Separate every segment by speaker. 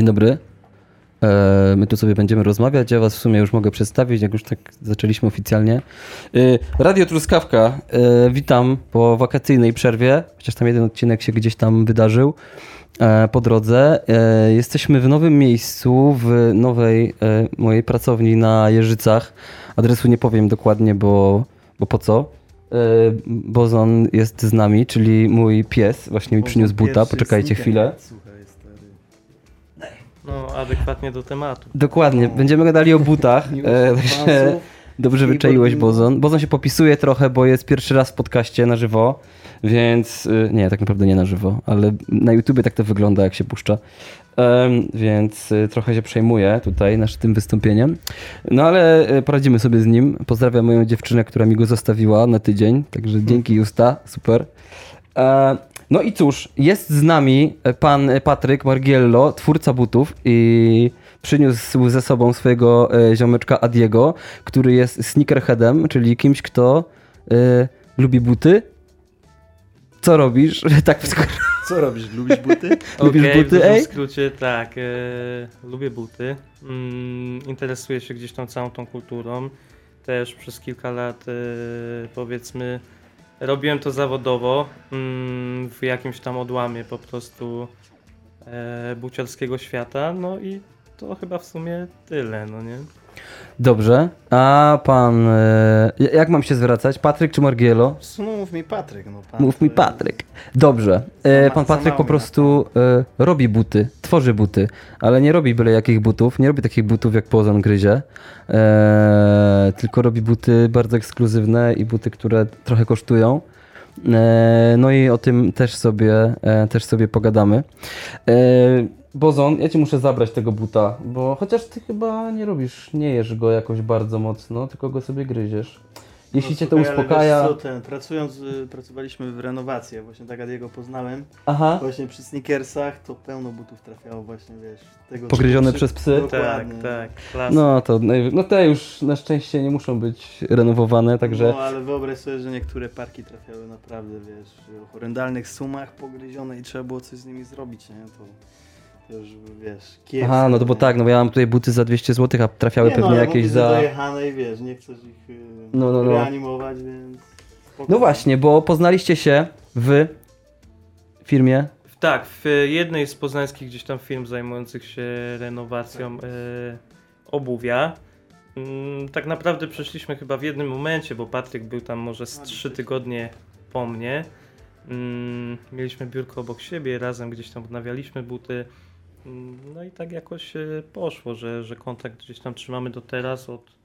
Speaker 1: Dzień dobry. E, My tu sobie będziemy rozmawiać. Ja was w sumie już mogę przedstawić, jak już tak zaczęliśmy oficjalnie. E, Radio Truskawka. E, Witam po wakacyjnej przerwie, chociaż tam jeden odcinek się gdzieś tam wydarzył po drodze. Jesteśmy w nowym miejscu, w nowej mojej pracowni na Jeżycach. Adresu nie powiem dokładnie, bo, bo po co. Bozon jest z nami, czyli mój pies. Właśnie mi przyniósł buta. Poczekajcie chwilę.
Speaker 2: Słuchaj.
Speaker 3: No, adekwatnie do tematu.
Speaker 1: Dokładnie,
Speaker 2: No.
Speaker 1: będziemy gadali o butach. E, dobrze wyczaiłeś. Bozon. Bozon się popisuje trochę, bo jest pierwszy raz w podcaście na żywo, więc y, nie, tak naprawdę nie na żywo, ale na YouTubie tak to wygląda, jak się puszcza. Em, więc y, trochę się przejmuję tutaj nasz tym wystąpieniem. No ale poradzimy sobie z nim. Pozdrawiam moją dziewczynę, która mi go zostawiła na tydzień, także dzięki Justa, super. E, No i cóż, jest z nami pan Patryk Margiello, twórca butów i przyniósł ze sobą swojego e, ziomeczka Adiego, który jest sneakerheadem, czyli kimś, kto e, lubi buty. Co robisz? tak w skrócie.
Speaker 2: Co robisz? Lubisz buty?
Speaker 1: Lubisz
Speaker 3: Okej,
Speaker 1: buty,
Speaker 3: w
Speaker 1: ej?
Speaker 3: skrócie tak, e, lubię buty. Mm, interesuję się gdzieś tam całą tą kulturą. Też przez kilka lat e, powiedzmy robiłem to zawodowo mm, w jakimś tam odłamie po prostu e, buciarskiego świata. No i to chyba w sumie tyle, no nie?
Speaker 1: Dobrze. A pan... e, Jak mam się zwracać? Patryk czy Margielo?
Speaker 2: No mów mi Patryk. No, pan
Speaker 1: Mów mi Patryk. Dobrze. E, Pan Patryk po prostu e, robi buty, tworzy buty, ale nie robi byle jakich butów, nie robi takich butów jak Pozon gryzie, e, tylko robi buty bardzo ekskluzywne i buty, które trochę kosztują. E, no i o tym też sobie, e, też sobie pogadamy. Bozon, ja ci muszę zabrać tego buta, bo chociaż ty chyba nie robisz, nie jesz go jakoś bardzo mocno, tylko go sobie gryziesz. Jeśli
Speaker 2: no,
Speaker 1: cię to
Speaker 2: słuchaj, ale
Speaker 1: uspokaja...
Speaker 2: Wiesz co, ten, pracując, y, pracowaliśmy w renowacji, ja właśnie tak jego poznałem.
Speaker 1: Aha.
Speaker 2: Właśnie przy sneakersach to pełno butów trafiało właśnie, wiesz, tego
Speaker 1: Pogryzione przez psy?
Speaker 3: Tak,
Speaker 2: Dokładnie.
Speaker 3: tak, klasa.
Speaker 1: No to no te już na szczęście nie muszą być renowowane, także
Speaker 2: No ale wyobraź sobie, że niektóre parki trafiały naprawdę, wiesz, w horrendalnych sumach pogryzione i trzeba było coś z nimi zrobić, nie? To już, wiesz, kiepsko.
Speaker 1: Aha, no to bo tak, no bo ja mam tutaj buty za 200 zł, a trafiały
Speaker 2: nie,
Speaker 1: pewnie
Speaker 2: no,
Speaker 1: jakieś za
Speaker 2: dojechane i wiesz, nie chcesz ich y,
Speaker 1: No, no, no.
Speaker 2: reanimować, więc... spoko.
Speaker 1: No właśnie, bo poznaliście się w firmie
Speaker 3: Tak, w jednej z poznańskich gdzieś tam firm zajmujących się renowacją
Speaker 2: Tak.
Speaker 3: e, obuwia. Mm, tak naprawdę przeszliśmy chyba w jednym momencie, bo Patryk był tam może z trzy tygodnie po mnie. Mm, mieliśmy biurko obok siebie, razem gdzieś tam odnawialiśmy buty. Mm, No i tak jakoś e, poszło, że, że kontakt gdzieś tam trzymamy do teraz od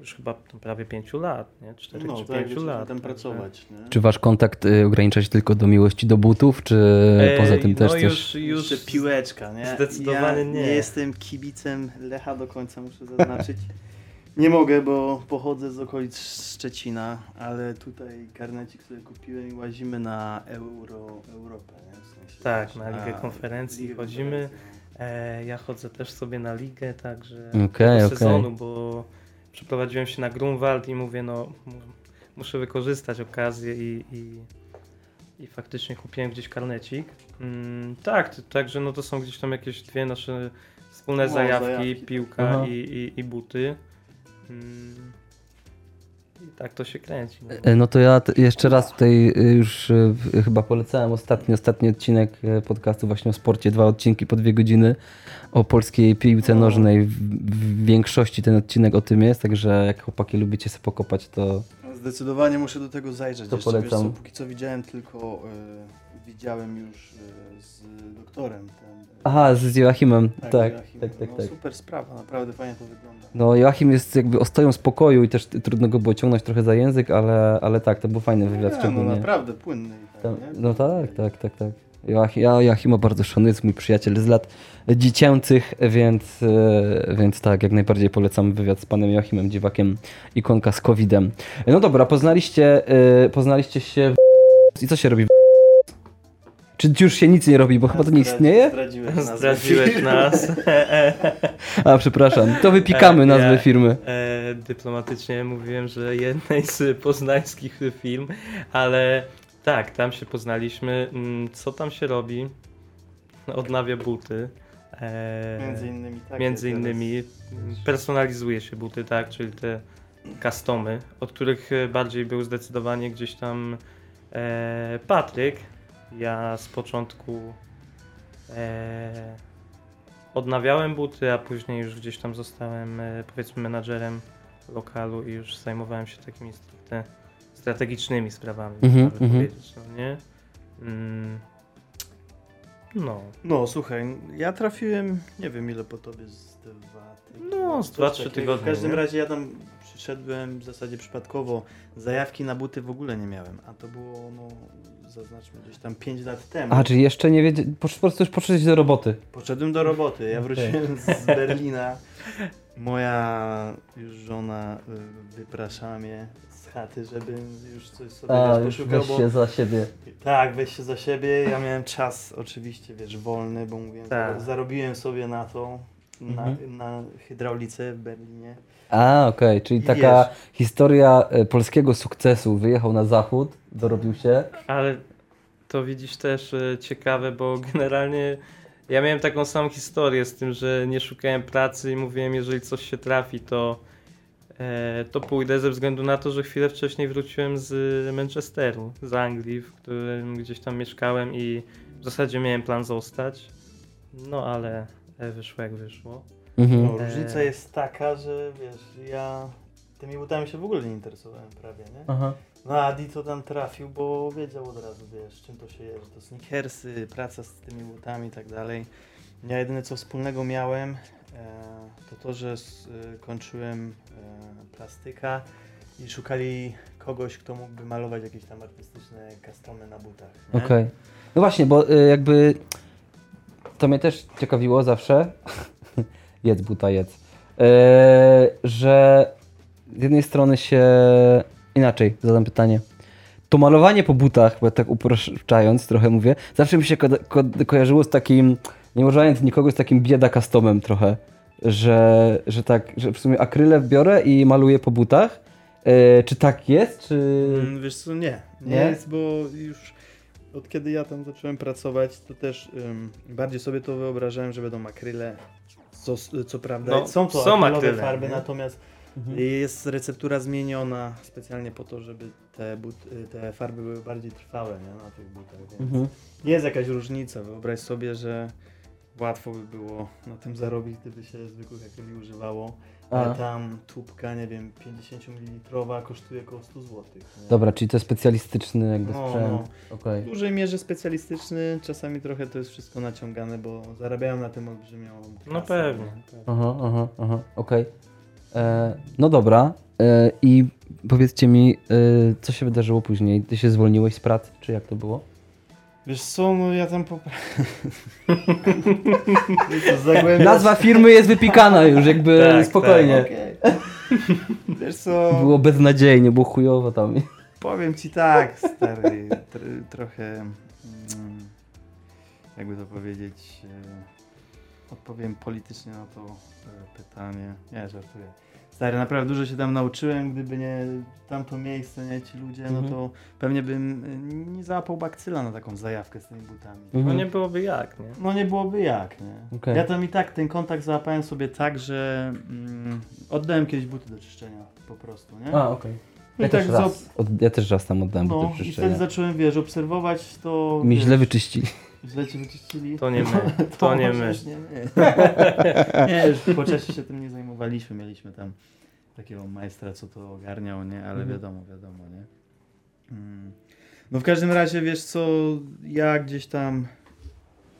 Speaker 3: już chyba tam prawie pięciu lat, nie? Czterech
Speaker 2: No
Speaker 3: czy
Speaker 2: tak,
Speaker 3: pięciu lat.
Speaker 2: tam
Speaker 3: także-
Speaker 2: pracować, nie?
Speaker 1: Czy wasz kontakt y, ogranicza się tylko do miłości do butów, czy
Speaker 3: Ej,
Speaker 1: poza tym też
Speaker 3: no
Speaker 1: coś?
Speaker 3: już, już
Speaker 2: Jeszcze piłeczka, nie?
Speaker 3: zdecydowanie
Speaker 2: ja
Speaker 3: nie.
Speaker 2: nie jestem kibicem Lecha do końca, muszę zaznaczyć. Nie mogę, bo pochodzę z okolic Szczecina, ale tutaj karnecik sobie kupiłem i łazimy na Euro, Europę, nie? W sensie,
Speaker 3: Tak, na Ligę Konferencji
Speaker 2: Ligę
Speaker 3: chodzimy.
Speaker 2: Konferencji.
Speaker 3: E, ja chodzę też sobie na ligę, także
Speaker 1: Okej,
Speaker 3: do sezonu, bo przeprowadziłem się na Grunwald i mówię, no mu- muszę wykorzystać okazję i, i, i faktycznie kupiłem gdzieś karnecik. Mm, tak, także no to są gdzieś tam jakieś dwie nasze wspólne
Speaker 2: No,
Speaker 3: zajawki,
Speaker 2: zajawki, tak.
Speaker 3: piłka i, i, i buty. Mm, I tak to się kręci. No.
Speaker 1: E, No to ja t- jeszcze raz tutaj y, już y, w- chyba polecałem ostatni, ostatni odcinek podcastu właśnie o sporcie, dwa odcinki po dwie godziny o polskiej piłce
Speaker 2: No.
Speaker 1: nożnej. W, w większości ten odcinek o tym jest, także jak chłopaki lubicie sobie pokopać, to
Speaker 2: Zdecydowanie muszę do tego zajrzeć.
Speaker 1: To
Speaker 2: Jeszcze, wiesz
Speaker 1: polecam.
Speaker 2: co, póki co widziałem tylko, e, widziałem już e, z doktorem. Ten, e,
Speaker 1: Aha, z Joachimem, tak, tak,
Speaker 2: Joachim.
Speaker 1: tak, tak.
Speaker 2: no,
Speaker 1: tak.
Speaker 2: Super sprawa, naprawdę fajnie to wygląda.
Speaker 1: No Joachim jest jakby ostoją spokoju i też trudno go było ciągnąć trochę za język, ale, ale tak, to był fajny wywiad
Speaker 2: Nie, no naprawdę płynny. tak,
Speaker 1: Tam, no tak, tak, tak, tak. Joach, ja Joachima bardzo szanuję, jest mój przyjaciel z lat dziecięcych, więc, e, więc tak, jak najbardziej polecam wywiad z panem Joachimem Dziwakiem, ikonka z COVID-em. No dobra, poznaliście, poznaliście się w... I co się robi w... Czy już się nic nie robi, bo chyba to nie istnieje?
Speaker 2: Zdradziłeś nas.
Speaker 3: Zdradziłeś nas.
Speaker 1: A, przepraszam, to wypikamy
Speaker 3: E,
Speaker 1: nazwę
Speaker 3: ja-
Speaker 1: firmy.
Speaker 3: E, dyplomatycznie mówiłem, że jednej z poznańskich firm, ale tak, tam się poznaliśmy. Mm, Co tam się robi? Odnawia buty. E,
Speaker 2: Między innymi takie
Speaker 3: Między
Speaker 2: teraz.
Speaker 3: innymi personalizuje się buty, tak, czyli te customy, od których bardziej był zdecydowanie gdzieś tam e, Patryk. Ja z początku e, odnawiałem buty, a później już gdzieś tam zostałem e, powiedzmy menadżerem lokalu i już zajmowałem się takimi strategicznymi sprawami,
Speaker 1: Mhm,
Speaker 3: można by
Speaker 1: mhm.
Speaker 3: powiedzieć, no nie? Mm, no.
Speaker 2: No słuchaj, ja trafiłem, nie wiem ile po tobie z dwa tygodnie.
Speaker 3: No, z dwa, trzy tygodnie,
Speaker 2: W każdym
Speaker 3: nie?
Speaker 2: razie ja tam przyszedłem w zasadzie przypadkowo. Zajawki na buty w ogóle nie miałem, a to było, no, zaznaczmy, gdzieś tam 5 lat temu.
Speaker 1: A, czyli jeszcze nie wiedzieć, po prostu już poszedłeś do roboty.
Speaker 2: Poszedłem do roboty, ja wróciłem z Berlina. Moja już żona y, wypraszała mnie z chaty, żebym już coś sobie
Speaker 1: A, już
Speaker 2: poszukał,
Speaker 1: weź
Speaker 2: bo
Speaker 1: się za siebie.
Speaker 2: tak, weź się za siebie. Ja miałem czas oczywiście, wiesz, wolny, bo mówiłem,
Speaker 3: Tak.
Speaker 2: zarobiłem sobie na to, na,
Speaker 1: Mhm.
Speaker 2: na hydraulice w Berlinie.
Speaker 1: A, okej, czyli
Speaker 2: I
Speaker 1: taka
Speaker 2: wiesz.
Speaker 1: historia e, polskiego sukcesu. Wyjechał na zachód, dorobił się.
Speaker 3: Ale to widzisz też e, ciekawe, bo generalnie ja miałem taką samą historię z tym, że nie szukałem pracy i mówiłem, jeżeli coś się trafi, to, e, to pójdę ze względu na to, że chwilę wcześniej wróciłem z Manchesteru, z Anglii, w którym gdzieś tam mieszkałem i w zasadzie miałem plan zostać. No ale wyszło jak wyszło.
Speaker 1: Mhm.
Speaker 2: No, różnica
Speaker 3: E.
Speaker 2: jest taka, że wiesz, ja tymi butami się w ogóle nie interesowałem prawie, nie?
Speaker 1: Aha.
Speaker 2: No a Adi to tam trafił, bo wiedział od razu, wiesz, czym to się je, że to sneakersy, praca z tymi butami i tak dalej. Ja jedyne co wspólnego miałem, e, to to, że e, kończyłem e, plastyka i szukali kogoś, kto mógłby malować jakieś tam artystyczne customy na butach.
Speaker 1: Okej. No właśnie, bo y, jakby to mnie też ciekawiło zawsze. jedz buta, jedz. E, że z jednej strony się inaczej zadam pytanie. To malowanie po butach, bo tak upraszczając trochę mówię, zawsze mi się ko- ko- kojarzyło z takim, nie używając nikogo, z takim bieda customem trochę. Że, że tak, że w sumie akryle biorę i maluję po butach. E, czy tak jest, czy...
Speaker 2: Mm, Wiesz co, nie. Nie,
Speaker 1: Nie?
Speaker 2: jest, bo już od kiedy ja tam zacząłem pracować, to też ym, bardziej sobie to wyobrażałem, że będą akryle. Co, co prawda
Speaker 3: No,
Speaker 2: są to
Speaker 3: są
Speaker 2: akrylowe
Speaker 3: akryle,
Speaker 2: farby,
Speaker 3: nie?
Speaker 2: natomiast
Speaker 1: Mhm.
Speaker 2: jest receptura zmieniona specjalnie po to, żeby te, but, te farby były bardziej trwałe nie, na tych butach. Więc
Speaker 1: Mhm.
Speaker 2: Jest jakaś różnica. Wyobraź sobie, że łatwo by było na tym zarobić, gdyby się zwykłych akryli używało.
Speaker 1: A.
Speaker 2: Tam tubka, nie wiem, 50 ml kosztuje około 100 zł.
Speaker 1: Dobra, czyli to specjalistyczny jakby
Speaker 2: No,
Speaker 1: sprzęt.
Speaker 2: no.
Speaker 1: Okej.
Speaker 2: W dużej mierze specjalistyczny, czasami trochę to jest wszystko naciągane, bo zarabiają na tym olbrzymią
Speaker 3: No
Speaker 2: kasę,
Speaker 3: pewnie.
Speaker 2: nie?
Speaker 1: Aha, aha, aha, okej. E, No dobra. E, I powiedzcie mi, e, co się wydarzyło później? Ty się zwolniłeś z pracy, czy jak to było?
Speaker 2: Wiesz co, no ja tam po...
Speaker 1: Nazwa firmy jest wypikana już, jakby
Speaker 3: Tak,
Speaker 1: spokojnie.
Speaker 2: Okej. Wiesz co,
Speaker 1: Było beznadziejnie, było chujowo tam.
Speaker 2: powiem ci tak, stary, tr trochę, mm, jakby to powiedzieć, e, odpowiem politycznie na to e, pytanie. Nie, żartuję. Stary, naprawdę dużo się tam nauczyłem, gdyby nie tamto miejsce, nie ci ludzie, no
Speaker 1: Mhm.
Speaker 2: to pewnie bym e, nie załapał bakcyla na taką zajawkę z tymi butami.
Speaker 3: No
Speaker 1: Mhm.
Speaker 3: nie byłoby jak, nie?
Speaker 2: No nie byłoby jak, nie?
Speaker 1: Okej.
Speaker 2: Ja tam i tak ten kontakt załapałem sobie tak, że mm, oddałem kiedyś buty do czyszczenia po prostu, nie?
Speaker 1: A, okej.
Speaker 2: No
Speaker 1: Ja,
Speaker 2: i tak
Speaker 1: też
Speaker 2: za-
Speaker 1: raz, od, ja też raz tam oddałem
Speaker 2: no,
Speaker 1: do
Speaker 2: i wtedy
Speaker 1: czyszczenia.
Speaker 2: zacząłem, wiesz, obserwować to...
Speaker 1: Mi
Speaker 2: wiesz,
Speaker 1: źle wyczyścili.
Speaker 2: Źle cię wyczyścili?
Speaker 3: To nie my, to nie my.
Speaker 2: Nie, my. nie, już po czasie się tym nie zajmowaliśmy, mieliśmy tam takiego majstra, co to ogarniał, nie? Ale
Speaker 1: Mhm.
Speaker 2: wiadomo, wiadomo, nie? Mm. No w każdym razie, wiesz co, ja gdzieś tam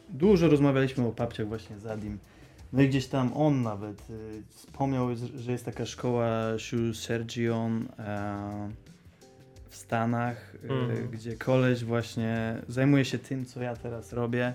Speaker 2: dużo rozmawialiśmy o papciach właśnie z Adim. No i gdzieś tam on nawet y, wspomniał, że jest taka szkoła Shoe Sergion e, w Stanach,
Speaker 3: Mhm.
Speaker 2: gdzie koleś właśnie zajmuje się tym, co ja teraz robię.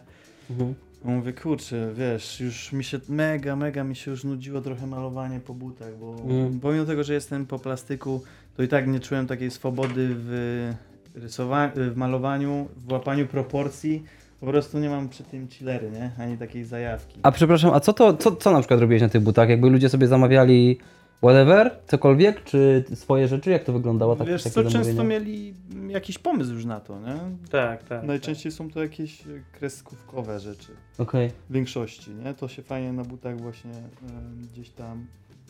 Speaker 1: Mhm.
Speaker 2: Mówię, kurczę, wiesz, już mi się mega, mega mi się już nudziło trochę malowanie po butach, bo
Speaker 1: Mm.
Speaker 2: pomimo tego, że jestem po plastyku, to i tak nie czułem takiej swobody w, rysowa- w malowaniu, w łapaniu proporcji. Po prostu nie mam przy tym chillery, nie? Ani takiej zajawki.
Speaker 1: A przepraszam, a co to, co, co na przykład robiłeś na tych butach? Jakby ludzie sobie zamawiali whatever, cokolwiek, czy swoje rzeczy? Jak to wyglądało? Tak,
Speaker 2: Wiesz
Speaker 1: takie
Speaker 2: co, często mieli jakiś pomysł już na to, nie?
Speaker 3: Tak, tak.
Speaker 2: Najczęściej są to jakieś kreskówkowe rzeczy.
Speaker 1: Okej.
Speaker 2: W większości, nie? To się fajnie na butach właśnie em, gdzieś tam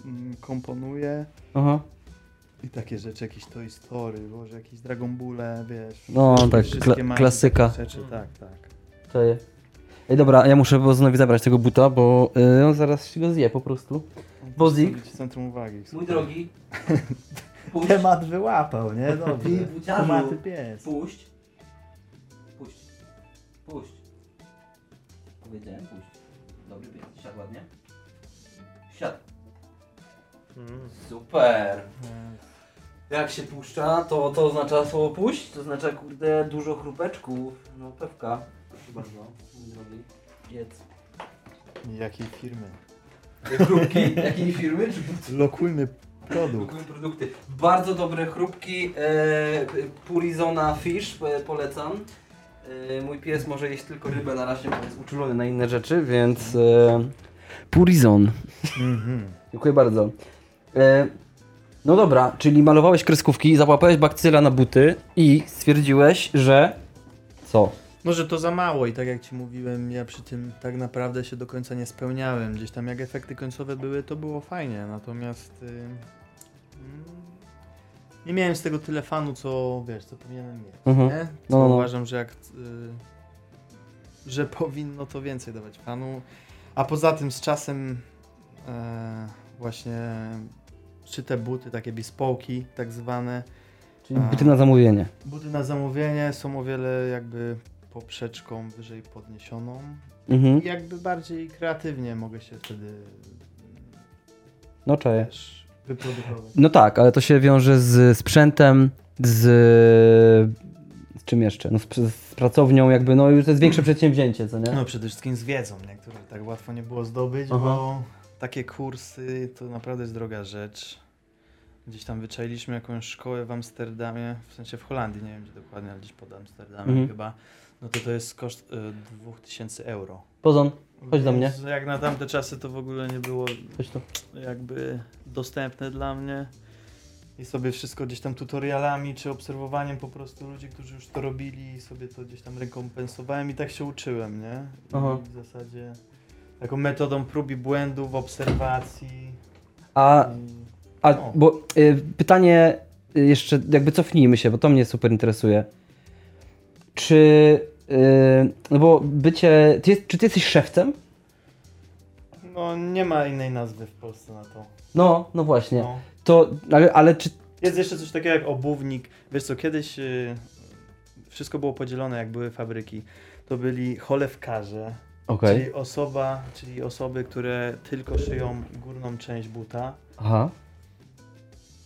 Speaker 2: mm, komponuje.
Speaker 1: Aha.
Speaker 2: I takie rzeczy, jakieś Toy Story, może jakieś Dragon Ball, wiesz.
Speaker 1: No, tak,
Speaker 2: wszystkie
Speaker 1: kla- klasyka.
Speaker 2: Rzeczy, tak, tak.
Speaker 1: To je. Ej, dobra, ja muszę Bozonowi zabrać tego buta, bo y, on zaraz się go zje po prostu.
Speaker 2: Być centrum uwagi.
Speaker 1: drogi.
Speaker 2: Temat wyłapał, nie? Dobrze.
Speaker 1: buciarzu.
Speaker 2: Kumaty pies.
Speaker 1: Puść. Puść. Puść. Powiedziałem puść. Dobry pies. Siadł ładnie. Siadł.
Speaker 3: Mm.
Speaker 1: Super. Jak się puszcza, to to oznacza słowo puść, to oznacza kurde dużo chrupeczków. No pewka. Proszę bardzo, mój drogi. Jedz.
Speaker 2: Jakiej firmy?
Speaker 1: Chrupki? Jakiej firmy? Czy?
Speaker 2: Lokujmy produkt.
Speaker 1: Produkty. Bardzo dobre chrupki. E, Purizona Fish e, polecam. E, mój pies może jeść tylko rybę na razie, bo jest uczulony na inne rzeczy, więc e, Purizon.
Speaker 2: Mhm.
Speaker 1: Dziękuję bardzo. E, no dobra, czyli malowałeś kreskówki, załapałeś bakcyla na buty i stwierdziłeś, że co?
Speaker 2: No, że to za mało i tak jak ci mówiłem, ja przy tym tak naprawdę się do końca nie spełniałem. Gdzieś tam jak efekty końcowe były, to było fajnie, natomiast y, mm, nie miałem z tego tyle fanu, co wiesz, co powinienem mieć.
Speaker 1: Mhm.
Speaker 2: Nie? Co
Speaker 1: No, no,
Speaker 2: uważam, że jak y, że powinno to więcej dawać fanu. A poza tym z czasem e, właśnie czy te buty, takie bespoki tak zwane,
Speaker 1: Czyli buty na zamówienie.
Speaker 2: Buty na zamówienie są o wiele jakby poprzeczką wyżej podniesioną
Speaker 1: Mhm.
Speaker 2: i jakby bardziej kreatywnie mogę się wtedy
Speaker 1: No czaję.
Speaker 2: też wyprodukować.
Speaker 1: No tak, ale to się wiąże z sprzętem, z, z czym jeszcze? No z, z pracownią jakby, no już to jest większe przedsięwzięcie, co nie?
Speaker 2: No przede wszystkim z wiedzą, nie? którą tak łatwo nie było zdobyć,
Speaker 1: Aha.
Speaker 2: bo takie kursy to naprawdę jest droga rzecz. Gdzieś tam wyczailiśmy jakąś szkołę w Amsterdamie, w sensie w Holandii, nie wiem gdzie dokładnie, ale gdzieś pod Amsterdamem
Speaker 1: Mhm.
Speaker 2: chyba. No to to jest koszt y, 2000 euro.
Speaker 1: Pozon, Chodź do
Speaker 2: Więc Jak na tamte czasy to w ogóle nie było
Speaker 1: chodź tu.
Speaker 2: jakby dostępne dla mnie i sobie wszystko gdzieś tam tutorialami czy obserwowaniem po prostu ludzi, którzy już to robili i sobie to gdzieś tam rekompensowałem i tak się uczyłem, nie? I
Speaker 1: Aha.
Speaker 2: w zasadzie taką metodą prób i błędów, obserwacji.
Speaker 1: A,
Speaker 2: i-
Speaker 1: a
Speaker 2: No.
Speaker 1: bo y, pytanie y, jeszcze, jakby cofnijmy się, bo to mnie super interesuje. Czy, no bo bycie, ty jest, czy ty jesteś szewcem?
Speaker 2: No nie ma innej nazwy w Polsce na to.
Speaker 1: No, no właśnie.
Speaker 2: No.
Speaker 1: To, ale, ale czy,
Speaker 2: Jest jeszcze coś takiego jak obuwnik. Wiesz co, kiedyś y, wszystko było podzielone jak były fabryki. To byli cholewkarze,
Speaker 1: okej,
Speaker 2: Czyli osoba, czyli osoby, które tylko szyją górną część buta.
Speaker 1: aha,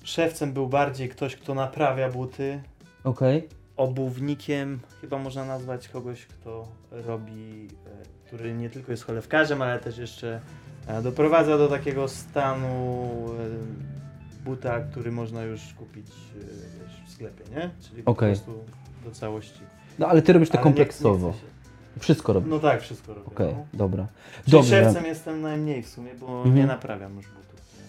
Speaker 2: Szewcem był bardziej ktoś, kto naprawia buty.
Speaker 1: okej,
Speaker 2: Obuwnikiem chyba można nazwać kogoś, kto robi, e, który nie tylko jest cholewkarzem, ale też jeszcze e, doprowadza do takiego stanu e, buta, który można już kupić wiesz, w sklepie, nie? Czyli po prostu do całości.
Speaker 1: No ale ty robisz to
Speaker 2: Ale nie-
Speaker 1: kompleksowo.
Speaker 2: nie się-
Speaker 1: Wszystko robisz.
Speaker 2: No tak, wszystko robię.
Speaker 1: Okej,
Speaker 2: no.
Speaker 1: dobra.
Speaker 2: Czyli
Speaker 1: Dobrze.
Speaker 2: szewcem jestem najmniej w sumie, bo
Speaker 1: Mhm.
Speaker 2: nie naprawiam już butów.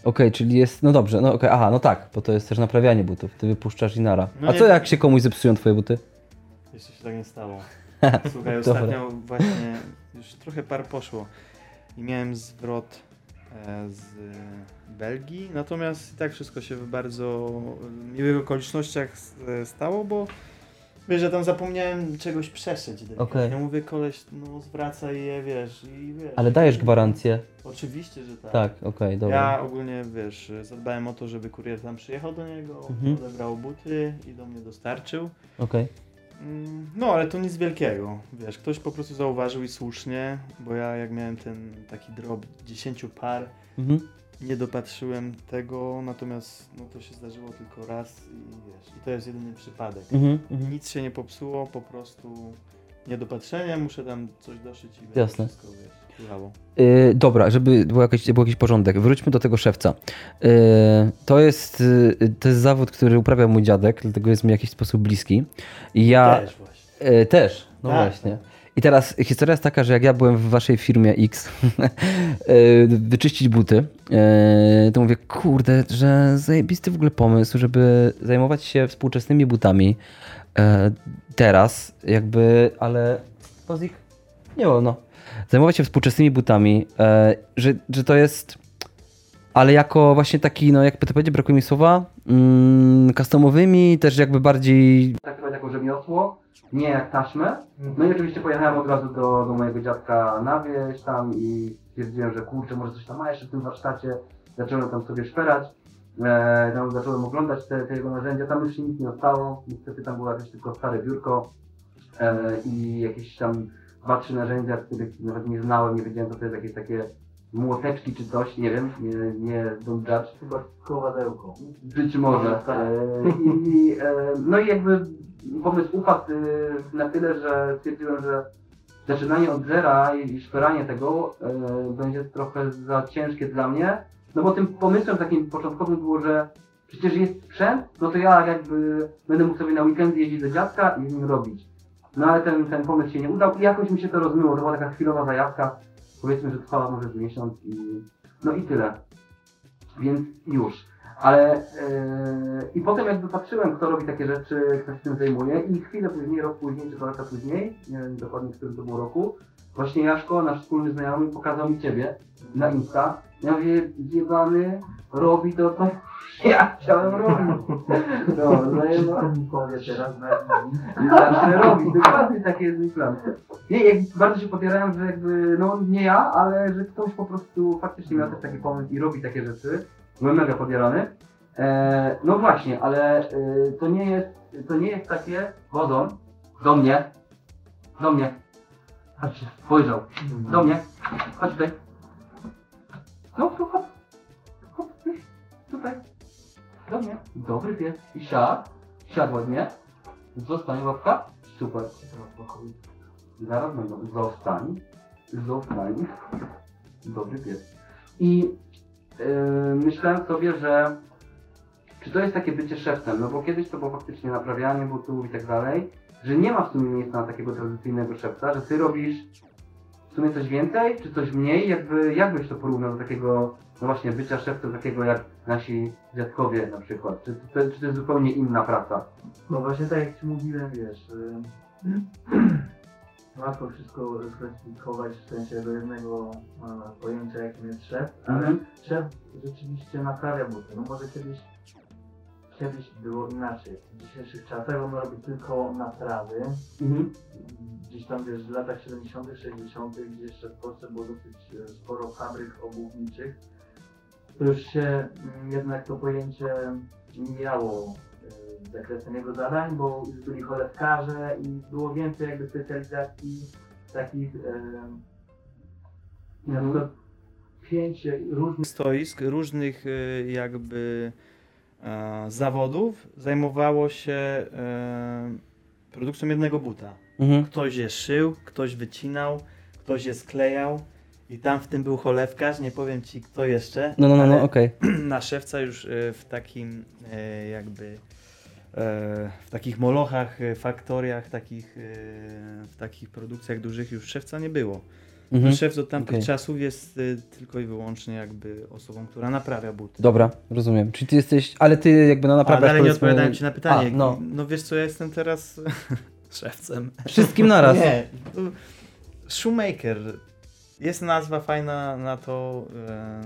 Speaker 1: Okej, czyli jest, no dobrze, no okej, aha, no tak, bo to jest też naprawianie butów, ty wypuszczasz i nara.
Speaker 2: No
Speaker 1: A
Speaker 2: nie-
Speaker 1: co jak się komuś zepsują twoje buty?
Speaker 2: Jeszcze się tak nie stało. Słuchaj,
Speaker 1: Dobra.
Speaker 2: ostatnio właśnie już trochę par poszło i miałem zwrot e, z Belgii, natomiast i tak wszystko się w bardzo miłych okolicznościach s- e, stało, bo wiesz, że tam zapomniałem czegoś przeszyć.
Speaker 1: Okej.
Speaker 2: Ja mówię, koleś, no zwracaj je, wiesz, i wiesz.
Speaker 1: Ale dajesz gwarancję.
Speaker 2: Oczywiście, że tak.
Speaker 1: Tak, okej, dobra.
Speaker 2: Ja ogólnie, wiesz, zadbałem o to, żeby kurier tam przyjechał do niego,
Speaker 1: Mhm.
Speaker 2: odebrał buty i do mnie dostarczył.
Speaker 1: Okej.
Speaker 2: Mm, No, ale to nic wielkiego. Wiesz, ktoś po prostu zauważył i słusznie, bo ja jak miałem ten taki drop 10 par,
Speaker 1: Mhm.
Speaker 2: Nie dopatrzyłem tego, natomiast no to się zdarzyło tylko raz i wiesz, i to jest jedyny przypadek.
Speaker 1: Mhm. Mhm.
Speaker 2: Nic się nie popsuło, po prostu niedopatrzenie, muszę tam coś doszyć i będzie
Speaker 1: Jasne.
Speaker 2: wszystko, wiesz.
Speaker 1: Yy, dobra, żeby był jakiś, był jakiś porządek, wróćmy do tego szewca. Yy, to, jest, yy, to jest zawód, który uprawia mój dziadek, dlatego jest mi w jakiś sposób bliski. I ja
Speaker 2: Też właśnie.
Speaker 1: yy, też, no
Speaker 2: Tak,
Speaker 1: właśnie.
Speaker 2: tak.
Speaker 4: I teraz historia jest taka, że jak ja byłem w waszej firmie X e, wyczyścić buty, e, to mówię, kurde, że zajebisty w ogóle pomysł, żeby zajmować się współczesnymi butami e, teraz, jakby, ale Pozik, nie wolno. Zajmować się współczesnymi butami, że, że to jest, ale jako właśnie taki, no jak to powiedzieć, brakuje mi słowa, mm, customowymi, też jakby bardziej... Traktować jako rzemiosło, nie jak taśmę. No i oczywiście pojechałem od razu do, do mojego dziadka na wieś tam i stwierdziłem, że kurczę, może coś tam ma jeszcze w tym warsztacie. Zacząłem tam sobie szperać, e, tam zacząłem oglądać te, te jego narzędzia, tam już się nic nie zostało, niestety tam było jakieś tylko stare biurko e, i jakieś tam dwa, trzy narzędzia, których nawet nie znałem, nie wiedziałem co to jest, jakieś takie młoteczki czy coś, nie wiem, nie, nie don't judge.
Speaker 5: Chyba kowadełko.
Speaker 4: Być może. E, i, e, no i jakby pomysł upadł e, na tyle, że stwierdziłem, że zaczynanie od zera i szperanie tego e, będzie trochę za ciężkie dla mnie. No bo tym pomysłem takim początkowym było, że przecież jest sprzęt, no to ja jakby będę mógł sobie na weekendy jeździć do dziadka i z nim robić. No ale ten, ten pomysł się nie udał i jakoś mi się to rozmyło. To była taka chwilowa zajawka, powiedzmy, że trwała może miesiąc i no i tyle. Więc już. Ale yy, i potem jakby patrzyłem, kto robi takie rzeczy, kto się tym zajmuje i chwilę później, rok później, czy dwa lata później, nie wiem dokładnie w którym to było roku, właśnie Jaszko, nasz wspólny znajomy, pokazał mi ciebie na Insta. Ja mówię, zjebany, robi to, co ja chciałem robić. No, no i no.
Speaker 5: powie teraz na
Speaker 4: I zacznę robić, dokładnie taki jest mój plan. Nie, jak bardzo się podjarałem, że jakby, no nie ja, ale że ktoś po prostu faktycznie miał też taki pomysł i robi takie rzeczy. Byłem mega podjarany. E, no właśnie, ale e, to nie jest, to nie jest takie, wodą, do mnie, do mnie, chodź, spojrzał, do mnie, chodź tutaj. No, tu, chodź, chodź, tutaj, do mnie, dobry pies, i siadł, siadł ładnie, zostań łapka, super, zaraz będą, zostań, zostań, dobry pies. I myślałem sobie, że czy to jest takie bycie szefem, no bo kiedyś to było faktycznie naprawianie butów i tak dalej, że nie ma w sumie miejsca na takiego tradycyjnego szewca, że ty robisz w sumie coś więcej, czy coś mniej, jakby, jak byś to porównał do takiego, no właśnie, bycia szefcem takiego jak nasi dziadkowie na przykład, czy, to, czy to jest zupełnie inna praca?
Speaker 5: No właśnie tak jak ci mówiłem, wiesz, y, łatwo wszystko sklasyfikować w sensie do jednego e, pojęcia jakim jest szef, ale
Speaker 4: Mhm.
Speaker 5: szef rzeczywiście naprawia buty. No może kiedyś kiedyś było inaczej. W dzisiejszych czasach on robi tylko naprawy.
Speaker 4: Mhm.
Speaker 5: Gdzieś tam wiesz, w latach 70., 60., gdzie jeszcze w Polsce było dosyć e, sporo fabryk obuwniczych, to już się mm, jednak to pojęcie mijało zakresem jego zadań, bo już byli cholewkarze i było więcej jakby specjalizacji takich e, na przykład pięć różnych
Speaker 2: stoisk, różnych e, jakby e, zawodów zajmowało się e, produkcją jednego buta.
Speaker 4: Mhm.
Speaker 2: Ktoś je szył, ktoś wycinał, ktoś je sklejał i tam w tym był cholewkarz, nie powiem ci kto jeszcze,
Speaker 4: No, no, no, no okej.
Speaker 2: na szewca już e, w takim e, jakby w takich molochach, e, faktoriach, takich, e, w takich produkcjach dużych już szewca nie było.
Speaker 4: Mhm.
Speaker 2: Szef od tamtych
Speaker 4: Okej.
Speaker 2: czasów jest y, tylko i wyłącznie jakby osobą, która naprawia buty.
Speaker 4: Dobra, rozumiem. Czyli ty jesteś, ale ty jakby no
Speaker 2: A
Speaker 4: naprawiasz
Speaker 2: dalej nie
Speaker 4: powiedzmy-
Speaker 2: odpowiadałem ci na pytanie.
Speaker 4: A, no.
Speaker 2: no wiesz co, ja jestem teraz szewcem.
Speaker 4: Wszystkim naraz.
Speaker 2: Nie. to Shoemaker. Jest nazwa fajna na to e,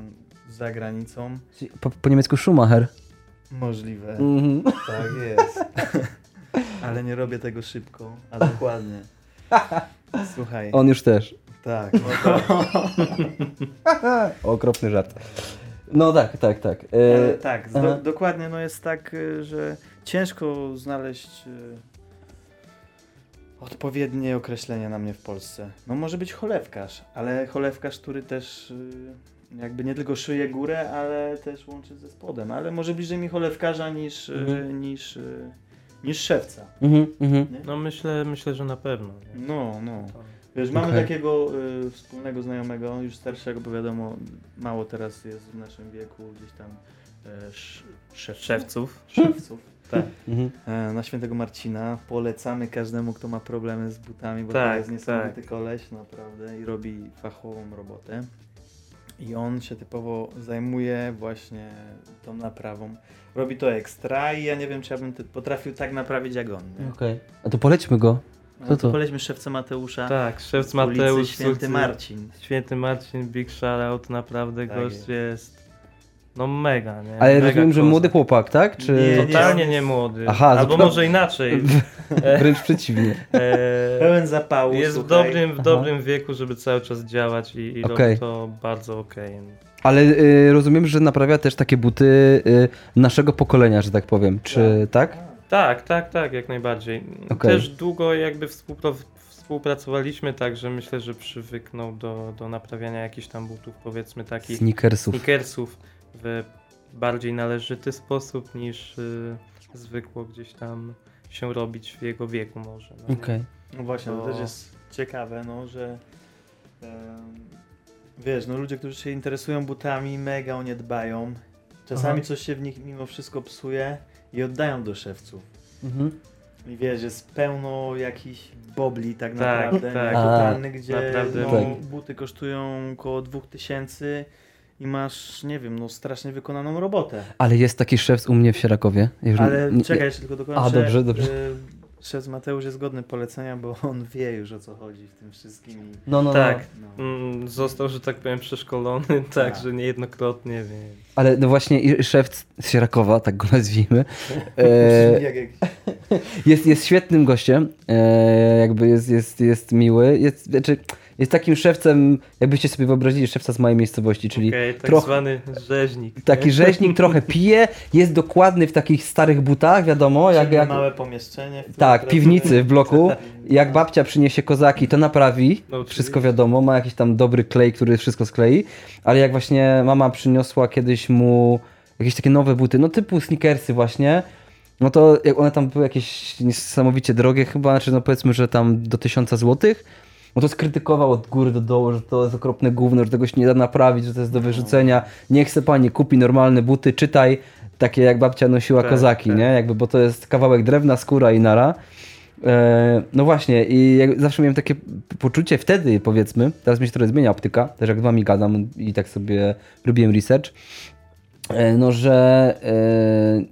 Speaker 2: za granicą.
Speaker 4: Po, po niemiecku Schumacher.
Speaker 2: Możliwe.
Speaker 4: Mhm.
Speaker 2: Tak jest. Ale nie robię tego szybko, a dokładnie. Słuchaj.
Speaker 4: On już też.
Speaker 2: Tak. No
Speaker 4: Okropny żart. No tak, tak, tak.
Speaker 2: Ale
Speaker 4: E,
Speaker 2: tak, do, dokładnie no jest tak, y, że ciężko znaleźć y, odpowiednie określenie na mnie w Polsce. No może być cholewkarz, ale cholewkarz, który też jakby nie tylko szyje górę, ale też łączy ze spodem, ale może bliżej mi cholewkarza niż, y,
Speaker 4: Mhm.
Speaker 2: niż, y, niż szewca.
Speaker 4: mhm, mhm.
Speaker 3: No myślę, myślę, że na pewno. nie?
Speaker 2: No, no. Wiesz, mamy takiego y, wspólnego znajomego, już starszego, bo wiadomo, mało teraz jest w naszym wieku gdzieś tam e, sz, szewców.
Speaker 3: Szewców.
Speaker 2: szewców. Tak.
Speaker 1: Mhm.
Speaker 2: E, na świętego Marcina. Polecamy każdemu, kto ma problemy z butami, bo
Speaker 3: Tak,
Speaker 2: to jest niesamowity
Speaker 3: tak.
Speaker 2: koleś, naprawdę, i robi fachową robotę. I on się typowo zajmuje właśnie tą naprawą. Robi to ekstra i ja nie wiem, czy ja bym potrafił tak naprawić jak on.
Speaker 1: Okej. A to polećmy go.
Speaker 2: No
Speaker 1: Co
Speaker 2: to
Speaker 1: to?
Speaker 2: polećmy szewce Mateusza.
Speaker 3: Tak, szewc
Speaker 2: z ulicy
Speaker 3: Mateusz.
Speaker 2: Święty. Marcin.
Speaker 3: Święty Marcin, big shoutout, naprawdę
Speaker 2: Tak
Speaker 3: gość
Speaker 2: jest.
Speaker 3: jest. No mega, nie?
Speaker 1: Ale
Speaker 3: mega
Speaker 1: rozumiem, że młody chłopak, tak? Czy...
Speaker 2: Nie,
Speaker 3: Totalnie nie młody.
Speaker 1: Aha,
Speaker 3: Albo może inaczej.
Speaker 1: Wręcz przeciwnie.
Speaker 3: E,
Speaker 2: Pełen zapału.
Speaker 3: jest w dobrym, w
Speaker 1: Aha.
Speaker 3: dobrym wieku, żeby cały czas działać i, i
Speaker 1: Okej.
Speaker 3: robi to bardzo okej.
Speaker 1: Ale y, rozumiem, że naprawia też takie buty y, naszego pokolenia, że tak powiem. Czy tak?
Speaker 3: Tak, tak, tak, jak najbardziej.
Speaker 1: Okej.
Speaker 3: Też długo jakby współpracowaliśmy, także myślę, że przywyknął do, do naprawiania jakichś tam butów, powiedzmy takich
Speaker 1: Sneakersów.
Speaker 3: sneakersów w bardziej należyty sposób niż y, zwykło gdzieś tam się robić w jego wieku może. no?
Speaker 1: Okej.
Speaker 2: No właśnie, to
Speaker 3: To-
Speaker 2: też jest ciekawe, no, że em, wiesz, no ludzie, którzy się interesują butami, mega o nie dbają. Czasami
Speaker 1: Aha.
Speaker 2: coś się w nich mimo wszystko psuje i oddają do szewców.
Speaker 1: Mhm.
Speaker 2: I wiesz, jest pełno jakichś bobli tak
Speaker 3: Tak,
Speaker 2: naprawdę,
Speaker 3: tak.
Speaker 2: totalnych, gdzie
Speaker 3: Naprawdę.
Speaker 2: no,
Speaker 1: Tak.
Speaker 2: buty kosztują około 2000 i masz, nie wiem, no strasznie wykonaną robotę.
Speaker 1: Ale jest taki szef u mnie w Sierakowie. Już
Speaker 2: Ale
Speaker 1: nie-
Speaker 2: czekaj, jeszcze tylko dokończę.
Speaker 1: A, dobrze, dobrze.
Speaker 2: Y, Szef Mateusz jest godny polecenia, bo on wie już o co chodzi w tym wszystkim. i-
Speaker 1: No, no,
Speaker 3: Tak.
Speaker 1: no.
Speaker 2: No.
Speaker 3: Mm, Został, że tak powiem, przeszkolony,
Speaker 2: Tak.
Speaker 3: także niejednokrotnie, więc...
Speaker 1: Ale no właśnie i szef z Sierakowa, tak go nazwijmy, e,
Speaker 2: Jak jakiś-
Speaker 1: jest, jest świetnym gościem. E, jakby jest, jest, jest miły. Jest, znaczy, jest takim szewcem, jakbyście sobie wyobrazili szewca z mojej miejscowości, czyli
Speaker 3: Okej, tak
Speaker 1: trochę-
Speaker 3: zwany rzeźnik.
Speaker 1: taki
Speaker 3: nie?
Speaker 1: rzeźnik, trochę pije, jest dokładny w takich starych butach, wiadomo, jak, jak,
Speaker 2: małe pomieszczenie.
Speaker 1: tak, piwnicy w bloku. Jak babcia przyniesie kozaki, to naprawi.
Speaker 3: No.
Speaker 1: Wszystko wiadomo, ma jakiś tam dobry klej, który wszystko sklei. Ale jak właśnie mama przyniosła kiedyś mu jakieś takie nowe buty, no typu sneakersy właśnie, no to jak one tam były jakieś niesamowicie drogie chyba, znaczy no powiedzmy, że tam do 1000 złotych, no to skrytykował od góry do dołu, że to jest okropne gówno, że tego się nie da naprawić, że to jest do wyrzucenia. Nie chce pani, kupi normalne buty, czytaj takie jak babcia nosiła
Speaker 3: Tak,
Speaker 1: kozaki,
Speaker 3: tak.
Speaker 1: nie? Jakby, bo to jest kawałek drewna, skóra i nara. E, no właśnie, i zawsze miałem takie poczucie wtedy, powiedzmy, teraz mi się trochę zmienia optyka, też jak z wami gadam i tak sobie robiłem research, no że,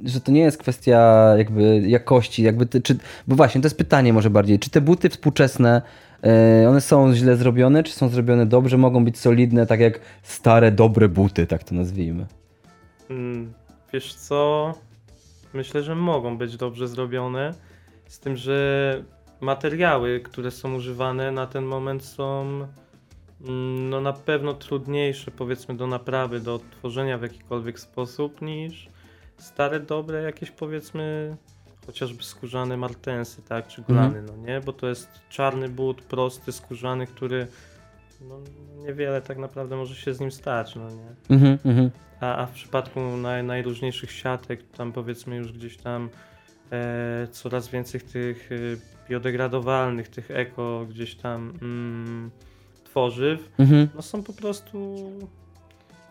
Speaker 1: e, że to nie jest kwestia jakby jakości, jakby ty, czy, bo właśnie to jest pytanie może bardziej, czy te buty współczesne, e, one są źle zrobione, czy są zrobione dobrze, mogą być solidne, tak jak stare, dobre buty, tak to nazwijmy.
Speaker 3: Mm, Wiesz co? Myślę, że mogą być dobrze zrobione. Z tym, że materiały, które są używane na ten moment są no na pewno trudniejsze powiedzmy do naprawy, do odtworzenia w jakikolwiek sposób niż stare, dobre jakieś powiedzmy chociażby skórzane martensy, tak, czy glany, no nie? Bo to jest czarny but, prosty, skórzany, który no, niewiele tak naprawdę może się z nim stać, no nie?
Speaker 1: Mhm, mhm.
Speaker 3: A, a w przypadku naj, najróżniejszych siatek, tam powiedzmy już gdzieś tam e, coraz więcej tych e, biodegradowalnych, tych eko gdzieś tam mm, tworzyw,
Speaker 1: Mhm.
Speaker 3: no są po prostu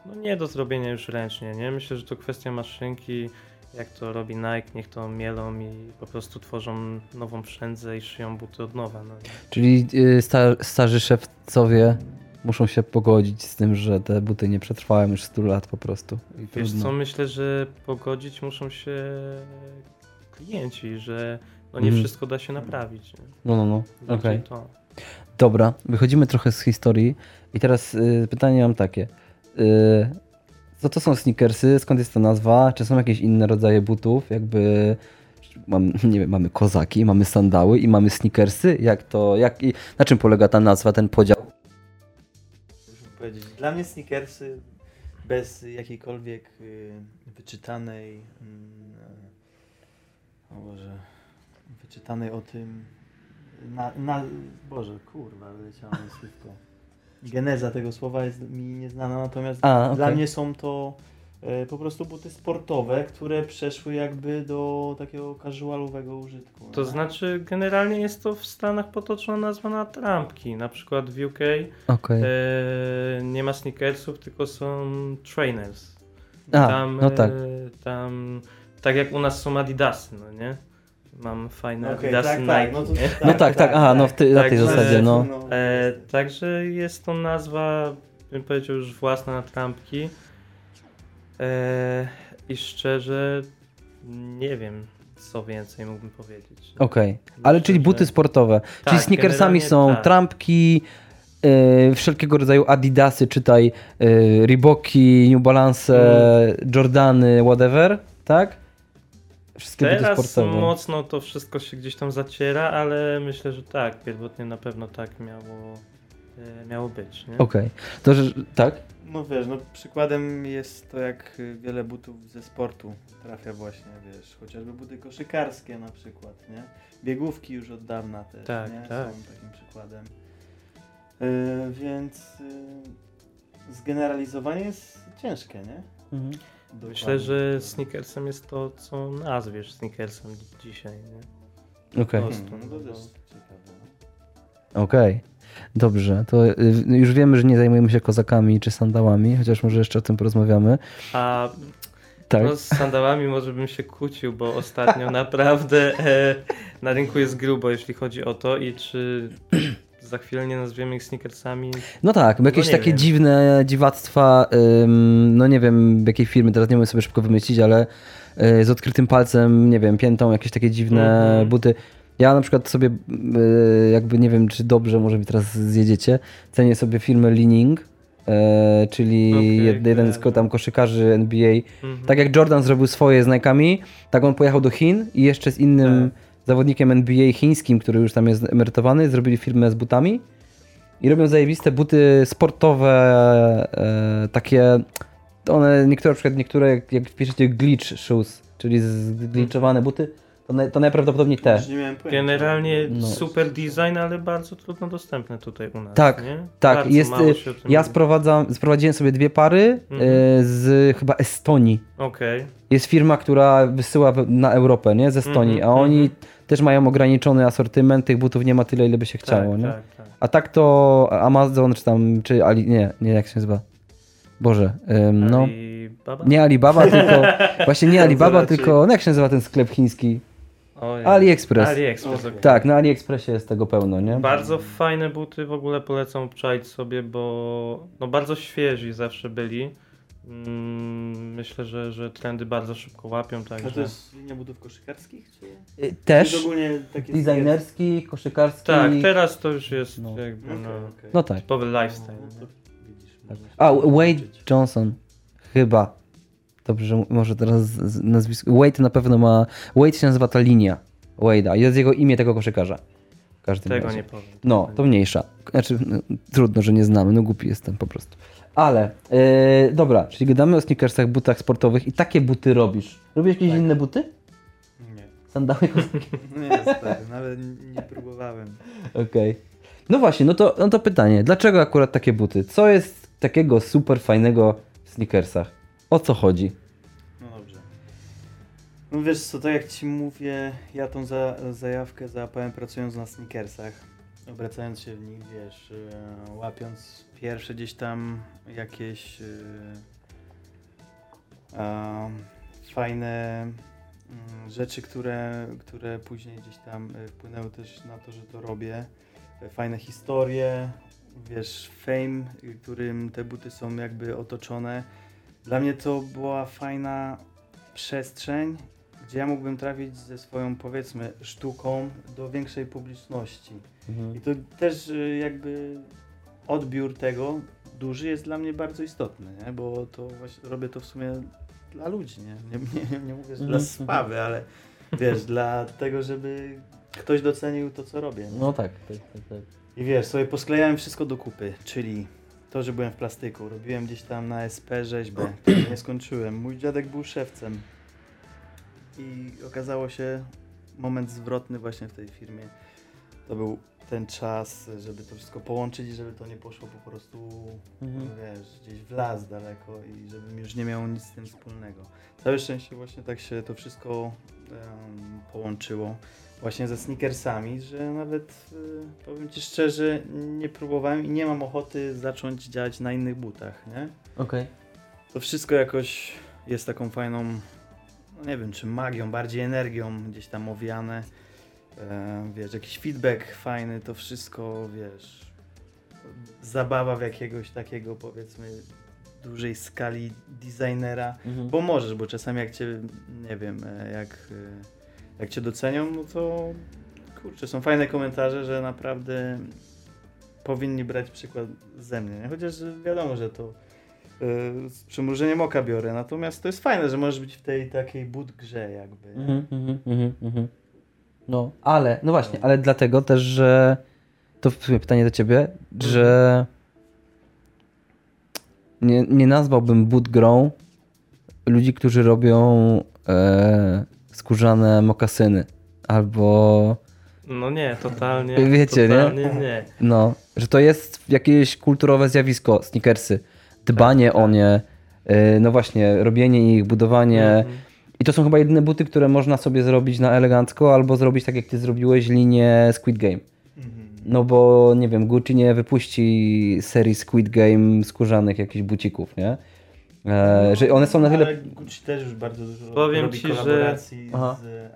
Speaker 3: no nie do zrobienia już ręcznie, nie? Myślę, że to kwestia maszynki, jak to robi Nike, niech to mielą i po prostu tworzą nową przędzę i szyją buty od nowa, no?
Speaker 1: Czyli y, sta, starzy szewcowie muszą się pogodzić z tym, że te buty nie przetrwają już 100 lat po prostu. I
Speaker 3: Wiesz
Speaker 1: trudno.
Speaker 3: co, myślę, że pogodzić muszą się klienci, że no nie
Speaker 1: Mhm.
Speaker 3: wszystko da się naprawić. nie?
Speaker 1: No, no, no. Okej.
Speaker 3: to.
Speaker 1: Dobra, wychodzimy trochę z historii i teraz y, pytanie mam takie. Y, co to są sneakersy? Skąd jest ta nazwa? Czy są jakieś inne rodzaje butów? Jakby mam, nie wiem, mamy kozaki, mamy sandały i mamy sneakersy? Jak to, jak i na czym polega ta nazwa, ten podział?
Speaker 2: Powiedzieć. Dla mnie sneakersy bez jakiejkolwiek y, wyczytanej e, o Boże, wyczytanej o tym na, na Boże, kurwa, wyleciało mi słówko. Geneza tego słowa jest mi nieznana, natomiast
Speaker 1: A,
Speaker 2: dla
Speaker 1: okej.
Speaker 2: mnie są to e, po prostu buty sportowe, które przeszły jakby do takiego casualowego użytku.
Speaker 3: To
Speaker 2: nie?
Speaker 3: znaczy, generalnie jest to w Stanach potoczna nazwa na trampki. Na przykład w UK
Speaker 1: Okej.
Speaker 3: e, nie ma sneakersów, tylko są trainers.
Speaker 1: A,
Speaker 3: tam,
Speaker 1: no tak.
Speaker 3: e, tam, tak jak u nas są Adidasy, no nie? Mam fajne
Speaker 2: Okej,
Speaker 3: Adidasy
Speaker 2: tak,
Speaker 3: Nike,
Speaker 2: tak, no to-
Speaker 3: nie?
Speaker 1: No tak, tak, aha, no w ty, na tej
Speaker 3: Także-
Speaker 1: zasadzie, no.
Speaker 3: E, także jest to nazwa, bym powiedział, już własna na trampki. E, I szczerze nie wiem, co więcej mógłbym powiedzieć.
Speaker 1: Okej, ale
Speaker 3: Myślę,
Speaker 1: czyli buty sportowe. czyli
Speaker 3: Tak,
Speaker 1: sneakersami
Speaker 3: generalnie
Speaker 1: są
Speaker 3: tak.
Speaker 1: trampki, e, wszelkiego rodzaju adidasy, czytaj e, Reeboki, New Balance,
Speaker 3: Mm.
Speaker 1: Jordany, whatever, tak? Wszystkie buty
Speaker 3: Teraz
Speaker 1: sportowe.
Speaker 3: mocno to wszystko się gdzieś tam zaciera, ale myślę, że tak, pierwotnie na pewno tak miało, e, miało być.
Speaker 1: Okej, to że, tak?
Speaker 2: No wiesz, no przykładem jest to jak wiele butów ze sportu trafia właśnie, wiesz, chociażby buty koszykarskie na przykład, nie? Biegówki już od dawna też,
Speaker 3: Tak,
Speaker 2: nie?
Speaker 3: tak.
Speaker 2: Są takim przykładem. Y, więc y, zgeneralizowanie jest ciężkie, nie?
Speaker 3: Myślę,
Speaker 2: Dokładnie.
Speaker 3: że sneakersem jest to, co nazwiesz sneakersem dzisiaj. Nie?
Speaker 1: Okej,
Speaker 3: Po
Speaker 2: Hmm,
Speaker 3: prostu,
Speaker 2: no to też ciekawe.
Speaker 1: okej. Dobrze, to y, już wiemy, że nie zajmujemy się kozakami czy sandałami, chociaż może jeszcze o tym porozmawiamy.
Speaker 3: A
Speaker 1: Tak.
Speaker 3: no, z sandałami może bym się kłócił, bo ostatnio naprawdę e, na rynku jest grubo, jeśli chodzi o to i czy za chwilę nie nazwiemy ich sneakersami.
Speaker 1: No tak, bo jakieś
Speaker 3: nie
Speaker 1: takie
Speaker 3: wiem.
Speaker 1: dziwne dziwactwa, ym, no nie wiem jakiej firmy, teraz nie mogę sobie szybko wymyślić, ale y, z odkrytym palcem, nie wiem, piętą, jakieś takie dziwne
Speaker 3: Mhm.
Speaker 1: buty. Ja na przykład sobie, y, jakby nie wiem czy dobrze, może mi teraz zjedziecie, cenię sobie firmę Leaning, y, czyli jed, jeden z tam koszykarzy NBA.
Speaker 3: Mhm.
Speaker 1: Tak jak Jordan zrobił swoje z Nike'ami, tak on pojechał do Chin i jeszcze z innym
Speaker 3: Tak.
Speaker 1: Zawodnikiem NBA chińskim, który już tam jest emerytowany, zrobili firmę z butami i robią zajebiste buty sportowe, e, takie, one, niektóre, na przykład niektóre, jak, jak wpiszecie glitch shoes, czyli zgliczowane buty, to, na, to najprawdopodobniej te.
Speaker 3: Generalnie
Speaker 1: No.
Speaker 3: super design, ale bardzo trudno dostępne tutaj u nas.
Speaker 1: Tak,
Speaker 3: nie?
Speaker 1: tak,
Speaker 3: Bardzo
Speaker 1: jest, Ja sprowadzam, sprowadziłem sobie dwie pary
Speaker 3: Mhm.
Speaker 1: e, z chyba Estonii.
Speaker 3: Okej.
Speaker 1: Jest firma, która wysyła na Europę, nie? Z Estonii,
Speaker 3: Mhm,
Speaker 1: a oni
Speaker 3: mhm.
Speaker 1: Też mają ograniczony asortyment, tych butów nie ma tyle, ile by się chciało,
Speaker 3: tak,
Speaker 1: nie?
Speaker 3: tak, tak.
Speaker 1: A tak to Amazon, czy tam, czy Ali, nie, nie, jak się nazywa? Boże, ym, no,
Speaker 3: Alibaba?
Speaker 1: nie Alibaba, tylko, właśnie nie Alibaba, tylko, no jak się nazywa ten sklep chiński? AliExpress.
Speaker 3: AliExpress,
Speaker 2: okej.
Speaker 1: Tak, na AliExpressie jest tego pełno, nie?
Speaker 3: Bardzo fajne buty w ogóle polecam obczaić sobie, bo no bardzo świeżi zawsze byli. Mm, Myślę, że, że trendy bardzo szybko łapią,
Speaker 2: A to
Speaker 3: także...
Speaker 2: jest linia butów koszykarskich? Czy...
Speaker 1: Y, Też
Speaker 2: takie
Speaker 1: designerski, koszykarski.
Speaker 3: Tak, teraz to już jest
Speaker 1: No.
Speaker 3: jakby
Speaker 2: Okej,
Speaker 3: no,
Speaker 2: okej.
Speaker 1: No tak.
Speaker 3: typowy lifestyle.
Speaker 2: No
Speaker 3: nie?
Speaker 2: to widzisz,
Speaker 1: Tak. A. Wade Johnson. Chyba. Dobrze, że może teraz nazwisko. Wade na pewno ma. Wade się nazywa ta linia Wade'a. Jest jego imię tego koszykarza. W każdym
Speaker 3: Tego
Speaker 1: razie.
Speaker 3: nie powiem.
Speaker 1: No, to
Speaker 3: nie-
Speaker 1: mniejsza. Znaczy, no, trudno, że nie znamy. No głupi jestem po prostu. Ale, yy, dobra, czyli gadamy o sneakersach, butach sportowych i takie buty robisz. Robisz jakieś
Speaker 2: Tak.
Speaker 1: inne buty?
Speaker 2: Nie.
Speaker 1: Sandały?
Speaker 2: Nie, stary, nawet nie próbowałem.
Speaker 1: Okej. No właśnie, no to, no to pytanie. Dlaczego akurat takie buty? Co jest takiego super fajnego w sneakersach? O co chodzi?
Speaker 2: No dobrze. No wiesz co, tak jak ci mówię, ja tą za, zajawkę załapałem pracując na sneakersach. Obracając się w nich, wiesz, e, łapiąc pierwsze gdzieś tam jakieś e, fajne mm, rzeczy, które, które później gdzieś tam e, wpłynęły też na to, że to robię. Fajne historie, wiesz, fame, y, którym te buty są jakby otoczone. Dla mnie to była fajna przestrzeń, gdzie ja mógłbym trafić ze swoją, powiedzmy, sztuką do większej publiczności. I to też y, jakby odbiór tego duży jest dla mnie bardzo istotny, nie? bo to właśnie robię to w sumie dla ludzi, nie, nie, nie, nie mówię, że dla
Speaker 1: Mhm.
Speaker 2: sławy, ale wiesz, dla tego, żeby ktoś docenił to, co robię. nie?
Speaker 1: No tak, tak, tak. tak.
Speaker 2: I wiesz, sobie posklejałem wszystko do kupy, czyli to, że byłem w plastyku, robiłem gdzieś tam na SP rzeźbę, której nie skończyłem. Mój dziadek był szewcem i okazało się moment zwrotny właśnie w tej firmie. To był ten czas, żeby to wszystko połączyć i żeby to nie poszło po prostu,
Speaker 1: Mhm.
Speaker 2: wiesz, gdzieś w las daleko i żebym już nie miał nic z tym wspólnego. Całe szczęście właśnie tak się to wszystko em, połączyło właśnie ze sneakersami, że nawet y, powiem Ci szczerze, nie próbowałem i nie mam ochoty zacząć działać na innych butach, nie?
Speaker 1: Okej.
Speaker 2: To wszystko jakoś jest taką fajną, no nie wiem, czy magią, bardziej energią gdzieś tam owiane. E, wiesz, jakiś feedback fajny, to wszystko, wiesz, zabawa w jakiegoś takiego, powiedzmy, dużej skali designera,
Speaker 1: Mhm.
Speaker 2: bo możesz, bo czasami jak cię, nie wiem, e, jak, e, jak cię docenią, no to kurczę, są fajne komentarze, że naprawdę powinni brać przykład ze mnie, nie? chociaż wiadomo, że to z przymrużeniem oka biorę, natomiast to jest fajne, że możesz być w tej takiej but grze jakby. nie?
Speaker 1: Mhm, mhm, mhm, mhm. No, ale, no właśnie, ale dlatego też, że to w sumie pytanie do ciebie, że nie, nie nazwałbym boot grą ludzi, którzy robią e, skórzane mokasyny albo
Speaker 3: No nie, totalnie.
Speaker 1: Wiecie, nie?
Speaker 3: totalnie nie? nie.
Speaker 1: no, że to jest jakieś kulturowe zjawisko, sneakersy, dbanie
Speaker 3: Tak,
Speaker 1: o
Speaker 3: tak.
Speaker 1: nie, e, no właśnie, robienie ich, budowanie
Speaker 3: Mhm.
Speaker 1: I to są chyba jedyne buty, które można sobie zrobić na elegancko, albo zrobić tak jak ty zrobiłeś linię Squid Game.
Speaker 2: Mhm.
Speaker 1: No bo nie wiem, Gucci nie wypuści serii Squid Game skórzanych jakichś bucików, nie? E, że one są na tyle.
Speaker 2: Ale Gucci też już bardzo dużo
Speaker 3: Powiem
Speaker 2: robi
Speaker 3: ci, że-
Speaker 2: z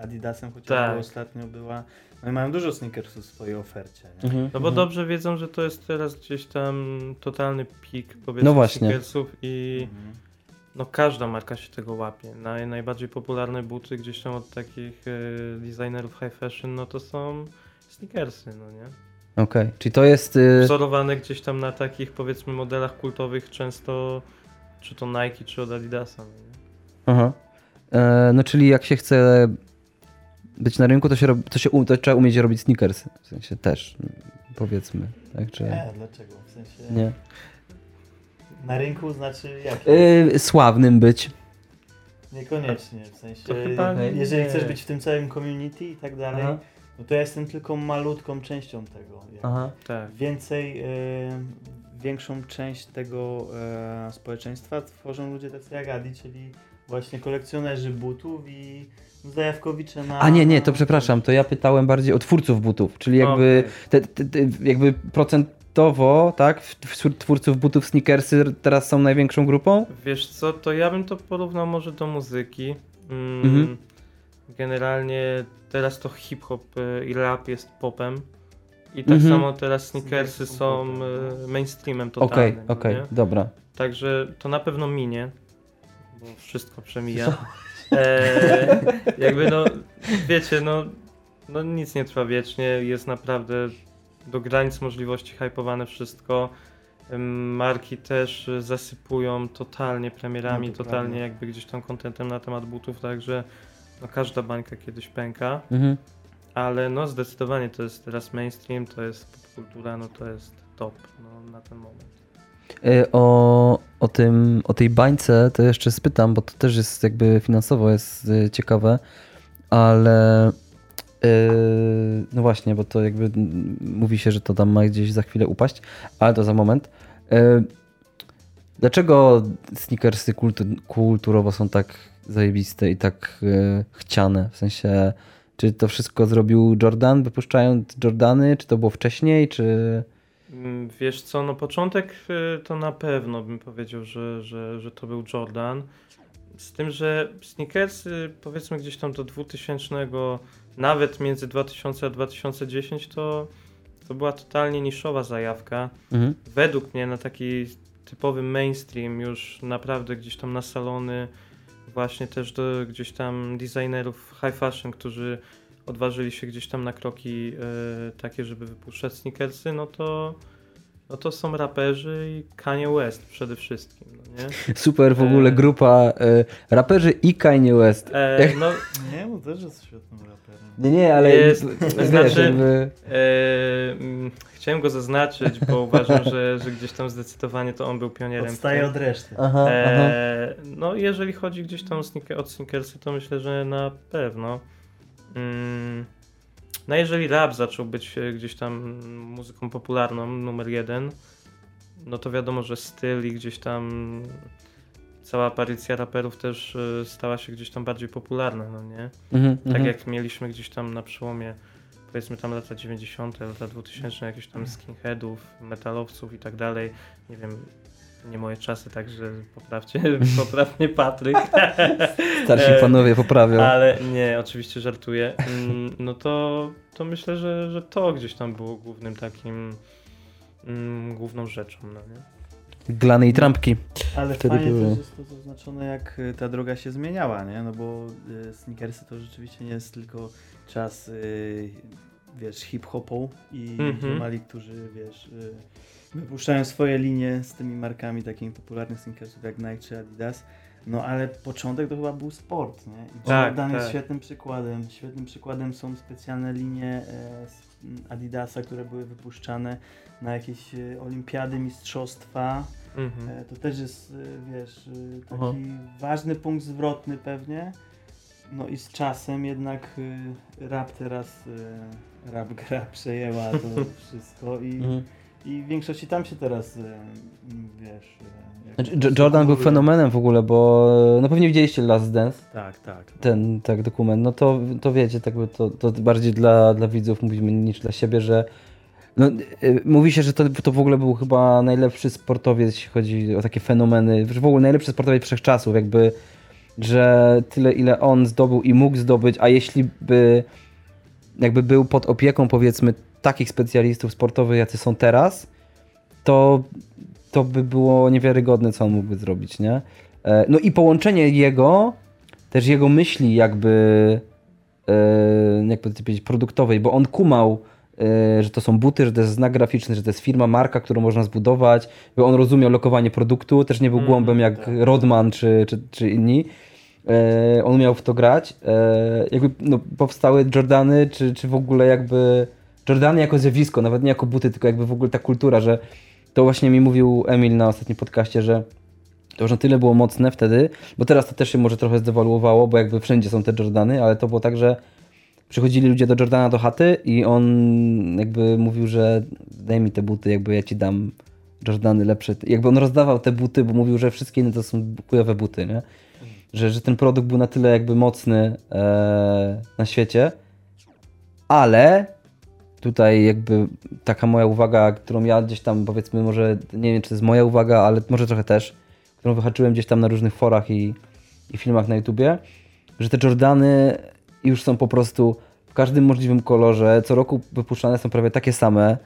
Speaker 2: Adidasem, chociażby
Speaker 3: Tak.
Speaker 2: ostatnio była. No i mają dużo sneakersów w swojej ofercie. Nie?
Speaker 1: Mhm,
Speaker 3: No bo
Speaker 1: mhm.
Speaker 3: dobrze wiedzą, że to jest teraz gdzieś tam totalny pik, powiedzmy,
Speaker 1: No właśnie.
Speaker 3: sneakersów i
Speaker 2: Mhm.
Speaker 3: no każda marka się tego łapie. Naj, najbardziej popularne buty gdzieś tam od takich e, designerów high fashion, no to są sneakersy, no nie?
Speaker 1: Okej, czyli to jest. Y...
Speaker 3: Wzorowane gdzieś tam na takich powiedzmy modelach kultowych często czy to Nike, czy od Adidasa, no nie?
Speaker 1: Aha. E, no czyli jak się chce być na rynku, to się, robi, to się to trzeba umieć robić sneakersy. W sensie też, powiedzmy. Tak, czy...
Speaker 2: Nie, dlaczego? W sensie
Speaker 1: Nie.
Speaker 2: na rynku znaczy jak?
Speaker 1: Y, sławnym być.
Speaker 2: Niekoniecznie, w sensie
Speaker 3: To chyba
Speaker 1: Okej.
Speaker 2: jeżeli
Speaker 3: nie.
Speaker 2: chcesz być w tym całym community i tak dalej,
Speaker 1: Aha.
Speaker 2: no to ja jestem tylko malutką częścią tego.
Speaker 1: Aha.
Speaker 3: Tak.
Speaker 2: Więcej, e, większą część tego e, społeczeństwa tworzą ludzie tacy jak Adi, czyli właśnie kolekcjonerzy butów i zajawkowicze na...
Speaker 1: A nie, nie, to przepraszam, to ja pytałem bardziej o twórców butów, czyli jakby,
Speaker 3: Okej.
Speaker 1: te, te, te, jakby procentowo, tak, wśród twórców butów sneakersy teraz są największą grupą?
Speaker 3: Wiesz co, to ja bym to porównał może do muzyki. Mm,
Speaker 1: Mhm.
Speaker 3: Generalnie teraz to hip-hop y, i rap jest popem. I tak
Speaker 1: Mhm.
Speaker 3: samo teraz sneakersy
Speaker 2: są popem,
Speaker 3: y, mainstreamem
Speaker 1: Okej,
Speaker 3: totalnym. no
Speaker 1: okej,
Speaker 3: nie?
Speaker 1: dobra.
Speaker 3: Także to na pewno minie, bo wszystko przemija. E, jakby no, wiecie, no, no nic nie trwa wiecznie, jest naprawdę do granic możliwości hypowane wszystko. Marki też zasypują totalnie premierami,
Speaker 2: No to
Speaker 3: totalnie jakby gdzieś tam kontentem na temat butów, także no każda bańka kiedyś pęka,
Speaker 1: Mhm.
Speaker 3: ale no zdecydowanie to jest teraz mainstream, to jest popkultura, no to jest top no, na ten moment.
Speaker 1: Y, O, o, tym, o tej bańce to jeszcze spytam, bo to też jest jakby finansowo jest y, ciekawe, ale y, no właśnie, bo to jakby mówi się, że to tam ma gdzieś za chwilę upaść, ale to za moment. Dlaczego sneakersy kultu, kulturowo są tak zajebiste i tak chciane? W sensie, czy to wszystko zrobił Jordan, wypuszczając Jordany, czy to było wcześniej, czy...
Speaker 3: Mm, Wiesz co, no początek y, to na pewno bym powiedział, że, że, że to był Jordan. Z tym, że sneakersy powiedzmy gdzieś tam do 2000, nawet między 2000 a 2010 to, to była totalnie niszowa zajawka.
Speaker 1: Mhm.
Speaker 3: Według mnie na taki typowy mainstream już naprawdę gdzieś tam na salony, właśnie też do gdzieś tam designerów high fashion, którzy odważyli się gdzieś tam na kroki e, takie, żeby wypuszczać sneakersy, no to, no to są raperzy i Kanye West przede wszystkim, no nie?
Speaker 1: Super w ogóle
Speaker 3: E.
Speaker 1: grupa y, raperzy i Kanye West.
Speaker 3: E, no,
Speaker 2: Nie, bo też jest świetnym raperem.
Speaker 1: Nie, nie, ale
Speaker 3: Jest,
Speaker 1: wiesz,
Speaker 3: znaczy-
Speaker 1: jakby...
Speaker 3: e, mm, chciałem go zaznaczyć, bo uważam, że, że gdzieś tam zdecydowanie to on był pionierem.
Speaker 2: Odstaje
Speaker 3: tym.
Speaker 2: od reszty.
Speaker 1: Aha, aha.
Speaker 3: E, no, jeżeli chodzi gdzieś tam o sneakersy, to myślę, że na pewno. Mm, no, jeżeli rap zaczął być e, gdzieś tam muzyką popularną, numer jeden, no to wiadomo, że styl i gdzieś tam cała aparycja raperów też e, stała się gdzieś tam bardziej popularna, no nie?
Speaker 1: Mhm,
Speaker 3: Tak
Speaker 1: mhm.
Speaker 3: jak mieliśmy gdzieś tam na przełomie, powiedzmy tam lata 90., lata 2000, jakieś tam skinheadów, metalowców i tak dalej. Nie wiem, nie moje czasy, także poprawcie, poprawnie Patryk.
Speaker 1: Starsi
Speaker 3: E,
Speaker 1: panowie poprawią.
Speaker 3: Ale nie, oczywiście żartuję. Mm, No to, to myślę, że, że to gdzieś tam było głównym takim, mm, główną rzeczą, no nie?
Speaker 1: Glany i trampki.
Speaker 2: Ale
Speaker 1: Wtedy
Speaker 2: fajnie
Speaker 1: były.
Speaker 2: też jest to zaznaczone, jak y, ta droga się zmieniała, nie? No bo y, sneakersy to rzeczywiście nie jest tylko czas, y, wiesz, hip-hopu i
Speaker 3: Mhm.
Speaker 2: ziomali, którzy, wiesz, y, wypuszczają swoje linie z tymi markami takimi popularnych sneakersów jak Nike czy Adidas. No ale początek to chyba był sport, nie? I
Speaker 3: Tak,
Speaker 2: Jordan jest
Speaker 3: tak.
Speaker 2: świetnym przykładem. Świetnym przykładem są specjalne linie e, z Adidasa, które były wypuszczane na jakieś e, olimpiady, mistrzostwa.
Speaker 3: Mhm.
Speaker 2: E, To też jest, wiesz, taki
Speaker 1: Aha.
Speaker 2: ważny punkt zwrotny pewnie. No i z czasem jednak rap teraz, rap gra przejęła to wszystko i,
Speaker 1: Mhm.
Speaker 2: I w większości tam się teraz, m, wiesz... jak
Speaker 1: Znaczy, Jordan był fenomenem w ogóle, bo no pewnie widzieliście Last Dance,
Speaker 2: Tak, tak.
Speaker 1: ten tak dokument, no to, to wiecie, tak by to, to bardziej dla, dla widzów mówimy niż dla siebie, że no, y, mówi się, że to, to w ogóle był chyba najlepszy sportowiec, jeśli chodzi o takie fenomeny, w ogóle najlepszy sportowiec wszechczasów, jakby, że tyle ile on zdobył i mógł zdobyć, a jeśli by jakby był pod opieką powiedzmy takich specjalistów sportowych, jacy są teraz, to, to by było niewiarygodne, co on mógłby zrobić, nie? E, No i połączenie jego, też jego myśli jakby, e, jakby to powiedzieć, produktowej, bo on kumał, e, że to są buty, że to jest znak graficzny, że to jest firma, marka, którą można zbudować, bo on rozumiał lokowanie produktu, też nie był
Speaker 3: Mm,
Speaker 1: głąbem jak
Speaker 2: tak.
Speaker 1: Rodman czy, czy, czy inni. E, on umiał w to grać. E, jakby no, powstały Jordany, czy, czy w ogóle jakby Jordany jako zjawisko, nawet nie jako buty, tylko jakby w ogóle ta kultura, że to właśnie mi mówił Emil na ostatnim podcaście, że to już na tyle było mocne wtedy, bo teraz to też się może trochę zdewaluowało, bo jakby wszędzie są te Jordany, ale to było tak, że przychodzili ludzie do Jordana do chaty i on jakby mówił, że daj mi te buty, jakby ja ci dam Jordany lepsze. Jakby on rozdawał te buty, bo mówił, że wszystkie inne to są chujowe buty, nie? Że, że ten produkt był na tyle jakby mocny e, na świecie, ale tutaj jakby taka moja uwaga, którą ja gdzieś tam powiedzmy może, nie wiem czy to jest moja uwaga, ale może trochę też, którą wyhaczyłem gdzieś tam na różnych forach i, i filmach na YouTubie, że te Jordany już są po prostu w każdym możliwym kolorze, co roku wypuszczane są prawie takie same.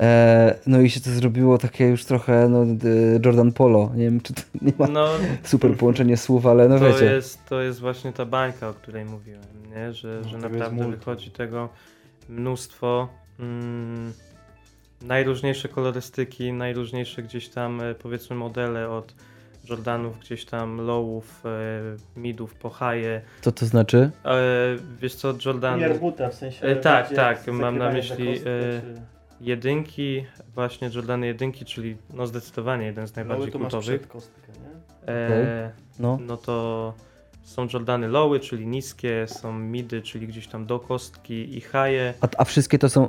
Speaker 1: E, no i się to zrobiło takie już trochę no, d- Jordan Polo. Nie wiem, czy to nie ma
Speaker 3: No,
Speaker 1: super połączenie słów, ale no
Speaker 3: to,
Speaker 1: wiecie.
Speaker 3: jest, to jest właśnie ta bańka, o której mówiłem, nie? że,
Speaker 2: No,
Speaker 3: że naprawdę wychodzi tego mnóstwo. Mm, najróżniejsze kolorystyki, najróżniejsze gdzieś tam e, powiedzmy modele od Jordanów, gdzieś tam lowów, e, midów po haje.
Speaker 1: Co to znaczy?
Speaker 3: E, wiesz co, Jordan
Speaker 2: buta w sensie...
Speaker 3: E, tak, tak, mam na myśli, e,
Speaker 2: czy-
Speaker 3: jedynki, właśnie Jordany jedynki, czyli no zdecydowanie jeden z najbardziej
Speaker 2: Lowy
Speaker 3: kultowych.
Speaker 2: kostkę, nie?
Speaker 3: E,
Speaker 1: No.
Speaker 3: no to są Jordany lowy, czyli niskie, są midy, czyli gdzieś tam do kostki i haje.
Speaker 1: A, a wszystkie to są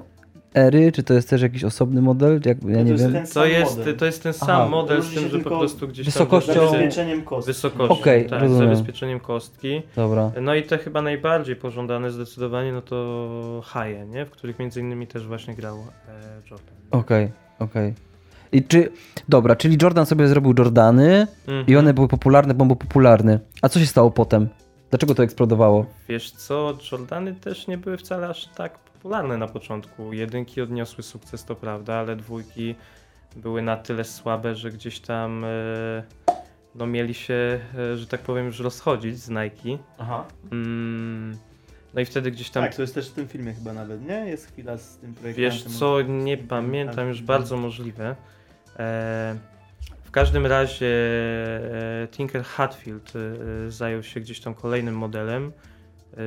Speaker 1: ery, czy to jest też jakiś osobny model? Jak, ja
Speaker 2: to
Speaker 1: nie
Speaker 2: jest
Speaker 1: wiem.
Speaker 2: ten
Speaker 3: To
Speaker 2: sam
Speaker 3: jest,
Speaker 2: model.
Speaker 3: to jest ten sam
Speaker 1: Aha.
Speaker 3: model, z tym, że po prostu gdzieś
Speaker 1: wysokością-
Speaker 3: tam...
Speaker 2: Zabezpieczeniem kostki.
Speaker 3: Wysokości,
Speaker 1: Okej,
Speaker 3: tak, z
Speaker 1: rozumiem.
Speaker 3: zabezpieczeniem kostki.
Speaker 1: Dobra.
Speaker 3: No i te chyba najbardziej pożądane zdecydowanie, no to haje, nie? W których między innymi też właśnie grał e, Jordan.
Speaker 1: Okej, okej. I czy. Dobra, czyli Jordan sobie zrobił Jordany
Speaker 3: Mhm.
Speaker 1: i one były popularne, bo on był popularny. A co się stało potem? Dlaczego to eksplodowało?
Speaker 3: Wiesz co, Jordany też nie były wcale aż tak popularne na początku. Jedynki odniosły sukces, to prawda, ale dwójki były na tyle słabe, że gdzieś tam e, no mieli się, e, że tak powiem, już rozchodzić z Nike.
Speaker 2: Aha.
Speaker 3: Mm, no i wtedy gdzieś tam,
Speaker 2: Tak, to jest też w tym filmie chyba nawet, nie? Jest chwila z tym projektem.
Speaker 3: wiesz co, nie pamiętam, już bardzo możliwe. E, w każdym razie e, Tinker Hatfield e, zajął się gdzieś tam kolejnym modelem,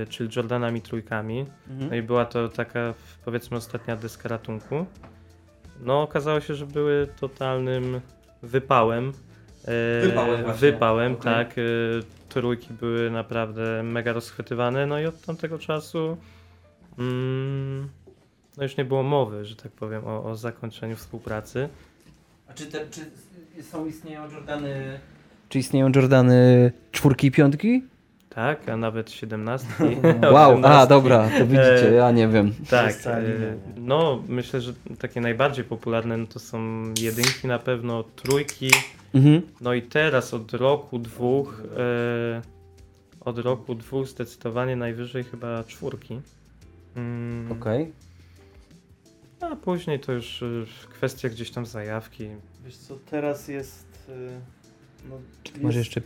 Speaker 3: czyli Jordanami trójkami. No i była to taka, powiedzmy, ostatnia deska ratunku. No, okazało się, że były totalnym wypałem. E,
Speaker 1: Wypałem właśnie.
Speaker 3: Wypałem,
Speaker 1: Okej.
Speaker 3: tak. E, trójki były naprawdę mega rozchwytywane. No i od tamtego czasu mm, no już nie było mowy, że tak powiem, o, o zakończeniu współpracy.
Speaker 1: A czy, te, czy są istnieją Jordany. Czy istnieją Jordany czwórki i piątki?
Speaker 3: Tak, a nawet siedemnastki.
Speaker 1: Wow, a dobra, to widzicie,
Speaker 3: E,
Speaker 1: ja nie wiem.
Speaker 3: Tak, e, no myślę, że takie najbardziej popularne no to są jedynki na pewno, trójki,
Speaker 1: Mhm.
Speaker 3: No i teraz od roku, dwóch, e, od roku, dwóch zdecydowanie najwyżej chyba czwórki. Mm,
Speaker 1: Okej.
Speaker 3: A później to już kwestia gdzieś tam zajawki.
Speaker 2: Wiesz co, teraz jest... No,
Speaker 1: Może
Speaker 2: jest,
Speaker 1: jeszcze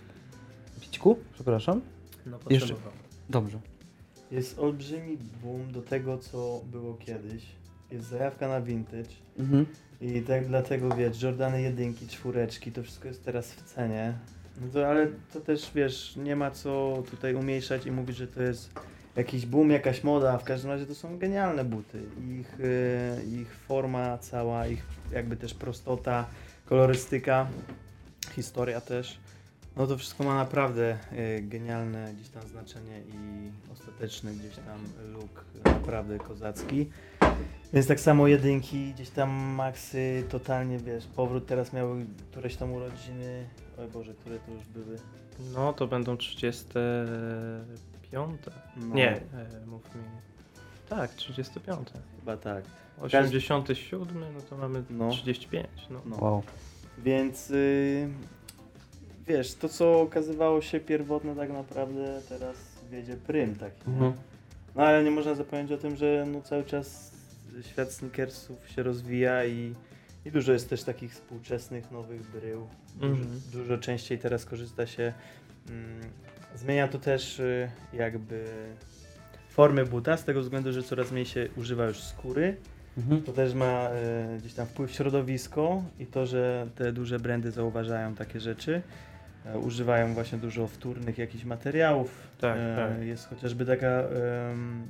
Speaker 1: pićku? Przepraszam.
Speaker 3: No,
Speaker 1: Jeszcze-. Dobrze.
Speaker 2: jest olbrzymi boom do tego, co było kiedyś. Jest zajawka na vintage.
Speaker 1: Mhm.
Speaker 2: I tak dlatego wiesz, Jordany jedynki, czwóreczki, to wszystko jest teraz w cenie. No to, ale to też wiesz, nie ma co tutaj umniejszać i mówić, że to jest jakiś boom, jakaś moda. W każdym razie to są genialne buty. Ich, y, ich forma cała, ich jakby też prostota, kolorystyka, historia też. No to wszystko ma naprawdę y, genialne gdzieś tam znaczenie i ostateczny gdzieś tam look naprawdę kozacki. Więc tak samo jedynki, gdzieś tam maksy, totalnie wiesz, powrót teraz miały któreś tam urodziny, oj Boże, które to już były.
Speaker 3: No to będą 35.
Speaker 2: No,
Speaker 3: Nie, e, mów mi. Tak, 35.
Speaker 2: Chyba tak.
Speaker 3: 87, no to mamy
Speaker 2: No.
Speaker 3: 35. No.
Speaker 2: No.
Speaker 1: Wow.
Speaker 2: Więc y, wiesz, to co okazywało się pierwotne tak naprawdę teraz wiedzie prym taki.
Speaker 1: Mhm.
Speaker 2: No ale nie można zapomnieć o tym, że no, cały czas świat sneakersów się rozwija i, i dużo jest też takich współczesnych nowych brył. Dużo,
Speaker 3: Mhm.
Speaker 2: dużo częściej teraz korzysta się. Mm, zmienia to też y, jakby formy buta, z tego względu, że coraz mniej się używa już skóry.
Speaker 1: Mhm.
Speaker 2: To też ma y, gdzieś tam wpływ środowisko i to, że te duże brandy zauważają takie rzeczy. E, używają właśnie dużo wtórnych jakichś materiałów.
Speaker 3: Tak,
Speaker 2: E,
Speaker 3: tak.
Speaker 2: Jest chociażby taka em,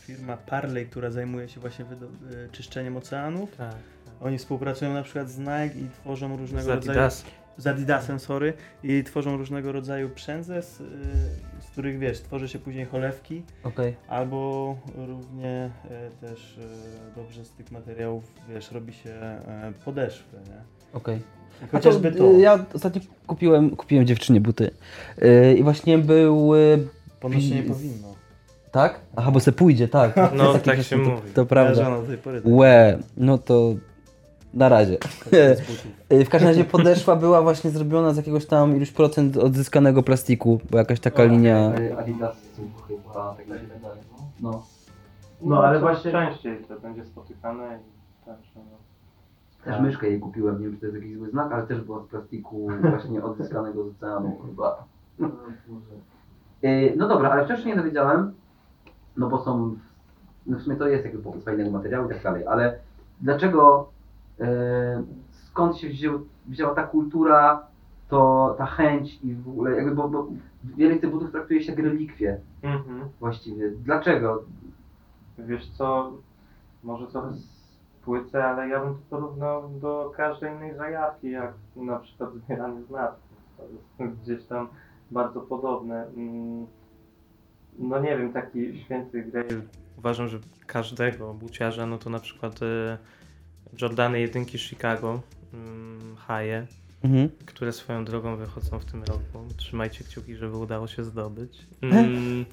Speaker 2: firma Parley, która zajmuje się właśnie wydo- e, czyszczeniem oceanów.
Speaker 3: Tak.
Speaker 2: Oni współpracują na przykład z Nike i tworzą różnego
Speaker 3: Z
Speaker 2: rodzaju
Speaker 3: Adidas.
Speaker 2: z Adidasem, sorry, i tworzą różnego rodzaju przędze, z, y, z których wiesz, tworzy się później cholewki,
Speaker 1: Okej.
Speaker 2: albo równie y, też y, dobrze z tych materiałów, wiesz, robi się podeszwy, nie?
Speaker 1: Okej. A
Speaker 2: Chociażby
Speaker 1: to,
Speaker 2: to,
Speaker 1: y, Ja ostatnio kupiłem, kupiłem dziewczynie buty. Y, I właśnie był. y,
Speaker 2: ponoć się nie powinno.
Speaker 1: Tak? Aha, bo se pójdzie, tak.
Speaker 3: No, tak się
Speaker 1: to,
Speaker 3: mówi.
Speaker 1: To
Speaker 2: Ja
Speaker 1: prawda.
Speaker 2: do tej pory tak
Speaker 1: Łe, no to na razie. Y, W każdym razie podeszwa była właśnie zrobiona z jakiegoś tam iluś procent odzyskanego plastiku, bo jakaś taka linia. Adidas chyba, tak mi się wydaje. No.
Speaker 3: No, ale właśnie częściej to będzie spotykane i tak, że no.
Speaker 1: Też myszkę jej kupiłem, nie wiem czy to jest jakiś zły znak, ale też była z plastiku właśnie odzyskanego z oceanu chyba. Y, No dobra, ale wcześniej nie dowiedziałem, no bo są, no w sumie to jest jakby popis fajnego materiału i tak dalej, ale dlaczego, y, skąd się wziął, wzięła ta kultura, to ta chęć i w ogóle jakby, bo, bo wiele z tych butów traktuje się jak relikwie
Speaker 3: Mhm.
Speaker 1: właściwie. Dlaczego?
Speaker 3: Wiesz co, może trochę spłycę, ale ja bym to porównał do każdej innej zajawki, jak na przykład zbieranie znawców. To jest gdzieś tam bardzo podobne. Mm, No nie wiem, taki święty grail. Uważam, że każdego buciarza, no to na przykład e, Jordany jedynki Chicago, mm, Haje,
Speaker 1: Mhm.
Speaker 3: które swoją drogą wychodzą w tym roku. Trzymajcie kciuki, żeby udało się zdobyć. Mm,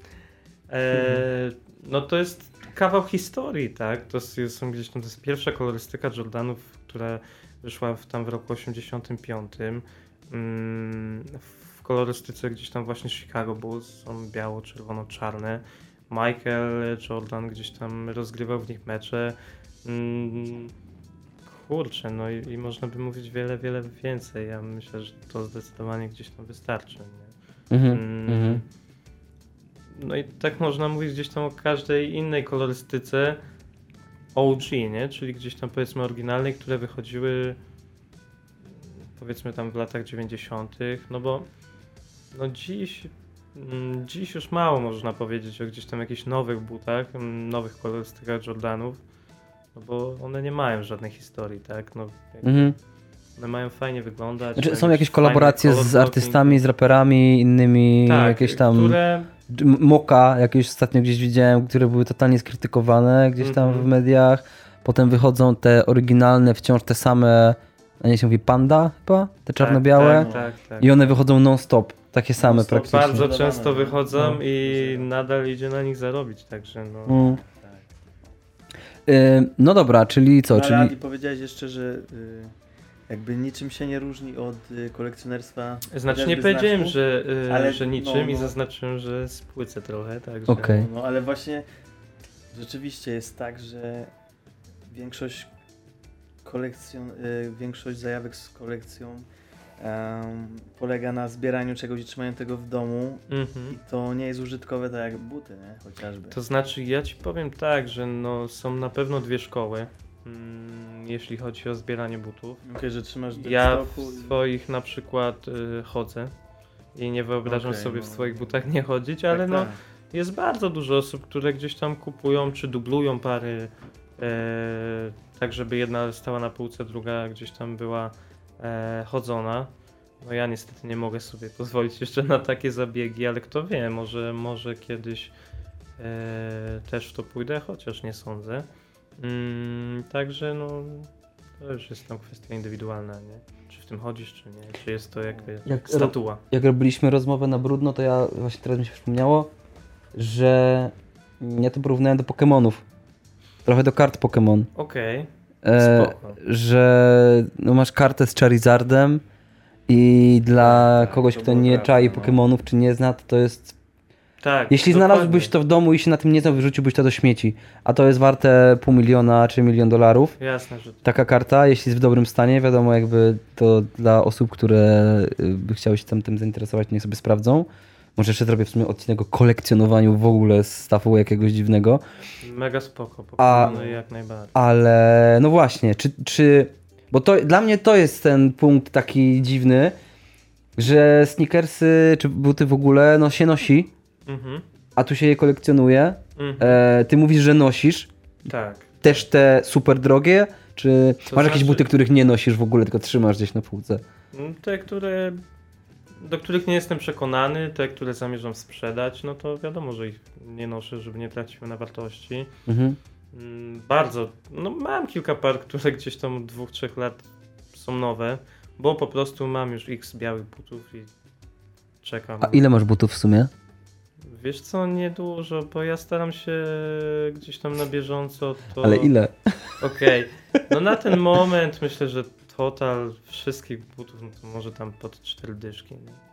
Speaker 3: e, no to jest kawał historii, tak? To jest, są gdzieś tam, to jest pierwsza kolorystyka Jordanów, która wyszła w, tam w roku 85. Mm, w kolorystyce gdzieś tam właśnie Chicago Bulls są biało-czerwono-czarne. Michael Jordan gdzieś tam rozgrywał w nich mecze. Mm, kurczę, no i, i można by mówić wiele, wiele więcej. Ja myślę, że to zdecydowanie gdzieś tam wystarczy. Nie?
Speaker 1: Mhm.
Speaker 3: Mm. No i tak można mówić gdzieś tam o każdej innej kolorystyce OG, nie? Czyli gdzieś tam powiedzmy oryginalnej, które wychodziły powiedzmy tam w latach 90., no bo no dziś mm, dziś już mało można powiedzieć o gdzieś tam jakichś nowych butach, mm, nowych kolorystykach Jordanów, no bo one nie mają żadnej historii, tak? No,
Speaker 1: Mhm.
Speaker 3: one mają fajnie wyglądać.
Speaker 1: Znaczy,
Speaker 3: mają
Speaker 1: są jakieś kolaboracje z artystami, z raperami, innymi,
Speaker 3: tak,
Speaker 1: jakieś tam
Speaker 3: które
Speaker 1: Moka, jakieś ostatnio gdzieś widziałem, które były totalnie skrytykowane gdzieś tam
Speaker 3: Mhm.
Speaker 1: w mediach. Potem wychodzą te oryginalne, wciąż te same, a nie się mówi panda chyba? Te czarno-białe.
Speaker 3: Tak, tak, tak.
Speaker 1: I one wychodzą non-stop, takie same
Speaker 2: Non-stop,
Speaker 1: praktycznie.
Speaker 3: Bardzo często wychodzą
Speaker 1: No.
Speaker 3: i nadal idzie na nich zarobić, także no.
Speaker 1: Mm.
Speaker 2: Tak.
Speaker 1: Y, no dobra, czyli co?
Speaker 2: No, ale
Speaker 1: czyli...
Speaker 2: Powiedziałeś jeszcze, że y, jakby niczym się nie różni od y, kolekcjonerstwa.
Speaker 3: Znaczy nie powiedziałem,
Speaker 2: znaczków.
Speaker 3: że, y,
Speaker 2: ale
Speaker 3: że
Speaker 2: no,
Speaker 3: niczym i
Speaker 2: no.
Speaker 3: zaznaczyłem, że spłycę trochę, także...
Speaker 1: Okej.
Speaker 2: No ale właśnie rzeczywiście jest tak, że większość kolekcjon, y, większość zajawek z kolekcją polega na zbieraniu czegoś i trzymaniu tego w domu
Speaker 3: Mhm.
Speaker 2: i to nie jest użytkowe tak jak buty, nie? Chociażby.
Speaker 3: To znaczy, ja ci powiem tak, że no, są na pewno dwie szkoły, mm, jeśli chodzi o zbieranie butów.
Speaker 2: Okej, że trzymasz
Speaker 3: Ja w swoich na przykład y, chodzę i nie wyobrażam
Speaker 2: Okej,
Speaker 3: sobie
Speaker 2: no.
Speaker 3: w swoich butach nie chodzić, ale
Speaker 2: tak,
Speaker 3: no
Speaker 2: tak.
Speaker 3: jest bardzo dużo osób, które gdzieś tam kupują czy dublują pary, e, tak żeby jedna stała na półce, druga gdzieś tam była e, chodzona. No ja niestety nie mogę sobie pozwolić jeszcze na takie zabiegi, ale kto wie, może, może kiedyś e, też w to pójdę, chociaż nie sądzę. Mm, także no to już jest tam kwestia indywidualna, nie? Czy w tym chodzisz, czy nie? Czy jest to jakby
Speaker 1: Jak
Speaker 3: statua?
Speaker 1: Jak robiliśmy rozmowę na brudno, to ja właśnie teraz mi się przypomniało, że ja to porównałem do Pokémonów. Trochę do kart Pokémon.
Speaker 3: Okej,
Speaker 1: E,
Speaker 3: spoko.
Speaker 1: że no masz kartę z Charizardem i dla
Speaker 2: Tak,
Speaker 1: kogoś,
Speaker 2: to
Speaker 1: kto nie czai
Speaker 2: no.
Speaker 1: Pokémonów czy nie zna, to jest...
Speaker 3: Tak.
Speaker 1: Jeśli
Speaker 3: dokładnie.
Speaker 1: znalazłbyś to w domu i się na tym nie znał, wyrzuciłbyś to do śmieci. A to jest warte pół miliona czy milion dolarów.
Speaker 3: Jasne, że
Speaker 1: Taka karta, jeśli jest w dobrym stanie, wiadomo jakby to dla osób, które y, by chciały się tam tym zainteresować, niech sobie sprawdzą. Może jeszcze zrobię w sumie odcinek o kolekcjonowaniu w ogóle stawu jakiegoś dziwnego.
Speaker 3: Mega spoko,
Speaker 1: A-
Speaker 3: Pokémony jak najbardziej.
Speaker 1: Ale no właśnie, czy, czy. Bo to dla mnie to jest ten punkt taki dziwny, że sneakersy czy buty w ogóle no się nosi,
Speaker 3: Mhm.
Speaker 1: a tu się je kolekcjonuje.
Speaker 3: Mhm.
Speaker 1: E, ty mówisz, że nosisz
Speaker 3: tak.
Speaker 1: też te super drogie, czy
Speaker 3: To
Speaker 1: masz jakieś
Speaker 3: znaczy-
Speaker 1: buty, których nie nosisz w ogóle, tylko trzymasz gdzieś na półce?
Speaker 3: Mm, Te, które. Do których nie jestem przekonany, te, które zamierzam sprzedać, no to wiadomo, że ich nie noszę, żeby nie traciły na wartości.
Speaker 1: Mhm.
Speaker 3: Mm, Bardzo. No mam kilka par, które gdzieś tam od dwóch, trzech lat są nowe, bo po prostu mam już x białych butów i czekam.
Speaker 1: A ile masz butów w sumie?
Speaker 3: Wiesz co, niedużo, bo ja staram się gdzieś tam na bieżąco to...
Speaker 1: Ale ile?
Speaker 3: Okej, no na ten moment myślę, że total wszystkich butów, no to może tam pod cztery dyszki. nie?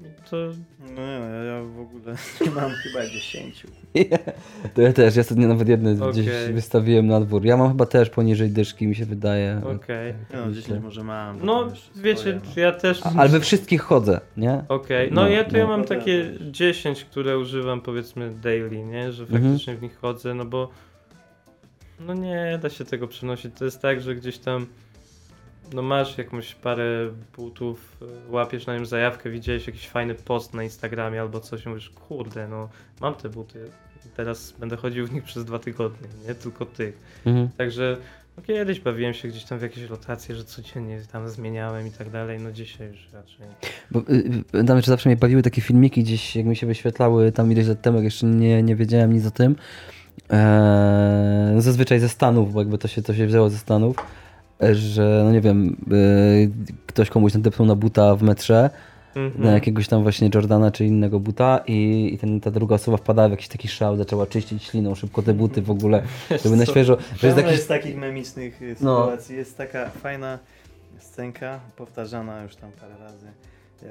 Speaker 3: No To
Speaker 2: No nie, no, ja, ja w ogóle nie mam chyba 10.
Speaker 1: To ja też, ja sobie nawet jedne gdzieś
Speaker 3: Okej.
Speaker 1: wystawiłem na dwór. Ja mam chyba też poniżej dyszki, mi się wydaje.
Speaker 3: okej.
Speaker 2: No 10 może mam.
Speaker 3: No wiecie,
Speaker 2: swoje, no.
Speaker 3: ja też...
Speaker 1: A- Ale we wszystkich chodzę, nie?
Speaker 3: Okej, no,
Speaker 1: No,
Speaker 3: ja to ja
Speaker 1: no.
Speaker 3: mam
Speaker 2: No, ja
Speaker 3: takie
Speaker 2: też.
Speaker 3: 10, które używam powiedzmy daily, nie? Że
Speaker 1: Mhm.
Speaker 3: faktycznie w nich chodzę, no bo no nie da się tego przenosić. To jest tak, że gdzieś tam no masz jakąś parę butów, y, łapiesz na nim zajawkę, widziałeś jakiś fajny post na Instagramie albo coś, mówisz, kurde, no mam te buty, teraz będę chodził w nich przez dwa tygodnie, nie tylko tych.
Speaker 1: Mhm.
Speaker 3: Także no kiedyś bawiłem się gdzieś tam w jakieś rotacje, że codziennie tam zmieniałem i tak dalej, no dzisiaj już raczej.
Speaker 1: Bo, y, y, pamiętam, że zawsze mnie bawiły takie filmiki gdzieś, jak mi się wyświetlały tam ileś lat temu, jak jeszcze nie, nie wiedziałem nic o tym. Eee, zazwyczaj ze Stanów, bo jakby to się, to się wzięło ze Stanów, e, że no nie wiem, y, ktoś komuś nadepnął na buta w metrze,
Speaker 3: Mhm.
Speaker 1: na jakiegoś tam właśnie Jordana czy innego buta i, i ten, ta druga osoba wpadała w jakiś taki szał, zaczęła czyścić śliną szybko te buty w ogóle, żeby na świeżo, że jest jakiś...
Speaker 2: jest takich memicznych y,
Speaker 1: No.
Speaker 2: sytuacji. Jest taka fajna scenka, powtarzana już tam parę razy.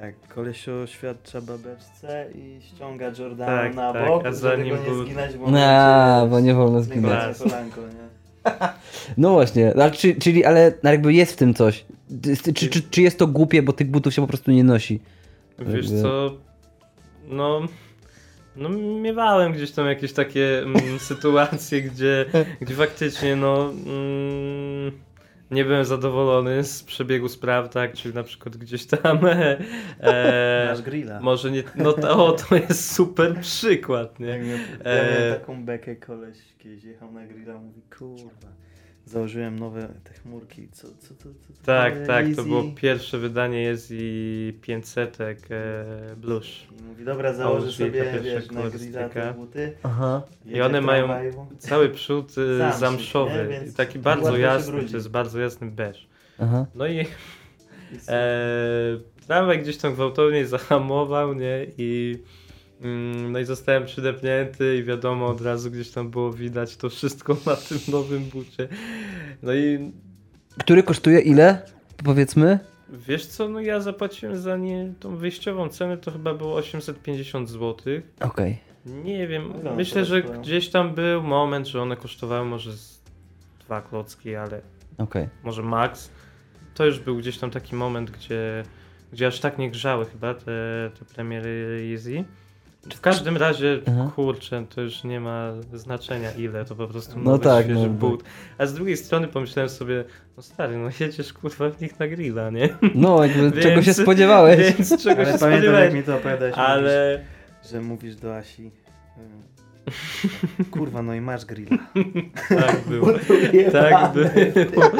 Speaker 2: Jak koleś oświadcza babeczce i ściąga Jordana
Speaker 3: Tak,
Speaker 2: na
Speaker 3: tak,
Speaker 2: bok,
Speaker 3: a za
Speaker 2: żeby go nie zginać, bo
Speaker 1: No, bo nie wolno
Speaker 2: zginać
Speaker 1: zginąć.
Speaker 2: kolanko, nie?
Speaker 1: No właśnie, czy, czyli, ale jakby jest w tym coś. Czy, czy, czy, czy jest to głupie, bo tych butów się po prostu nie nosi?
Speaker 3: Wiesz
Speaker 1: Jakby-
Speaker 3: co, no, no miewałem gdzieś tam jakieś takie mm, sytuacje, gdzie, gdzie faktycznie no mm, nie byłem zadowolony z przebiegu spraw, tak, czyli na przykład gdzieś tam e,
Speaker 2: Masz grilla.
Speaker 3: może nie, no to, o, to jest super przykład, nie?
Speaker 2: Jak miał, ja
Speaker 3: E,
Speaker 2: miałem taką bekę, koleś kiedyś jechał na grilla, mówi kurwa, założyłem nowe te chmurki, co, co, co, co, co
Speaker 3: Tak, tak, to było pierwsze wydanie jest i 500 e, blush.
Speaker 2: I mówi, dobra, założę sobie, wiesz, na grilla te buty.
Speaker 1: Aha.
Speaker 2: jedzie
Speaker 3: one mają-. Cały przód e,
Speaker 2: Zamszyk,
Speaker 3: zamszowy,
Speaker 2: nie?
Speaker 3: I taki bardzo jasny, to jest bardzo jasny beż.
Speaker 1: Aha.
Speaker 3: No i
Speaker 2: I
Speaker 3: e, tramwaj gdzieś tam gwałtownie zahamował, nie? I no i zostałem przydepnięty i wiadomo, od razu gdzieś tam było widać to wszystko na tym nowym bucie. No i
Speaker 1: Który kosztuje ile? powiedzmy?
Speaker 3: Wiesz co, no ja zapłaciłem za nie tą wyjściową cenę, to chyba było 850 zł.
Speaker 1: Okej.
Speaker 3: Nie wiem,
Speaker 2: No,
Speaker 3: myślę,
Speaker 2: to
Speaker 3: że
Speaker 2: swoją.
Speaker 3: gdzieś tam był moment, że one kosztowały może z dwa klocki, ale
Speaker 1: Okej.
Speaker 3: może max. To już był gdzieś tam taki moment, gdzie, gdzie aż tak nie grzały chyba te, te premiery Easy. W każdym razie,
Speaker 1: Aha.
Speaker 3: kurczę, to już nie ma znaczenia ile, to po prostu
Speaker 1: No tak,
Speaker 3: świeży
Speaker 1: no,
Speaker 3: but. A z drugiej strony pomyślałem sobie, no stary, no jedziesz kurwa w nich na grilla, nie?
Speaker 1: No, jakby
Speaker 3: Więc-
Speaker 1: czego się spodziewałeś?
Speaker 3: Więc czego
Speaker 2: Ale
Speaker 3: się
Speaker 2: pamiętam jak mi to opowiadałeś,
Speaker 3: Ale...
Speaker 2: mówisz, że mówisz do Asi. y, Kurwa, no i masz grilla.
Speaker 3: Tak było. Tak było.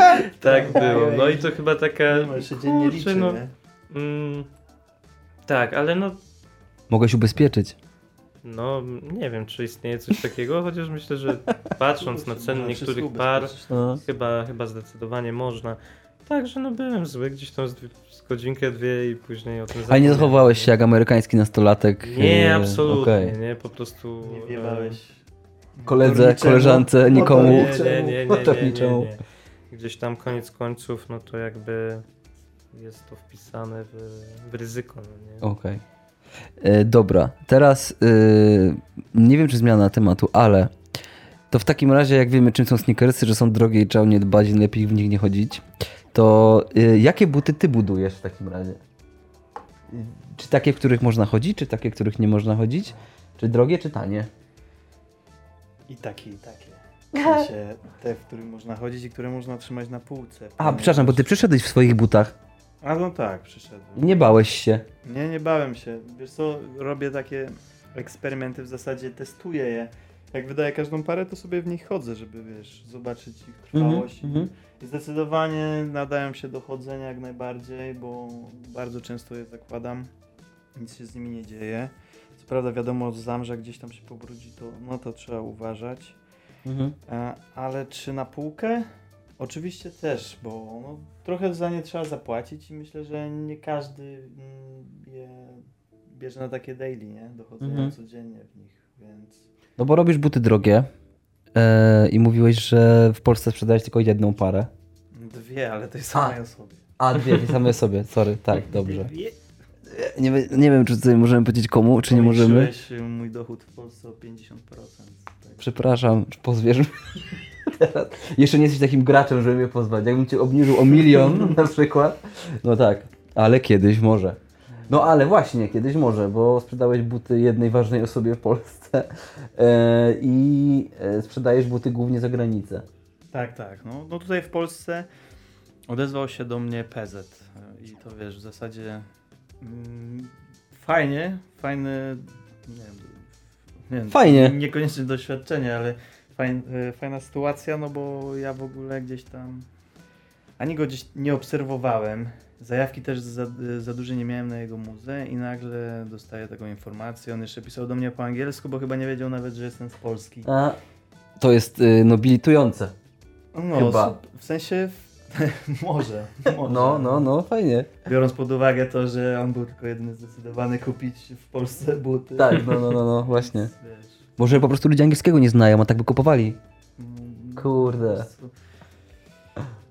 Speaker 3: Tak było. No i to chyba taka.
Speaker 2: No, się dziennie
Speaker 3: kurczę, no, mm, tak, ale no,
Speaker 1: Mogłeś ubezpieczyć.
Speaker 3: no nie wiem, czy istnieje coś takiego, chociaż myślę, że patrząc na ceny niektórych par.
Speaker 1: No.
Speaker 3: chyba, chyba zdecydowanie można. Także no byłem zły, gdzieś tam z, dwie- z godzinkę, dwie i później o tym
Speaker 1: Ale nie
Speaker 3: zapomniałem.
Speaker 1: zachowałeś się jak amerykański nastolatek.
Speaker 3: Nie, absolutnie,
Speaker 1: okej.
Speaker 3: nie, po prostu...
Speaker 2: Nie
Speaker 3: e,
Speaker 2: wjebałeś.
Speaker 1: Koledze, koleżance, nikomu.
Speaker 3: Nie, nie, nie, nie, nie, nie, nie. Gdzieś tam koniec końców, no to jakby jest to wpisane w, w ryzyko, no nie?
Speaker 1: Okej. E, Dobra, teraz y, nie wiem, czy zmiana tematu, ale to w takim razie, jak wiemy, czym są sneakersy, że są drogie i trzeba o nie dbać i lepiej w nich nie chodzić, to y, jakie buty ty budujesz w takim razie? Czy takie, w których można chodzić, czy takie, w których nie można chodzić? Czy drogie, czy tanie?
Speaker 2: I takie, i takie. W sensie te, w których można chodzić i które można trzymać na półce.
Speaker 1: A, przepraszam, bo ty przyszedłeś w swoich butach.
Speaker 2: A no tak, przyszedłem.
Speaker 1: Nie bałeś się.
Speaker 2: Nie, nie bałem się. Wiesz co, robię takie eksperymenty, w zasadzie testuję je. Jak wydaję każdą parę, to sobie w nich chodzę, żeby wiesz, zobaczyć ich trwałość.
Speaker 1: Mhm, mhm.
Speaker 2: I zdecydowanie nadają się do chodzenia jak najbardziej, bo bardzo często je zakładam. Nic się z nimi nie dzieje. Co prawda wiadomo, zamrza gdzieś tam się pobrudzi, to no to trzeba uważać.
Speaker 1: Mhm.
Speaker 2: E, ale czy na półkę? Oczywiście też, bo no, trochę za nie trzeba zapłacić i myślę, że nie każdy mm, je bierze na takie daily, nie? Dochodzenia
Speaker 1: Mhm.
Speaker 2: codziennie w nich, więc...
Speaker 1: No bo robisz buty drogie e, i mówiłeś, że w Polsce sprzedałeś tylko jedną parę.
Speaker 2: Dwie, ale tej samej osobie.
Speaker 1: A, dwie, tej samej sobie, sorry, tak, dobrze.
Speaker 2: Dwie?
Speaker 1: Nie, nie wiem, czy tutaj możemy powiedzieć komu, czy nie możemy.
Speaker 2: Y, mój dochód w Polsce o 50%. Tak.
Speaker 1: Przepraszam, pozwierz mi. Teraz. Jeszcze nie jesteś takim graczem, żeby mnie pozwać. Jakbym cię obniżył o milion na przykład, no tak, ale kiedyś może. No ale właśnie, kiedyś może, bo sprzedałeś buty jednej ważnej osobie w Polsce e, i e, sprzedajesz buty głównie za granicę.
Speaker 2: Tak, tak. No, no tutaj w Polsce odezwał się do mnie PZ i to wiesz, w zasadzie mm, fajnie, fajne, nie wiem, nie
Speaker 1: Fajnie.
Speaker 2: Niekoniecznie doświadczenie, ale fajn, y, fajna sytuacja, no bo ja w ogóle gdzieś tam ani go gdzieś nie obserwowałem. Zajawki też za, za duże nie miałem na jego muzę i nagle dostaję taką informację. On jeszcze pisał do mnie po angielsku, bo chyba nie wiedział nawet, że jestem z Polski.
Speaker 1: A, to jest y, nobilitujące.
Speaker 2: No,
Speaker 1: Chyba.
Speaker 2: w sensie może, może.
Speaker 1: No, no, no, fajnie.
Speaker 2: Biorąc pod uwagę to, że on był tylko jedyny zdecydowany kupić w Polsce buty.
Speaker 1: Tak, no, no, no, no właśnie.
Speaker 2: Wiesz,
Speaker 1: Może po prostu ludzie angielskiego nie znają, a tak by kupowali. Kurde.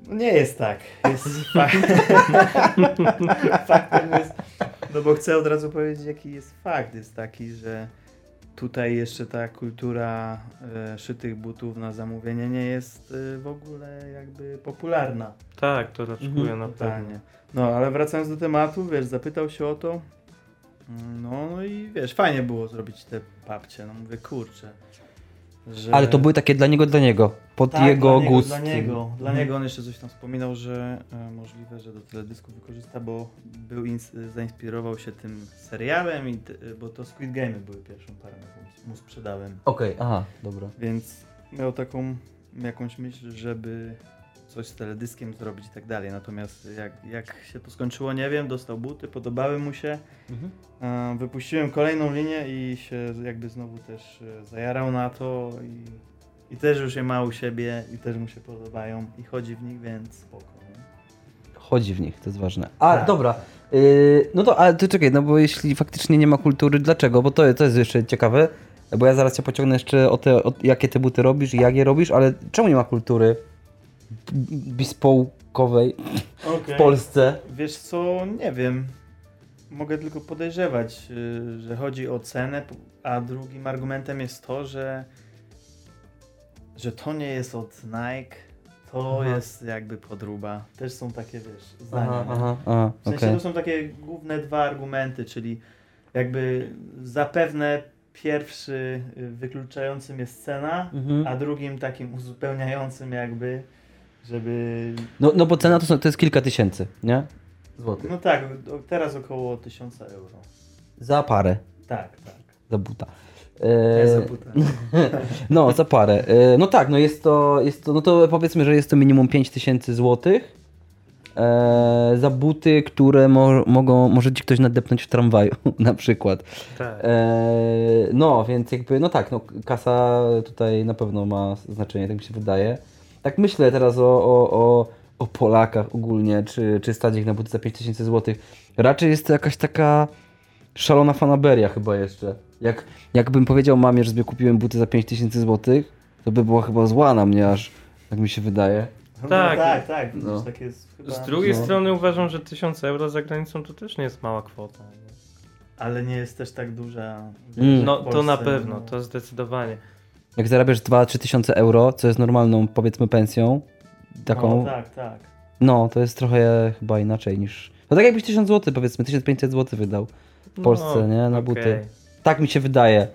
Speaker 2: No nie jest tak. Jest fakt. Faktem jest. No bo chcę od razu powiedzieć, jaki jest fakt. Jest taki, że tutaj jeszcze ta kultura e, szytych butów na zamówienie nie jest e, w ogóle jakby popularna.
Speaker 3: Tak, to raczkuję
Speaker 1: Mhm,
Speaker 3: na pewno.
Speaker 2: No, ale wracając do tematu, wiesz, zapytał się o to. No, no i wiesz, fajnie było zrobić te papcie. No mówię, kurczę. Że...
Speaker 1: Ale to były takie dla niego, dla niego. Pod
Speaker 2: tak,
Speaker 1: jego
Speaker 2: dla
Speaker 1: gust.
Speaker 2: Dla niego, dla
Speaker 1: Mhm.
Speaker 2: niego on jeszcze coś tam wspominał, że e, możliwe, że do teledysku wykorzysta, bo był ins- zainspirował się tym serialem, i bo to Squid Game były pierwszą parą, jaką mu sprzedałem.
Speaker 1: Okej, aha, dobra.
Speaker 2: Więc miał taką jakąś myśl, żeby coś z teledyskiem zrobić i tak dalej. Natomiast jak, jak się to skończyło, nie wiem, dostał buty, podobały mu się.
Speaker 1: Mhm.
Speaker 2: E, Wypuściłem kolejną linię i się jakby znowu też e, zajarał na to i, i też już je ma u siebie i też mu się podobają i chodzi w nich, więc spoko. nie?
Speaker 1: Chodzi w nich, to jest ważne. A,
Speaker 2: Tak.
Speaker 1: dobra. Yy, no to, ale to czekaj, no bo jeśli faktycznie nie ma kultury, dlaczego? Bo to, to jest jeszcze ciekawe, bo ja zaraz cię pociągnę jeszcze o te, o, jakie te buty robisz i jak je robisz, ale czemu nie ma kultury bespoke bukowej
Speaker 2: Okej.
Speaker 1: w Polsce.
Speaker 2: Wiesz co, nie wiem. Mogę tylko podejrzewać, y, że chodzi o cenę, a drugim argumentem jest to, że, że to nie jest od Nike, to
Speaker 1: Aha.
Speaker 2: jest jakby podróba. Też są takie, wiesz, zdania.
Speaker 1: Aha, aha, aha,
Speaker 2: W sensie
Speaker 1: okej.
Speaker 2: to są takie główne dwa argumenty, czyli jakby zapewne pierwszy y, wykluczającym jest cena,
Speaker 1: Mhm.
Speaker 2: a drugim takim uzupełniającym jakby, żeby...
Speaker 1: No, no bo cena to, są, to jest kilka tysięcy, nie? Złotych.
Speaker 2: No tak, o- teraz około 1000 euro.
Speaker 1: Za parę,
Speaker 2: Tak, tak.
Speaker 1: za buta.
Speaker 2: Nie
Speaker 1: E,
Speaker 2: za buta.
Speaker 1: No, za parę. E, No tak, no jest to, jest to, no to powiedzmy, że jest to minimum 5000 złotych e, za buty, które mo mogą, może ci ktoś nadepnąć w tramwaju na przykład.
Speaker 3: Tak.
Speaker 1: E, no, więc jakby, no tak, no kasa tutaj na pewno ma znaczenie, tak mi się wydaje. Tak myślę teraz o, o, o, o Polakach ogólnie, czy, czy stać ich na buty za 5000 złotych. Raczej jest to jakaś taka szalona fanaberia chyba jeszcze. Jak, jakbym powiedział mamie, że sobie kupiłem buty za 5000 złotych, to by była chyba zła na mnie aż, tak mi się wydaje.
Speaker 2: No,
Speaker 3: Tak.
Speaker 2: tak, tak.
Speaker 1: No.
Speaker 2: Tak jest chyba,
Speaker 3: Z drugiej
Speaker 1: No.
Speaker 3: strony uważam, że 1000 euro za granicą to też nie jest mała kwota. nie?
Speaker 2: Ale nie jest też tak duża.
Speaker 1: Mm.
Speaker 3: No to na pewno,
Speaker 2: no.
Speaker 3: to zdecydowanie.
Speaker 1: Jak zarabiasz 2-3 tysiące euro, co jest normalną powiedzmy pensją, taką,
Speaker 2: No, tak, tak.
Speaker 1: No, to jest trochę chyba inaczej niż. No tak jakbyś 1000 zł powiedzmy, 1500 zł wydał w Polsce, nie? Na
Speaker 3: okej.
Speaker 1: buty. Tak mi się wydaje.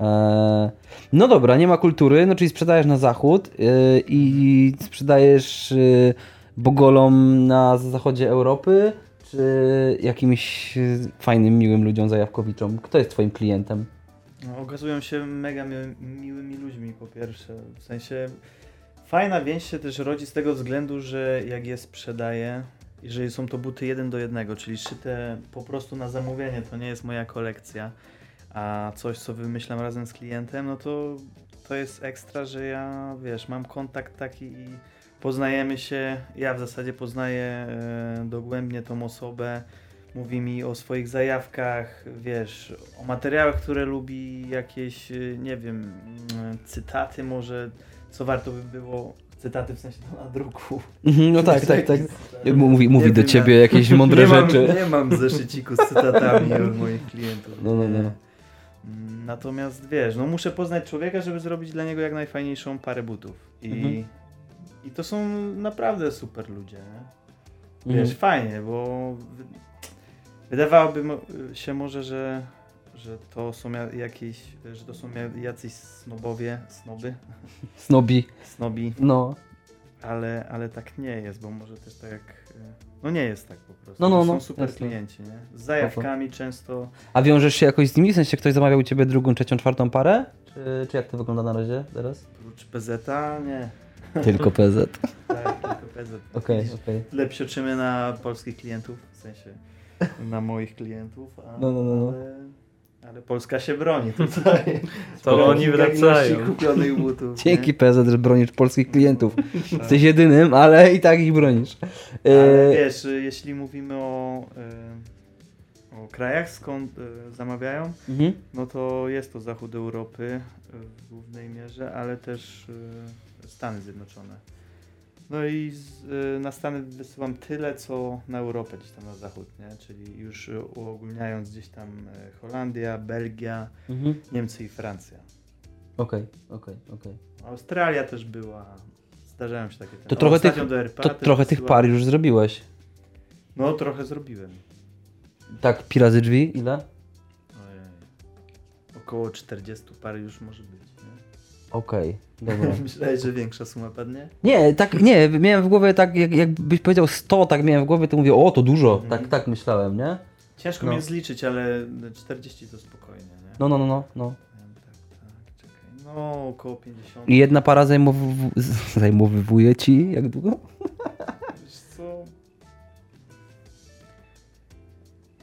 Speaker 1: Eee, no dobra, nie ma kultury, no czyli sprzedajesz na zachód yy, i sprzedajesz yy, bogolom na zachodzie Europy, czy jakimś fajnym, miłym ludziom, zajawkowiczom? Kto jest twoim klientem?
Speaker 2: No, okazują się mega mi miłymi ludźmi po pierwsze. W sensie fajna więź się też rodzi z tego względu, że jak je sprzedaję, jeżeli są to buty jeden do jednego, czyli szyte po prostu na zamówienie, to nie jest moja kolekcja, a coś co wymyślam razem z klientem, no to to jest ekstra, że ja wiesz, mam kontakt taki i poznajemy się, ja w zasadzie poznaję e, dogłębnie tą osobę, mówi mi o swoich zajawkach, wiesz, o materiałach, które lubi, jakieś, y, nie wiem, mm, cytaty może, co warto by było, cytaty w sensie to na druku.
Speaker 1: Mhm, No tak, tak, tak. Mówi, mówi do ciebie
Speaker 2: ja-
Speaker 1: jakieś mądre
Speaker 2: nie
Speaker 1: rzeczy.
Speaker 2: Mam, nie mam zeszyciku z cytatami od moich klientów.
Speaker 1: No, no, no.
Speaker 2: Mm, Natomiast wiesz, no muszę poznać człowieka, żeby zrobić dla niego jak najfajniejszą parę butów. I,
Speaker 1: Mhm.
Speaker 2: i to są naprawdę super ludzie, nie?
Speaker 1: Mhm.
Speaker 2: Wiesz, fajnie, bo wydawałoby się może, że, że to są ja- jakieś, że to są ja- jacyś snobowie, snoby,
Speaker 1: Snobi.
Speaker 2: snobi,
Speaker 1: No.
Speaker 2: ale, ale tak nie jest, bo może też tak jak, e, no nie jest tak po prostu.
Speaker 1: No, no,
Speaker 2: To
Speaker 1: no,
Speaker 2: Są super
Speaker 1: jasne.
Speaker 2: klienci, nie? Z zajawkami często,
Speaker 1: A wiążesz się jakoś z nimi? W sensie ktoś zamawiał u ciebie drugą, trzecią, czwartą parę? Czy, czy jak to wygląda na razie teraz?
Speaker 2: oprócz PZ-a, nie.
Speaker 1: Tylko PZ.
Speaker 2: Tak, tylko PZ.
Speaker 1: Okej, okej.
Speaker 2: Tyle psioczymy na polskich klientów, w sensie na moich klientów, a,
Speaker 1: No, no, no, no.
Speaker 2: Ale, ale Polska się broni tutaj.
Speaker 3: To oni wracają.
Speaker 2: kupionych butów.
Speaker 1: Dzięki? PZ, że bronisz polskich klientów. Jesteś jedynym, ale i tak ich bronisz.
Speaker 2: Ale
Speaker 1: E,
Speaker 2: wiesz, jeśli mówimy o, y, o krajach, skąd y, zamawiają,
Speaker 1: mhm.
Speaker 2: no to jest to zachód Europy y, w głównej mierze, ale też y, Stany Zjednoczone. No i z, y, na Stany wysyłam tyle, co na Europę, gdzieś tam na zachód, nie? Czyli już y, uogólniając gdzieś tam y, Holandia, Belgia,
Speaker 1: Mhm.
Speaker 2: Niemcy i Francja.
Speaker 1: Okej, okej, okej.
Speaker 2: Australia też była. Zdarzają się takie.
Speaker 1: To
Speaker 2: o,
Speaker 1: trochę tych-
Speaker 2: do RPA
Speaker 1: To trochę tych par już zrobiłeś.
Speaker 2: No, trochę zrobiłem.
Speaker 1: Tak, pi razy drzwi, ile?
Speaker 2: Ojej. Około 40 par już może być.
Speaker 1: Okej, dobra.
Speaker 2: Myślałeś, że większa suma padnie?
Speaker 1: Nie, tak, nie, miałem w głowie tak, jak, jakbyś powiedział 100, tak miałem w głowie, to mówię, o, to dużo.
Speaker 2: Mhm.
Speaker 1: Tak, tak myślałem, nie?
Speaker 2: Ciężko
Speaker 1: No.
Speaker 2: mi jest zliczyć, ale 40 to spokojnie. Nie?
Speaker 1: No, no, no, no. no.
Speaker 2: Tak, tak. No, około 50.
Speaker 1: I jedna para zajmowyw- zajmowywuje ci, jak długo?
Speaker 2: Wiesz co?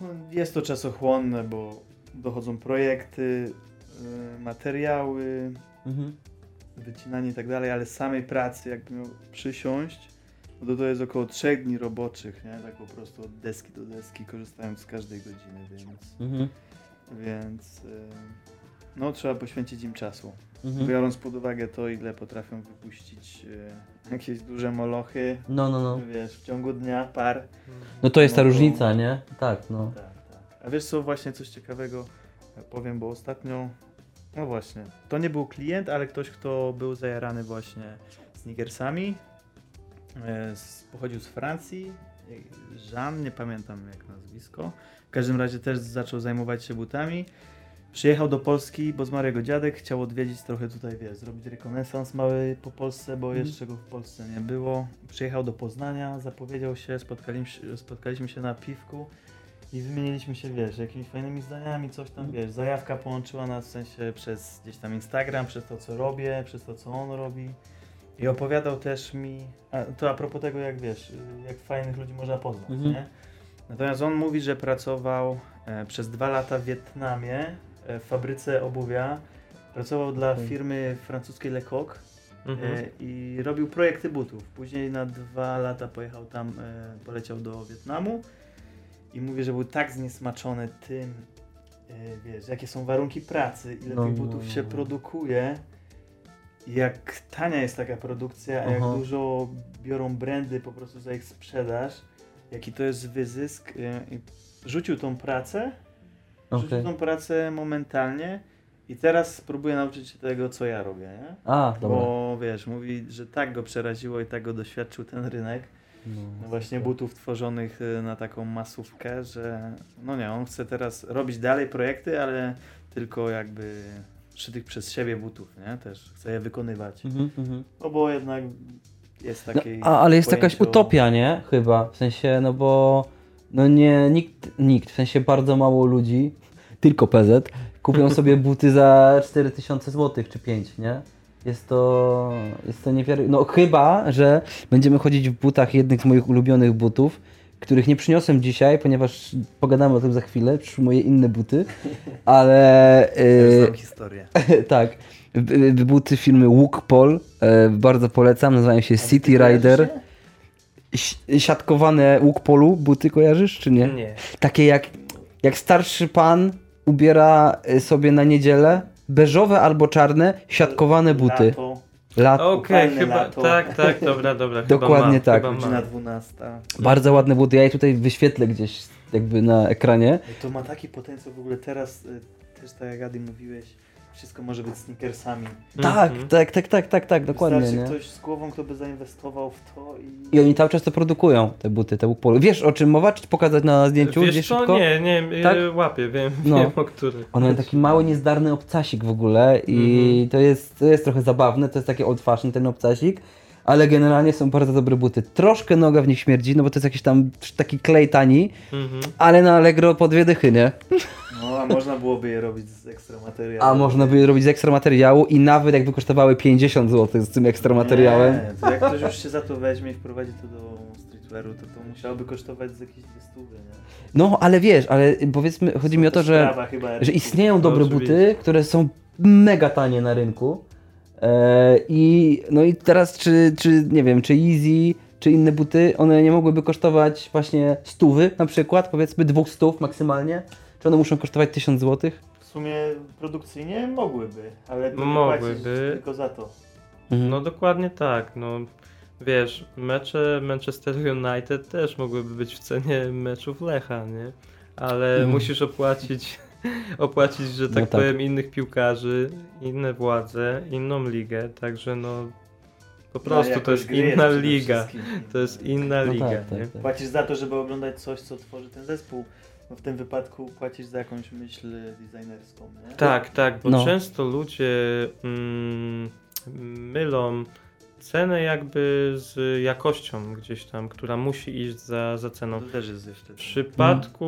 Speaker 2: No, jest to czasochłonne, bo dochodzą projekty, y, materiały,
Speaker 1: Mhm.
Speaker 2: wycinanie i tak dalej, ale samej pracy, jakby miał przysiąść, no to jest około 3 dni roboczych, nie? Tak po prostu od deski do deski, korzystając z każdej godziny, więc,
Speaker 1: Mhm.
Speaker 2: więc y, no trzeba poświęcić im czasu.
Speaker 1: Mhm.
Speaker 2: Biorąc pod uwagę to, ile potrafią wypuścić e, jakieś duże molochy,
Speaker 1: No, no, no.
Speaker 2: wiesz, w ciągu dnia par.
Speaker 1: No to jest ta
Speaker 2: No
Speaker 1: różnica, nie? Tak, no.
Speaker 2: Tak, tak. A wiesz co, właśnie coś ciekawego powiem, bo ostatnio, no właśnie, to nie był klient, ale ktoś, kto był zajarany właśnie sneakersami, e, pochodził z Francji, Jean, nie pamiętam jak nazwisko, w każdym razie też zaczął zajmować się butami. Przyjechał do Polski, bo zmarł jego dziadek, chciał odwiedzić trochę tutaj, wiesz, zrobić rekonesans mały po Polsce, bo
Speaker 1: Mhm.
Speaker 2: jeszcze go w Polsce nie było. Przyjechał do Poznania, zapowiedział się, spotkaliśmy, spotkaliśmy się na piwku i wymieniliśmy się, wiesz, jakimiś fajnymi zdaniami, coś tam, wiesz, zajawka połączyła nas w sensie przez gdzieś tam Instagram, przez to, co robię, przez to, co on robi. I opowiadał też mi, a to a propos tego, jak wiesz, jak fajnych ludzi można poznać,
Speaker 1: Mhm.
Speaker 2: nie? Natomiast on mówi, że pracował e, przez dwa lata w Wietnamie e, w fabryce obuwia. Pracował dla firmy francuskiej Lecoq
Speaker 3: Mhm.
Speaker 2: e, i robił projekty butów. Później na dwa lata pojechał tam, e, poleciał do Wietnamu i mówi, że był tak zniesmaczony tym, e, wiesz, jakie są warunki pracy, ile
Speaker 1: No,
Speaker 2: tych
Speaker 1: no,
Speaker 2: butów
Speaker 1: no,
Speaker 2: się
Speaker 1: no.
Speaker 2: produkuje, jak tania jest taka produkcja, a jak
Speaker 1: Aha.
Speaker 2: dużo biorą brandy po prostu za ich sprzedaż, jaki to jest wyzysk. i Rzucił tą pracę,
Speaker 1: Okej.
Speaker 2: rzucił tą pracę momentalnie i teraz próbuję nauczyć się tego, co ja robię, nie?
Speaker 1: A, dobra.
Speaker 2: Bo wiesz, mówi, że tak go przeraziło i tak go doświadczył ten rynek, no właśnie butów tworzonych y, na taką masówkę, że no nie, on chce teraz robić dalej projekty, ale tylko jakby szytych przez siebie butów, nie? Też chce je wykonywać.
Speaker 1: Mhm, mhm.
Speaker 2: No bo jednak jest
Speaker 1: No,
Speaker 2: taki...
Speaker 1: a, ale jest jakaś
Speaker 2: pojęcie o-
Speaker 1: utopia, nie? Chyba. W sensie, no bo no nie, nikt, nikt, w sensie bardzo mało ludzi, tylko PZ, kupią sobie buty za 4000 zł czy 5, nie? Jest to, jest to niewiarygodne. No chyba, że będziemy chodzić w butach jednych z moich ulubionych butów, których nie przyniosłem dzisiaj, ponieważ pogadamy o tym za chwilę, przyszły moje inne buty, ale...
Speaker 2: Ja
Speaker 1: yy,
Speaker 2: znam historię.
Speaker 1: tak. Buty firmy Wookpol. E, bardzo polecam. Nazywają się City Rider. Siatkowane Wookpolu buty kojarzysz, czy nie?
Speaker 3: Nie.
Speaker 1: Takie jak, jak starszy pan ubiera e, sobie na niedzielę beżowe albo czarne, siatkowane buty.
Speaker 2: Lato,
Speaker 1: Lat.
Speaker 3: Okej,
Speaker 2: Upalne
Speaker 3: chyba,
Speaker 2: lato.
Speaker 3: tak, tak, dobra, dobra. chyba
Speaker 1: Dokładnie
Speaker 3: mam,
Speaker 1: tak.
Speaker 3: Chyba
Speaker 2: godzina
Speaker 3: mam.
Speaker 2: 12.
Speaker 1: Bardzo ładne buty. Ja je tutaj wyświetlę gdzieś jakby na ekranie.
Speaker 2: To ma taki potencjał w ogóle teraz, y, też tak jak Adi mówiłeś, wszystko może być sneakersami.
Speaker 1: Tak,
Speaker 3: Mhm.
Speaker 1: tak, tak, tak, tak, tak, dokładnie.
Speaker 2: Wystarczy
Speaker 1: Nie?
Speaker 2: ktoś z głową, kto by zainwestował w to i...
Speaker 1: I oni cały czas to produkują, te buty, te Wookpolu. Wiesz o czym mowa? Czy pokazać na zdjęciu
Speaker 3: Wiesz
Speaker 1: gdzieś
Speaker 3: co?
Speaker 1: szybko?
Speaker 3: Nie, nie,
Speaker 1: Tak?
Speaker 3: tak? łapię, wiem,
Speaker 1: No.
Speaker 3: wiem o który.
Speaker 1: On ma taki mały, niezdarny obcasik w ogóle i
Speaker 3: Mhm.
Speaker 1: to, jest, to jest trochę zabawne, to jest taki old fashion ten obcasik, ale generalnie są bardzo dobre buty. Troszkę noga w nich śmierdzi, no bo to jest jakiś tam taki klej tani,
Speaker 3: Mhm.
Speaker 1: ale na Allegro po dwie dychy, nie?
Speaker 2: No, a można byłoby je robić z ekstra materiału.
Speaker 1: A można by je robić z ekstra materiału i nawet jakby kosztowały 50 zł z tym ekstra materiałem.
Speaker 2: Nie, to jak ktoś już się za to weźmie i wprowadzi to do streetwearu, to to musiałoby kosztować z jakieś dwie stówy, nie?
Speaker 1: No, ale wiesz, ale powiedzmy, chodzi mi o to, że... że istnieją
Speaker 3: No,
Speaker 1: dobre
Speaker 3: oczywiście.
Speaker 1: buty, które są mega tanie na rynku. E, I no i teraz czy, czy nie wiem, czy Easy, czy inne buty, one nie mogłyby kosztować właśnie stówy na przykład, powiedzmy dwóch stów maksymalnie? Czy one muszą kosztować 1000 zł?
Speaker 2: W sumie produkcyjnie mogłyby, ale
Speaker 3: mogłyby.
Speaker 2: tylko za to.
Speaker 1: Mhm.
Speaker 3: No dokładnie tak, no wiesz, mecze Manchester United też mogłyby być w cenie meczów Lecha, nie? Ale
Speaker 1: Mhm.
Speaker 3: musisz opłacić, opłacić, że tak,
Speaker 1: No tak.
Speaker 3: powiem, innych piłkarzy, inne władze, inną ligę, także no po prostu to
Speaker 2: jakość
Speaker 3: jest inna liga. To jest inna
Speaker 1: No
Speaker 3: liga,
Speaker 1: tak, tak, tak.
Speaker 2: Płacisz za to, żeby oglądać coś, co tworzy ten zespół. No w tym wypadku płacisz za jakąś myśl designerską, nie?
Speaker 3: Tak, tak, bo
Speaker 1: No.
Speaker 3: często ludzie mm, mylą cenę jakby z jakością gdzieś tam, która musi iść za, za ceną.
Speaker 2: To też jest jeszcze.
Speaker 3: W przypadku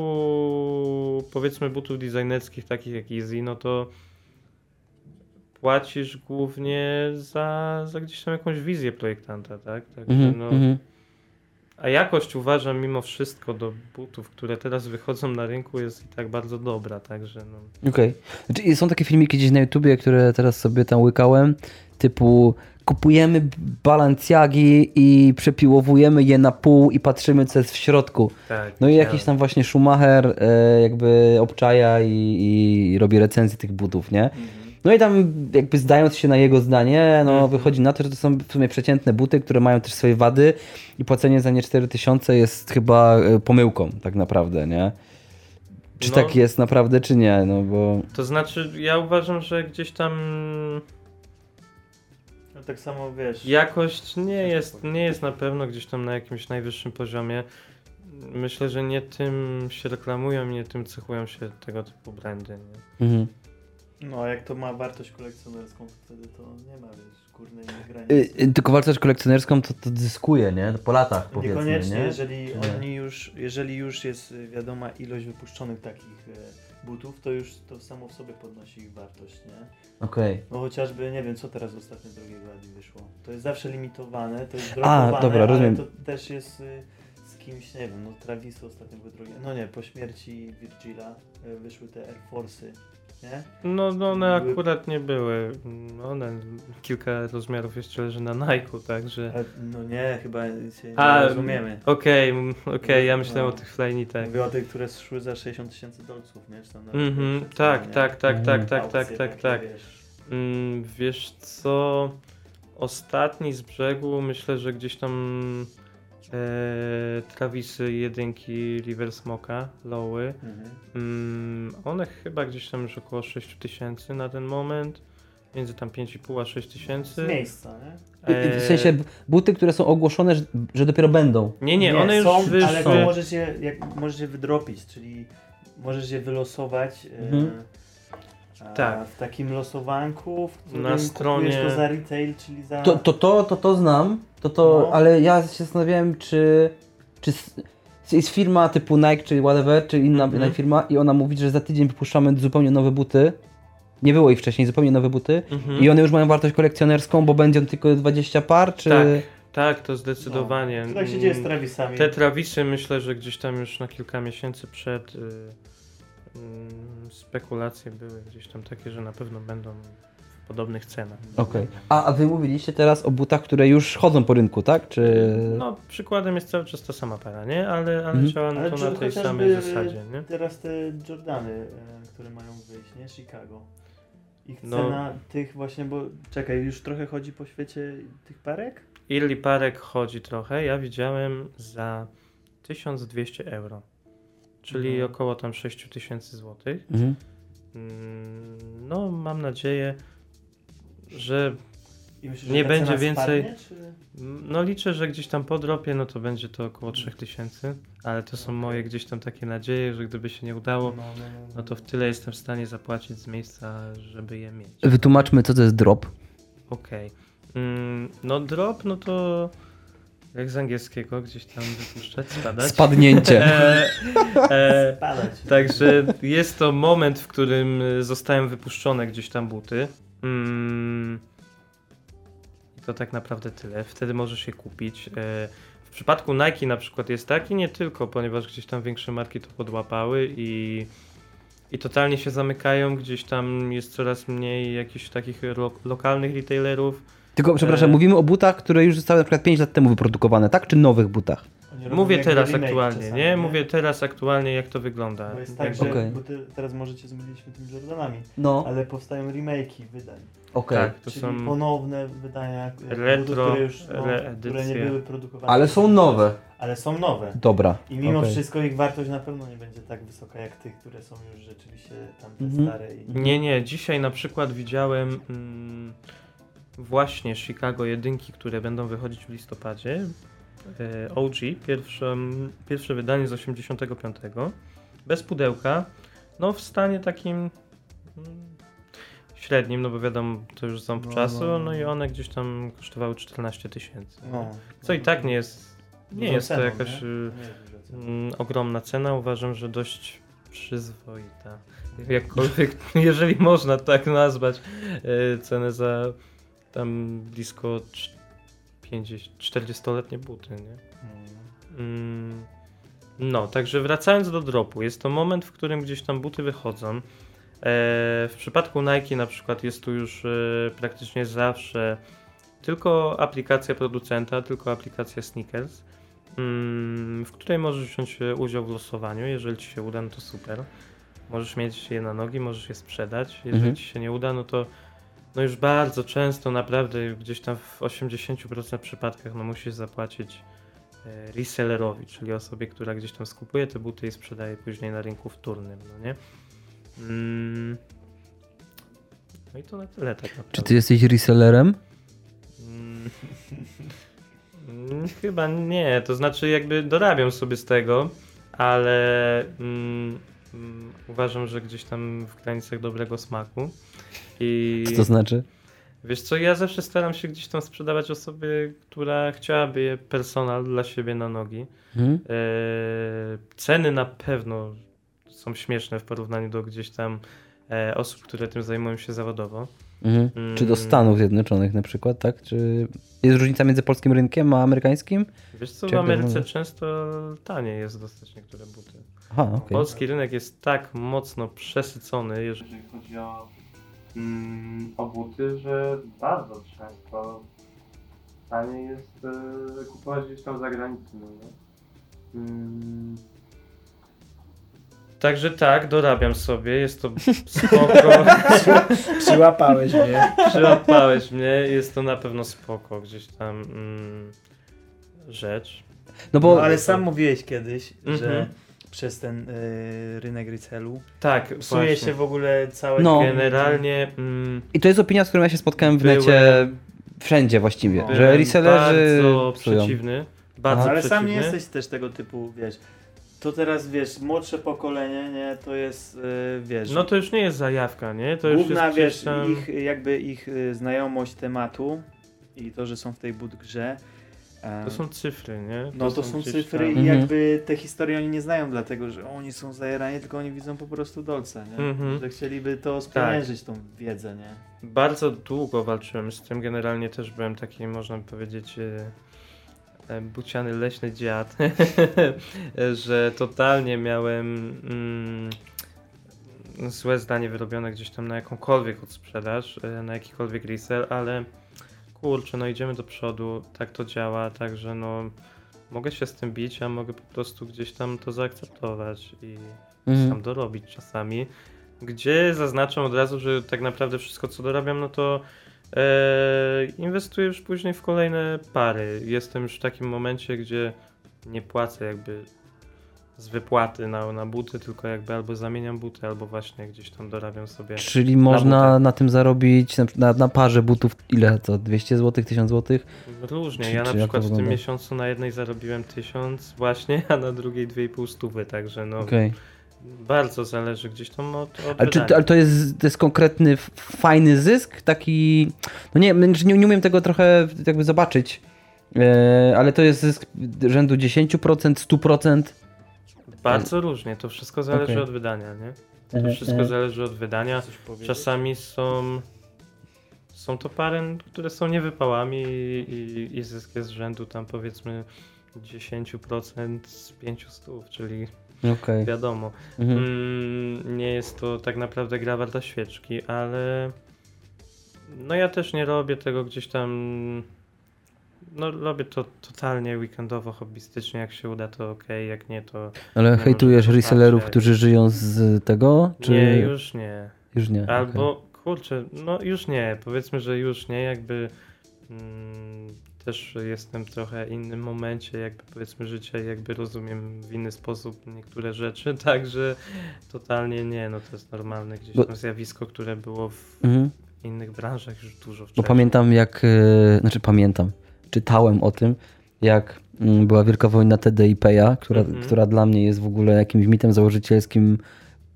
Speaker 3: powiedzmy butów designerskich takich jak Easy, no to płacisz głównie za, za gdzieś tam jakąś wizję projektanta, tak? Także
Speaker 1: Mhm,
Speaker 3: no,
Speaker 1: mhm.
Speaker 3: A jakość uważam mimo wszystko do butów, które teraz wychodzą na rynku jest i tak bardzo dobra, także no.
Speaker 1: Okej. Znaczy, są takie filmiki gdzieś na YouTubie, które teraz sobie tam łykałem, typu kupujemy Balenciagi i przepiłowujemy je na pół i patrzymy co jest w środku.
Speaker 3: Tak,
Speaker 1: No i jakiś tam właśnie Schumacher e, jakby obczaja i, i robi recenzję tych butów, nie?
Speaker 2: Mhm.
Speaker 1: No i tam jakby zdając się na jego zdanie, no
Speaker 3: Mhm.
Speaker 1: wychodzi na to, że to są w sumie przeciętne buty, które mają też swoje wady i płacenie za nie 4000 jest chyba e, pomyłką tak naprawdę, nie? Czy
Speaker 3: No.
Speaker 1: tak jest naprawdę, czy nie? No bo...
Speaker 3: To znaczy, ja uważam, że gdzieś tam
Speaker 2: tak samo wiesz.
Speaker 3: jakość nie jest, nie jest na pewno gdzieś tam na jakimś najwyższym poziomie. Myślę, że nie tym się reklamują nie tym cechują się tego typu brandy. Nie?
Speaker 1: Mhm.
Speaker 2: No a jak to ma wartość kolekcjonerską, to wtedy to nie ma wiesz, górnej granicy.
Speaker 1: Y, y, tylko wartość kolekcjonerską to, to zyskuje, nie? Po latach powiedzmy,
Speaker 2: Niekoniecznie,
Speaker 1: nie?
Speaker 2: jeżeli
Speaker 1: nie?
Speaker 2: oni już, jeżeli już jest y, wiadoma ilość wypuszczonych takich e, butów, to już to samo w sobie podnosi ich wartość, nie?
Speaker 1: Okej.
Speaker 2: No chociażby, nie wiem, co teraz ostatnio drugiego Adi wyszło. To jest zawsze limitowane, to jest
Speaker 1: A,
Speaker 2: drogowane,
Speaker 1: dobra,
Speaker 2: ale
Speaker 1: rozumiem.
Speaker 2: to też jest y, z kimś, nie wiem, no Travis ostatnio był drogi. No nie, po śmierci Virgila y, wyszły te Air Force'y, nie?
Speaker 3: No, no one
Speaker 2: Były-
Speaker 3: akurat nie były. No, One kilka rozmiarów jeszcze leży na Nike'u, także.
Speaker 2: Ale, no nie, chyba się nie
Speaker 3: A,
Speaker 2: rozumiemy.
Speaker 3: Okej, m, okej, ja myślałem
Speaker 2: No.
Speaker 3: o tych flyknitach.
Speaker 2: Mówię o tych, które szły za 60 tysięcy dolców, nie? Czy tam
Speaker 3: Mhm,
Speaker 2: przed
Speaker 3: tak,
Speaker 2: nie?
Speaker 3: tak, tak, tak,
Speaker 1: Mhm.
Speaker 3: tak, tak,
Speaker 2: Aukcje
Speaker 3: tak,
Speaker 2: takie,
Speaker 3: tak.
Speaker 2: wiesz.
Speaker 3: Mm, wiesz co? Ostatni z brzegu myślę, że gdzieś tam e, Travisy jedynki River Smoka, Lowy.
Speaker 2: Mhm.
Speaker 3: Mm, one chyba gdzieś tam już około 6 tysięcy na ten moment. Między tam 5,5 a 6
Speaker 2: Z
Speaker 3: tysięcy.
Speaker 2: miejsca, nie?
Speaker 1: Y, W
Speaker 3: E,
Speaker 1: sensie buty, które są ogłoszone, że, że dopiero będą.
Speaker 3: Nie, nie, one już
Speaker 2: są,
Speaker 3: wyszły.
Speaker 2: ale je, jak, możesz je wydropić, czyli możesz je wylosować
Speaker 1: Mhm.
Speaker 2: e,
Speaker 3: Tak.
Speaker 2: w takim losowanku, w którym
Speaker 3: Na
Speaker 2: kupujesz
Speaker 3: stronie-
Speaker 2: to za retail, czyli za...
Speaker 1: To, to, to, to, to znam, to, to,
Speaker 2: No.
Speaker 1: ale ja się zastanawiałem, czy, czy jest firma typu Nike, czy whatever, czy inna,
Speaker 3: Mhm.
Speaker 1: inna firma i ona mówi, że za tydzień wypuszczamy zupełnie nowe buty. Nie było ich wcześniej, zupełnie nowe buty.
Speaker 3: Mhm.
Speaker 1: I one już mają wartość kolekcjonerską, bo będzie tylko 20 par, czy...
Speaker 3: Tak, tak, to zdecydowanie.
Speaker 2: No. Tak się dzieje z
Speaker 3: Mm,
Speaker 2: Travisami.
Speaker 3: Te Travisy myślę, że gdzieś tam już na kilka miesięcy przed y, mm, spekulacje były gdzieś tam takie, że na pewno będą w podobnych cenach.
Speaker 1: Okej. A, a wy mówiliście teraz o butach, które już chodzą po rynku, tak? Czy...
Speaker 3: No, przykładem jest cały czas ta sama para, nie? Ale, ale
Speaker 1: Mhm.
Speaker 3: działa
Speaker 2: Ale
Speaker 3: to na tej samej zasadzie, nie?
Speaker 2: Teraz te Jordany, e, które mają wyjść, nie? Chicago. Ich
Speaker 3: No.
Speaker 2: cena tych właśnie, bo czekaj, już trochę chodzi po świecie tych parek?
Speaker 3: Irli parek chodzi trochę. Ja widziałem za 1200 euro. Czyli
Speaker 2: Mhm.
Speaker 3: około tam 6000 złotych.
Speaker 1: Mhm.
Speaker 3: Mm, No, mam nadzieję, że
Speaker 2: myślisz,
Speaker 3: Nie
Speaker 2: ta
Speaker 3: będzie więcej-
Speaker 2: Spadnie, czy...
Speaker 3: No liczę, że gdzieś tam po dropie, no to będzie to około 3000, ale to są moje gdzieś tam takie nadzieje, że gdyby się nie udało,
Speaker 2: No, no, no,
Speaker 3: no to w tyle jestem w stanie zapłacić z miejsca, żeby je mieć.
Speaker 1: Wytłumaczmy, co to jest drop.
Speaker 3: Okej. Mm, No drop, no to jak z angielskiego gdzieś tam wypuszczać, spadać.
Speaker 1: Spadnięcie.
Speaker 3: E, e,
Speaker 2: Spadać.
Speaker 3: Także jest to moment, w którym zostałem wypuszczone gdzieś tam buty. Mm, I to tak naprawdę tyle. Wtedy możesz je kupić. E, W przypadku Nike na przykład jest tak i nie tylko, ponieważ gdzieś tam większe marki to podłapały i, i totalnie się zamykają. Gdzieś tam jest coraz mniej jakichś takich lo lokalnych retailerów.
Speaker 1: Tylko, przepraszam,
Speaker 3: E.
Speaker 1: mówimy o butach, które już zostały na przykład 5 lat temu wyprodukowane, tak? Czy nowych butach?
Speaker 3: Mówię teraz aktualnie,
Speaker 2: czasami,
Speaker 3: nie? Mówię teraz aktualnie jak to wygląda.
Speaker 2: Bo jest tak, że
Speaker 1: Okej.
Speaker 2: bo ty, teraz możecie zmylić się tymi Jordanami,
Speaker 1: No,
Speaker 2: ale powstają remake'i wydań.
Speaker 1: okej.
Speaker 3: Tak, to
Speaker 2: czyli
Speaker 3: są
Speaker 2: ponowne wydania
Speaker 3: retro,
Speaker 2: butów, które już no, które nie były produkowane.
Speaker 1: Ale są nowe.
Speaker 2: Ale są nowe.
Speaker 1: Dobra.
Speaker 2: I mimo
Speaker 1: okej.
Speaker 2: wszystko ich wartość na pewno nie będzie tak wysoka jak tych, które są już rzeczywiście tamte
Speaker 1: Mhm.
Speaker 2: stare. I...
Speaker 3: Nie, nie, dzisiaj na przykład widziałem mm, właśnie Chicago jedynki, które będą wychodzić w listopadzie. E, OG, pierwsze, pierwsze wydanie z 85. Bez pudełka. No w stanie takim mm, średnim, no bo wiadomo, to już ząb
Speaker 2: No,
Speaker 3: czasu,
Speaker 2: no,
Speaker 3: no,
Speaker 2: no.
Speaker 3: i one gdzieś tam kosztowały 14 tysięcy.
Speaker 2: No.
Speaker 3: Co i tak nie jest, nie jest to
Speaker 2: ceną,
Speaker 3: jakaś
Speaker 2: nie?
Speaker 3: y. Mm, ogromna cena, uważam, że dość przyzwoita. Jakkolwiek, jeżeli można tak nazwać, e, cenę za tam blisko cz- 50 40-letnie buty, nie? Mm, No, także wracając do dropu, jest to moment, w którym gdzieś tam buty wychodzą. E, w przypadku Nike na przykład jest tu już e, praktycznie zawsze tylko aplikacja producenta, tylko aplikacja sneakers, mm, w której możesz wziąć e, udział w losowaniu. Jeżeli ci się uda, no to super. możesz mieć je na nogi, możesz je sprzedać. Jeżeli
Speaker 1: Mhm.
Speaker 3: ci się nie uda, no to no już bardzo często, naprawdę gdzieś tam w 80% przypadkach no musisz zapłacić e, resellerowi, czyli osobie, która gdzieś tam skupuje te buty i sprzedaje później na rynku wtórnym, no nie? Mm. No i to na tyle tak naprawdę.
Speaker 1: Czy ty jesteś resellerem?
Speaker 3: Mm, mm, Chyba nie, to znaczy jakby dorabiam sobie z tego, ale mm, mm, uważam, że gdzieś tam w granicach dobrego smaku. I
Speaker 1: Co to znaczy?
Speaker 3: wiesz co, ja zawsze staram się gdzieś tam sprzedawać osobie, która chciałaby je personal dla siebie na nogi.
Speaker 1: Mhm.
Speaker 3: E, ceny na pewno są śmieszne w porównaniu do gdzieś tam e, osób, które tym zajmują się zawodowo.
Speaker 1: Mhm. Czy do
Speaker 3: Mm.
Speaker 1: Stanów Zjednoczonych na przykład, tak? Czy jest różnica między polskim rynkiem a amerykańskim?
Speaker 3: Wiesz co,
Speaker 1: Czy
Speaker 3: w Ameryce często taniej jest dostać niektóre buty.
Speaker 1: Aha, okej.
Speaker 3: Polski rynek jest tak mocno przesycony, jeżeli chodzi o, mm, o buty, że bardzo często taniej jest e, kupować gdzieś tam za granicą. no? Mm. Także tak, dorabiam sobie, jest to spoko.
Speaker 4: Przyłapałeś mnie.
Speaker 3: Przyłapałeś mnie, jest to na pewno spoko, gdzieś tam mm, rzecz.
Speaker 1: No bo
Speaker 4: No, ale sam mówiłeś kiedyś,
Speaker 3: Mhm.
Speaker 4: że przez ten y, rynek resellu
Speaker 3: Tak,
Speaker 4: psuje
Speaker 3: właśnie.
Speaker 4: się w ogóle całe...
Speaker 1: No.
Speaker 3: Generalnie mm,
Speaker 1: i to jest opinia, z którą ja się spotkałem w
Speaker 3: Byłem-
Speaker 1: necie wszędzie właściwie,
Speaker 4: No.
Speaker 1: że resellerzy
Speaker 3: bardzo
Speaker 1: psują.
Speaker 3: przeciwny. Bardzo
Speaker 4: ale
Speaker 3: przeciwny.
Speaker 4: sam nie jesteś też tego typu, wiesz... To teraz, wiesz, młodsze pokolenie, nie, to jest, y, wiesz...
Speaker 3: No to już nie jest zajawka, nie? To już
Speaker 4: Główna,
Speaker 3: jest
Speaker 4: wiesz,
Speaker 3: tam...
Speaker 4: ich, jakby ich y, znajomość tematu i to, że są w tej bud grze.
Speaker 3: To są cyfry, nie?
Speaker 4: no to są cyfry
Speaker 3: tam-
Speaker 4: i
Speaker 1: Mhm.
Speaker 4: jakby te historie oni nie znają, dlatego że oni są zajerani, tylko oni widzą po prostu dolce, nie?
Speaker 3: Mhm.
Speaker 4: Że chcieliby to spieniężyć tą wiedzę, nie?
Speaker 3: Bardzo długo walczyłem z tym. Generalnie też byłem taki, można powiedzieć, e, e, buciany leśny dziad, że totalnie miałem mm, złe zdanie wyrobione gdzieś tam na jakąkolwiek odsprzedaż, e, na jakikolwiek resell, ale kurczę, no idziemy do przodu, tak to działa, także no mogę się z tym bić, a mogę po prostu gdzieś tam to zaakceptować i
Speaker 1: Mhm.
Speaker 3: sam dorobić czasami, gdzie zaznaczam od razu, że tak naprawdę wszystko co dorabiam, no to e, inwestuję już później w kolejne pary. Jestem już w takim momencie, gdzie nie płacę jakby z wypłaty na, na buty, tylko jakby albo zamieniam buty, albo właśnie gdzieś tam dorabiam sobie.
Speaker 1: Czyli można na tym zarobić na, na, na parze butów ile to? 200 zł, 1000 zł?
Speaker 3: Różnie.
Speaker 1: Czy-
Speaker 3: ja na
Speaker 1: czy to
Speaker 3: przykład w tym miesiącu na jednej zarobiłem 1000 właśnie, a na drugiej 2,5 stówy, także no
Speaker 1: Okej.
Speaker 3: bardzo zależy gdzieś tam od, od
Speaker 1: Ale, czy, ale to, jest, to jest konkretny, fajny zysk? Taki. No nie, nie, nie umiem tego trochę jakby zobaczyć. E, ale to jest zysk rzędu 10%, 100%.
Speaker 3: Bardzo różnie, to wszystko zależy
Speaker 1: Okej.
Speaker 3: od wydania, nie? To
Speaker 1: Mhm,
Speaker 3: wszystko
Speaker 1: mhm.
Speaker 3: zależy od wydania. Czasami są są to pary, które są niewypałami i, i, i zysk jest z rzędu tam powiedzmy 10% z 500, czyli
Speaker 1: Okej.
Speaker 3: wiadomo.
Speaker 1: Mhm.
Speaker 3: Mm, nie jest to tak naprawdę gra warta świeczki, ale no ja też nie robię tego gdzieś tam. No robię to totalnie weekendowo, hobbystycznie. Jak się uda, to ok, jak nie, to
Speaker 1: Ale
Speaker 3: nie
Speaker 1: hejtujesz resellerów, którzy żyją z tego? Czy
Speaker 3: nie, już nie.
Speaker 1: już nie?
Speaker 3: Albo kurczę, no już nie, powiedzmy, że już nie, jakby mm, też jestem w trochę innym momencie, jakby powiedzmy życia, jakby rozumiem w inny sposób niektóre rzeczy, także totalnie nie, no to jest normalne gdzieś
Speaker 1: Bo-
Speaker 3: tam zjawisko, które było w.
Speaker 1: Mhm.
Speaker 3: innych branżach już dużo
Speaker 1: Bo
Speaker 3: wcześniej.
Speaker 1: pamiętam jak, e, znaczy pamiętam, czytałem o tym, jak mm, była wielka wojna TDIP-a, która,
Speaker 3: Mhm.
Speaker 1: która dla mnie jest w ogóle jakimś mitem założycielskim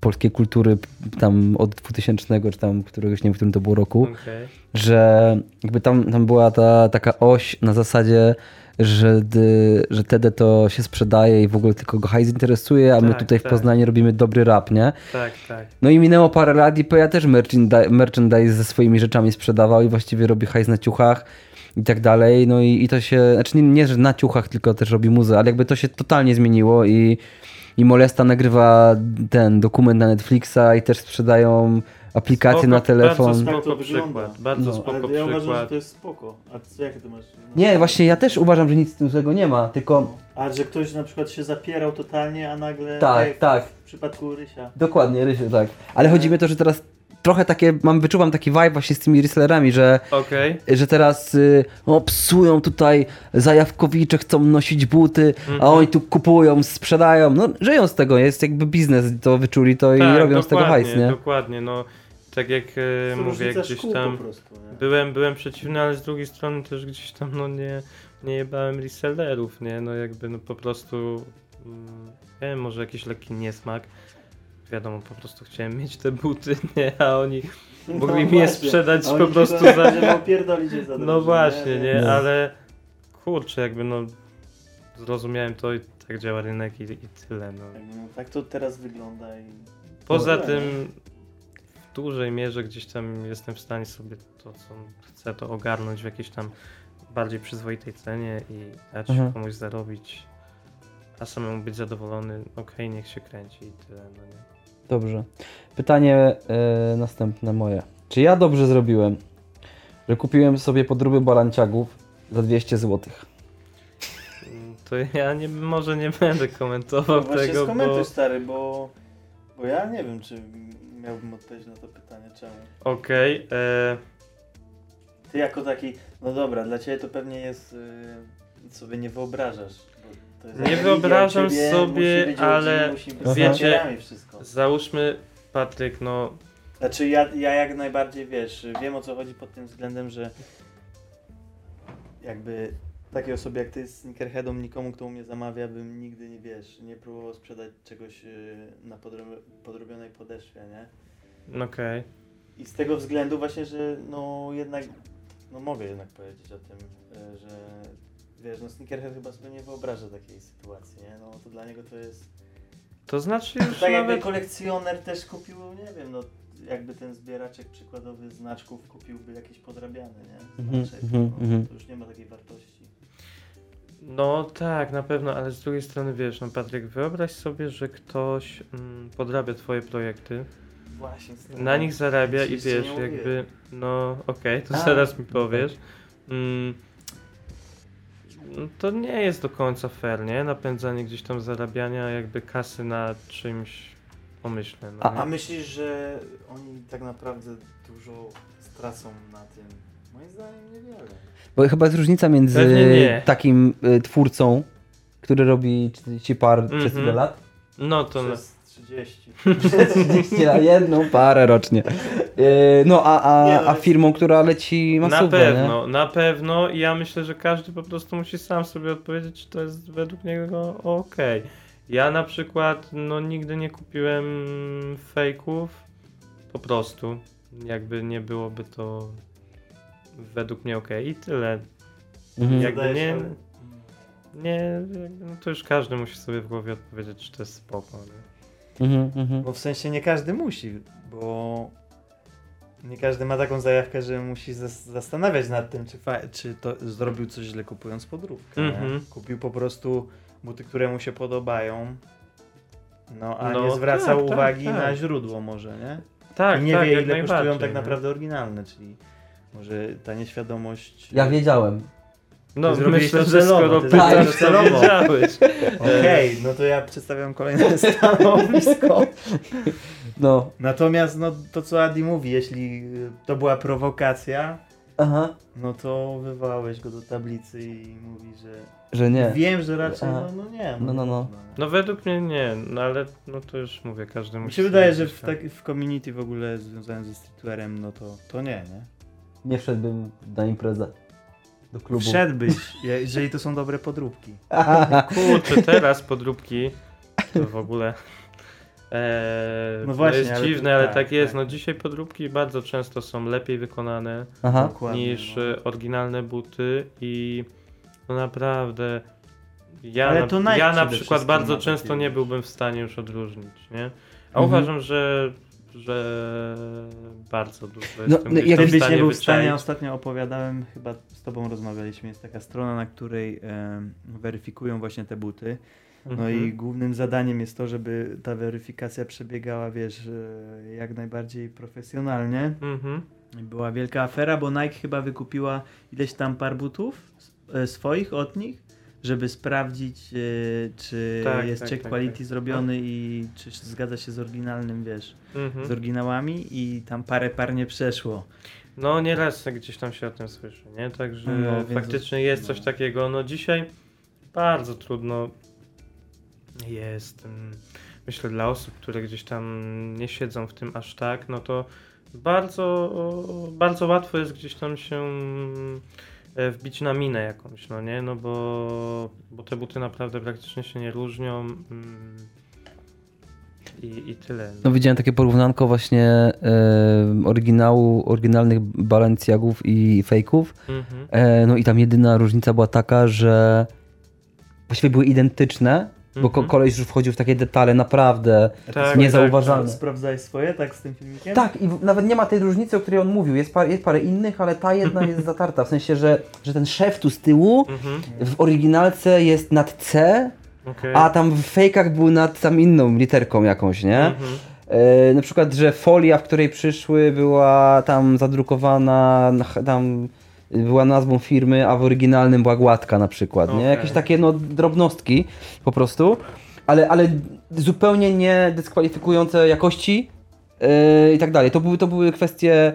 Speaker 1: polskiej kultury tam od 2000 czy tam któregoś, nie wiem w którym to było roku,
Speaker 3: Okej.
Speaker 1: że jakby tam, tam była ta taka oś na zasadzie, że, dy, że TD to się sprzedaje i w ogóle tylko go hajs interesuje, a my
Speaker 3: Tak,
Speaker 1: tutaj w
Speaker 3: tak.
Speaker 1: Poznaniu robimy dobry rap, nie?
Speaker 3: Tak, tak.
Speaker 1: No i minęło parę lat i ja też merchandise, merchandise ze swoimi rzeczami sprzedawał i właściwie robi hajs na ciuchach i tak dalej. No i, i to się, znaczy nie, nie, że na ciuchach, tylko też robi muzę, ale jakby to się totalnie zmieniło i, i Molesta nagrywa ten dokument na Netflixa i też sprzedają aplikacje
Speaker 3: Spoko,
Speaker 1: na telefon.
Speaker 3: Bardzo
Speaker 2: Tak to
Speaker 3: spoko
Speaker 2: wygląda.
Speaker 3: przykład, bardzo
Speaker 1: No.
Speaker 3: spoko
Speaker 2: Ale ja uważam, że
Speaker 3: przykład.
Speaker 2: to jest spoko. A co, jak ty masz?
Speaker 1: Nie, właśnie ja też uważam, że nic z tym złego nie ma, tylko
Speaker 2: A że ktoś na przykład się zapierał totalnie, a nagle...
Speaker 1: Tak, tak.
Speaker 2: W przypadku Rysia.
Speaker 1: dokładnie, Rysiu, tak. Ale chodzi mi o to, że teraz trochę takie, mam, wyczuwam taki vibe właśnie z tymi resellerami, że,
Speaker 3: Okej.
Speaker 1: że teraz y, o, psują tutaj zajawkowicze, chcą nosić buty,
Speaker 3: Mhm.
Speaker 1: a oni tu kupują, sprzedają, no żyją z tego, jest jakby biznes, to wyczuli to i
Speaker 3: Tak,
Speaker 1: robią z tego hajs, nie?
Speaker 3: Dokładnie, no tak jak e, mówię, gdzieś tam
Speaker 2: po prostu,
Speaker 3: byłem, byłem przeciwny, ale z drugiej strony też gdzieś tam no nie, nie jebałem resellerów, nie, no jakby no po prostu mm, nie wiem, może jakiś lekki niesmak. Wiadomo, po prostu chciałem mieć te buty, nie, a oni mogli mi je
Speaker 2: No właśnie.
Speaker 3: sprzedać po prostu za...
Speaker 2: Je za
Speaker 3: No właśnie, nie,
Speaker 1: Nie.
Speaker 3: ale kurczę, jakby no zrozumiałem to i tak działa rynek i, i tyle, no.
Speaker 2: Tak, no, tak to teraz wygląda i...
Speaker 3: Poza
Speaker 2: No,
Speaker 3: tym w dużej mierze gdzieś tam jestem w stanie sobie to, co chcę, to ogarnąć w jakiejś tam bardziej przyzwoitej cenie i dać
Speaker 1: Mhm.
Speaker 3: komuś zarobić, a samemu być zadowolony, okej, niech się kręci i tyle, no nie.
Speaker 1: Dobrze. Pytanie e, następne moje. Czy ja dobrze zrobiłem, że kupiłem sobie podróby balanciagów za 200 zł?
Speaker 3: To ja nie, może nie będę komentował
Speaker 2: No właśnie
Speaker 3: tego,
Speaker 2: skomentuj
Speaker 3: bo
Speaker 2: stary, bo... Bo ja nie wiem, czy miałbym odpowiedzieć na to pytanie, czemu.
Speaker 3: okej, e,
Speaker 2: Ty jako taki, no dobra, dla ciebie to pewnie jest, y, sobie nie wyobrażasz.
Speaker 3: Nie wyobrażam
Speaker 2: ciebie
Speaker 3: sobie, ale wiecie- załóżmy Patryk, no
Speaker 2: Znaczy ja, ja jak najbardziej, wiesz, wiem o co chodzi pod tym względem, że jakby takiej osobie jak ty z sneakerheadom, nikomu kto u mnie zamawia, bym nigdy nie, wiesz, nie próbował sprzedać czegoś y, na podrob- podrobionej podeszwie, nie?
Speaker 3: okej.
Speaker 2: I z tego względu właśnie, że no jednak, no mogę jednak powiedzieć o tym, e, że wiesz, no sneakerhead chyba sobie nie wyobraża takiej sytuacji, nie? No to dla niego to jest...
Speaker 3: To znaczy już
Speaker 2: Tak jakby
Speaker 3: nawet...
Speaker 2: kolekcjoner też kupił, nie wiem, no jakby ten zbieraczek przykładowy znaczków kupiłby jakieś podrabiane, nie? Znaczek,
Speaker 1: mhm,
Speaker 2: no,
Speaker 1: mhm.
Speaker 2: to już nie ma takiej wartości.
Speaker 3: No tak, na pewno, ale z drugiej strony wiesz, no Patryk, wyobraź sobie, że ktoś mm, podrabia twoje projekty,
Speaker 2: Właśnie.
Speaker 3: na nich zarabia i wiesz, jakby, no okej, to
Speaker 2: A,
Speaker 3: zaraz mi powiesz. Mm, no, to nie jest do końca fair, nie? Napędzanie gdzieś tam zarabiania jakby kasy na czymś pomyślnym. No,
Speaker 1: A-?
Speaker 2: A myślisz, że oni tak naprawdę dużo stracą na tym? Moim zdaniem niewiele.
Speaker 1: Bo chyba jest różnica między takim y, twórcą, który robi 40 par przez
Speaker 3: Mhm.
Speaker 1: ile lat?
Speaker 3: no to
Speaker 2: Przez 30.
Speaker 1: 30 na jedną parę rocznie. Y, no a, a,
Speaker 2: Nie,
Speaker 1: a firmą, która leci
Speaker 3: na
Speaker 1: masówę,
Speaker 3: pewno, na pewno i ja myślę, że każdy po prostu musi sam sobie odpowiedzieć, czy to jest według niego okej. Ja na przykład no nigdy nie kupiłem fejków, po prostu, jakby nie byłoby to według mnie okej i tyle.
Speaker 1: nie? Mhm.
Speaker 3: Jak- Jakby nie- Nie, no to już każdy musi sobie w głowie odpowiedzieć, czy to jest spoko. Nie?
Speaker 1: Mhm, mhm.
Speaker 2: Bo w sensie nie każdy musi, bo nie każdy ma taką zajawkę, że musi zas- zastanawiać nad tym, czy, fa- czy to zrobił coś źle kupując podróbkę. nie?
Speaker 3: Mhm.
Speaker 2: Kupił po prostu buty, które mu się podobają. No, a
Speaker 3: No,
Speaker 2: nie zwracał
Speaker 3: tak, tak,
Speaker 2: uwagi
Speaker 3: tak.
Speaker 2: na źródło może, nie?
Speaker 3: Tak,
Speaker 2: I nie
Speaker 3: tak,
Speaker 2: wie,
Speaker 3: jak
Speaker 2: ile kosztują tak
Speaker 3: nie?
Speaker 2: naprawdę oryginalne, czyli może ta nieświadomość...
Speaker 1: Ja wiedziałem.
Speaker 3: No
Speaker 2: zrobiłeś
Speaker 3: myślę,
Speaker 2: to
Speaker 3: że
Speaker 2: celowo,
Speaker 3: skoro
Speaker 2: ty
Speaker 3: pytasz,
Speaker 1: zrobiłeś
Speaker 3: to
Speaker 2: celowo.
Speaker 3: wiedziałeś.
Speaker 2: Okej, no to ja przedstawiam kolejne stanowisko.
Speaker 1: No.
Speaker 2: Natomiast no, to co Adi mówi, jeśli y, to była prowokacja,
Speaker 1: Aha.
Speaker 2: no to wywołałeś go do tablicy i mówi, że
Speaker 1: Że nie.
Speaker 2: wiem, że raczej no, no nie.
Speaker 1: No, no, no.
Speaker 3: No według mnie nie, no ale no to już mówię, każdy
Speaker 2: Mi
Speaker 3: musi
Speaker 2: się
Speaker 3: sobie
Speaker 2: wydaje, że w, tak, w community w ogóle związanym ze streetwearem, no to, to nie, nie?
Speaker 1: Nie wszedłbym na imprezę. Do klubu.
Speaker 2: Wszedłbyś, je- jeżeli to są dobre podróbki.
Speaker 3: Kurczę, teraz podróbki to w ogóle e,
Speaker 2: No właśnie,
Speaker 3: jest
Speaker 2: ale
Speaker 3: dziwne,
Speaker 2: to-
Speaker 3: ale
Speaker 2: tak,
Speaker 3: tak jest.
Speaker 2: tak.
Speaker 3: No dzisiaj podróbki bardzo często są lepiej wykonane
Speaker 1: Aha.
Speaker 3: Niż
Speaker 2: no.
Speaker 3: e, oryginalne buty i no naprawdę ja
Speaker 2: Ale
Speaker 3: na,
Speaker 2: to Nike
Speaker 3: ja na przykład bardzo często nie byłbym w stanie już odróżnić, nie? A
Speaker 1: Mhm.
Speaker 3: uważam, że że bardzo dużo
Speaker 1: No,
Speaker 3: jestem
Speaker 1: no,
Speaker 3: gdzieś
Speaker 1: jak
Speaker 3: tam
Speaker 2: Ty
Speaker 3: w
Speaker 2: byś nie
Speaker 3: stanie
Speaker 2: był w stanie, ostatnio opowiadałem, chyba z tobą rozmawialiśmy, jest taka strona, na której weryfikują właśnie te buty
Speaker 4: No
Speaker 3: Mhm.
Speaker 4: i głównym zadaniem jest to, żeby ta weryfikacja przebiegała, wiesz, e, jak najbardziej profesjonalnie.
Speaker 3: Mhm.
Speaker 4: Była wielka afera, bo Nike chyba wykupiła ileś tam par butów e, swoich od nich, żeby sprawdzić, e, czy
Speaker 3: Tak,
Speaker 4: jest
Speaker 3: tak,
Speaker 4: check
Speaker 3: tak,
Speaker 4: quality
Speaker 3: tak.
Speaker 4: zrobiony i czy zgadza się z oryginalnym, wiesz,
Speaker 3: Mhm.
Speaker 4: z oryginałami i tam parę par nie przeszło.
Speaker 3: No nieraz gdzieś tam się o tym słyszy, nie? Także
Speaker 4: No, więc-
Speaker 3: faktycznie jest coś
Speaker 4: no.
Speaker 3: takiego. No dzisiaj bardzo trudno jest, mm, myślę dla osób, które gdzieś tam nie siedzą w tym aż tak, no to bardzo, bardzo łatwo jest gdzieś tam się wbić na minę jakąś, no nie? No bo, bo te buty naprawdę praktycznie się nie różnią mm, i, i tyle.
Speaker 1: No widziałem takie porównanko właśnie e, oryginału, oryginalnych Balenciagów i fejków.
Speaker 3: Mhm.
Speaker 1: E, no i tam jedyna różnica była taka, że właściwie były identyczne, bo
Speaker 3: Mhm.
Speaker 1: koleś już wchodził w takie detale naprawdę
Speaker 3: Tak,
Speaker 1: niezauważalne.
Speaker 4: Sprawdzałeś swoje, tak, z tym filmikiem?
Speaker 1: Tak, i nawet nie ma tej różnicy, o której on mówił. Jest, par, jest parę innych, ale ta jedna jest zatarta. W sensie, że, że ten szef tu z tyłu
Speaker 3: Mhm.
Speaker 1: w oryginalce jest nad C,
Speaker 3: Okej.
Speaker 1: a tam w fejkach był nad tam inną literką jakąś, nie?
Speaker 3: Mhm.
Speaker 1: E, na przykład, że folia, w której przyszły, była tam zadrukowana, na- tam była nazwą firmy, a w oryginalnym była gładka na przykład, nie?
Speaker 3: Okej.
Speaker 1: Jakieś takie no, drobnostki po prostu, ale, ale zupełnie nie dyskwalifikujące jakości e, i tak dalej. To były, to były kwestie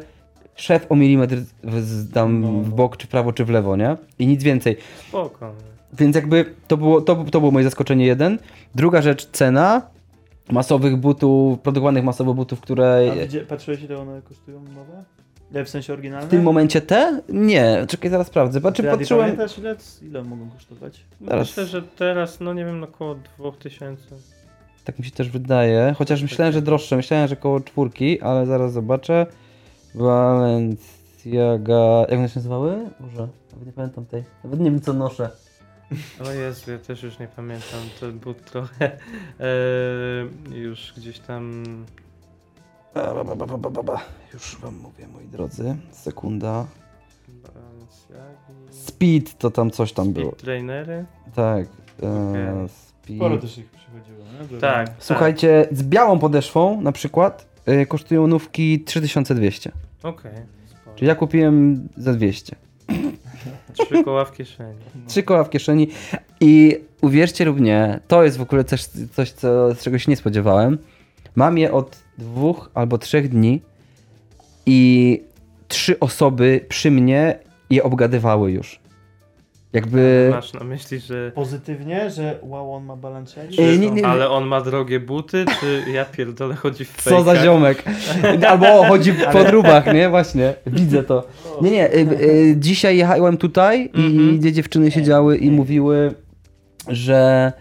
Speaker 1: szef o milimetr w, tam
Speaker 4: No,
Speaker 1: w
Speaker 4: no.
Speaker 1: bok, czy prawo, czy w lewo, nie? I nic więcej.
Speaker 3: Spoko.
Speaker 1: Więc jakby to było, to, to było moje zaskoczenie jeden. Druga rzecz, cena masowych butów, produkowanych masowo butów, które
Speaker 4: A widzie, patrzyłeś ile one kosztują nowe? Nie, w sensie oryginalne?
Speaker 1: w tym momencie te? Nie, czekaj, zaraz sprawdzę. Znaczy
Speaker 4: Ty,
Speaker 1: patrzyłem...
Speaker 4: pamiętasz ile, ile mogą kosztować?
Speaker 1: Zaraz.
Speaker 3: Myślę, że teraz, no nie wiem, około 2000.
Speaker 1: Tak mi się też wydaje, chociaż myślałem, że droższe, myślałem, że koło czwórki, ale zaraz zobaczę. Balenciaga... Jak one się nazywały? Boże, nawet nie pamiętam tej. Nawet nie wiem, co noszę.
Speaker 3: O Jezu, ja też już nie pamiętam. To był trochę e, już gdzieś tam.
Speaker 1: Już wam mówię, moi drodzy. Sekunda. Speed to tam coś tam było.
Speaker 3: Speed trainery.
Speaker 1: Tak. e. Speed.
Speaker 4: też ich przychodziło, nie? Do-
Speaker 3: Tak.
Speaker 1: Słuchajcie, z białą podeszwą na przykład y, kosztują nówki 3200.
Speaker 3: Tak. Okej.
Speaker 1: Czyli ja kupiłem za 200.
Speaker 3: Trzy koła w kieszeni.
Speaker 1: Trzy koła w kieszeni i uwierzcie lub nie, to jest w ogóle coś, coś co, z czego się nie spodziewałem. Mam je od dwóch albo trzech dni i trzy osoby przy mnie je obgadywały już. Jakby...
Speaker 3: Masz na myśli, że.
Speaker 4: Pozytywnie, że wow, on ma Balenciagi?
Speaker 1: Ej, E, nie, nie,
Speaker 3: Ale on ma drogie buty, czy ja pierdolę chodzi w
Speaker 1: Co za
Speaker 3: fejkach?
Speaker 1: ziomek. Albo o, chodzi w podróbach, nie? Właśnie, widzę to. Nie, nie, y, y, dzisiaj jechałem tutaj i
Speaker 3: Mhm.
Speaker 1: dwie dziewczyny siedziały i mówiły, że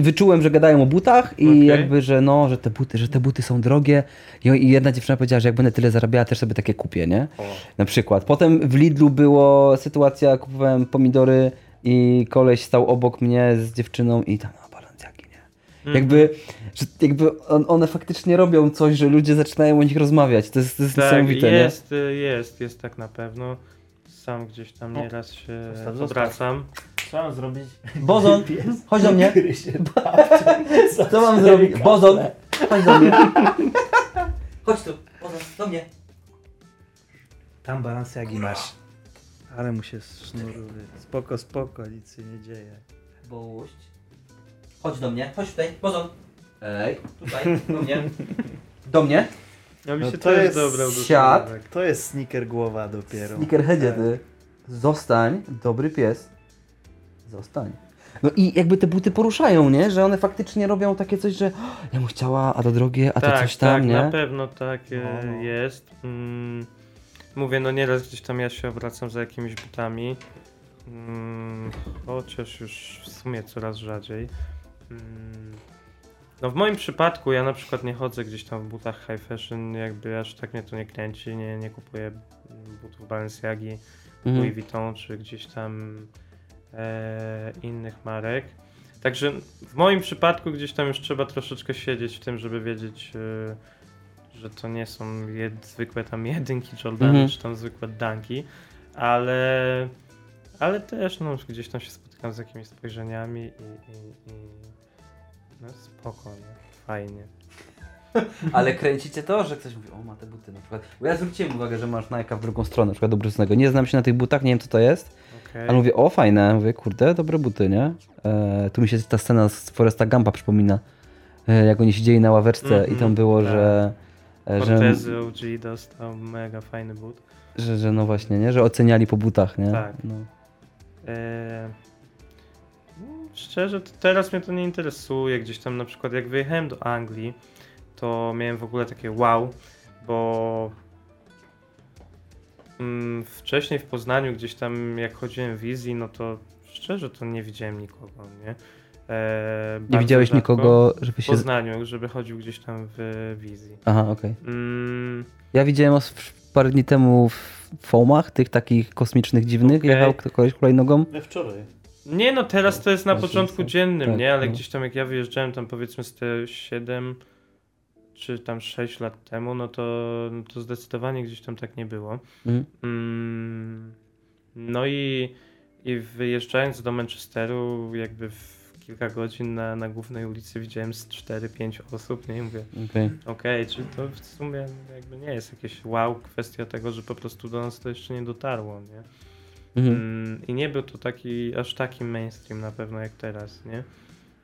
Speaker 1: wyczułem, że gadają o butach i
Speaker 3: Okej.
Speaker 1: jakby, że no, że te buty, że te buty są drogie i, i jedna dziewczyna powiedziała, że jak będę tyle zarabiała, też sobie takie kupię, nie?
Speaker 3: O.
Speaker 1: Na przykład. Potem w Lidlu było sytuacja, kupowałem pomidory i koleś stał obok mnie z dziewczyną i tam, no, balenciagi, nie?
Speaker 3: Mhm.
Speaker 1: Jakby, że jakby on, one faktycznie robią coś, że ludzie zaczynają o nich rozmawiać. To jest, to jest
Speaker 3: Tak,
Speaker 1: niesamowite, nie?
Speaker 3: jest, y, jest, jest tak na pewno. Sam gdzieś tam
Speaker 4: O,
Speaker 3: nieraz się obracam.
Speaker 4: Co mam zrobić?
Speaker 1: Bozon, chodź do mnie. Co mam zrobić? Bozon, chodź do mnie. Chodź tu, Bozon, do mnie.
Speaker 4: Tam Balenciagi masz. Ale mu się sznuruje. Spoko, spoko, nic się nie dzieje.
Speaker 1: Bołuść. Chodź do mnie, chodź tutaj, Bozon. Ej, tutaj, do mnie. Do mnie?
Speaker 3: Ja mi
Speaker 4: No
Speaker 3: się
Speaker 4: to
Speaker 3: też
Speaker 4: jest
Speaker 3: dobrał do
Speaker 1: siad.
Speaker 3: słówek.
Speaker 4: To jest sneaker głowa dopiero.
Speaker 1: Snickerheadzie, ty. Zostań, dobry pies. Zostań. No i jakby te buty poruszają, nie? Że one faktycznie robią takie coś, że "O, ja bym chciała, a to drogie, a to
Speaker 3: tak,
Speaker 1: coś tam,
Speaker 3: tak,
Speaker 1: nie?
Speaker 3: na pewno tak e,
Speaker 4: No, no.
Speaker 3: jest. Mm, mówię, no nieraz gdzieś tam ja się obracam za jakimiś butami. Mm, chociaż już w sumie coraz rzadziej. Mm, no w moim przypadku ja na przykład nie chodzę gdzieś tam w butach high fashion, jakby aż tak mnie to nie kręci, nie, nie kupuję mm, butów Balenciagi,
Speaker 1: Mhm.
Speaker 3: Louis Vuitton czy gdzieś tam e, innych marek. Także w moim przypadku gdzieś tam już trzeba troszeczkę siedzieć w tym, żeby wiedzieć, e, że to nie są jed, zwykłe tam jedynki Jordany,
Speaker 1: Mhm.
Speaker 3: czy tam zwykłe danki, ale, ale też no, gdzieś tam się spotykam z jakimiś spojrzeniami i, i, i no spokojnie, fajnie.
Speaker 1: Ale kręcicie to, że ktoś mówi, o ma te buty na przykład. Bo ja zwróciłem uwagę, że masz Nike'a w drugą stronę, na przykład do brzusznego. Nie znam się na tych butach, nie wiem co to jest,
Speaker 3: Okej.
Speaker 1: ale mówię, o fajne, mówię, kurde, dobre buty, nie? E, tu mi się ta scena z Foresta Gampa przypomina, e, jak oni siedzieli na ławeczce i tam
Speaker 3: Mhm,
Speaker 1: było,
Speaker 3: tak.
Speaker 1: że, e, że,
Speaker 3: OG dostał mega fajny but.
Speaker 1: że, że no właśnie, nie? Że oceniali po butach, nie?
Speaker 3: Tak.
Speaker 1: No.
Speaker 3: Eee, no, szczerze, to teraz mnie to nie interesuje. Gdzieś tam na przykład jak wyjechałem do Anglii, to miałem w ogóle takie wow, bo mm, wcześniej w Poznaniu gdzieś tam jak chodziłem w wizji, no to szczerze to nie widziałem nikogo, nie? Eee,
Speaker 1: Nie widziałeś
Speaker 3: rzadko
Speaker 1: nikogo, żeby
Speaker 3: w
Speaker 1: się...
Speaker 3: Poznaniu, żeby chodził gdzieś tam w wizji.
Speaker 1: Aha, okej.
Speaker 3: Mm,
Speaker 1: Ja widziałem os- parę dni temu w foamach, tych takich kosmicznych, dziwnych,
Speaker 3: Okej.
Speaker 1: jechał kogoś hulajnogą.
Speaker 2: We wczoraj.
Speaker 3: Nie no, teraz to jest na początku dziennym,
Speaker 1: tak,
Speaker 3: nie? Ale
Speaker 1: no.
Speaker 3: gdzieś tam jak ja wyjeżdżałem tam powiedzmy z te 7 czy tam 6 lat temu, no to, no to zdecydowanie gdzieś tam tak nie było.
Speaker 1: Mhm.
Speaker 3: Mm, no i, i wyjeżdżając do Manchesteru jakby w kilka godzin na, na głównej ulicy widziałem z 4-5 osób, nie? I mówię,
Speaker 1: Okej.
Speaker 3: okej, czy to w sumie jakby nie jest jakieś wow, kwestia tego, że po prostu do nas to jeszcze nie dotarło, nie?
Speaker 1: Mhm.
Speaker 3: Mm, I nie był to taki, aż taki mainstream na pewno jak teraz, nie?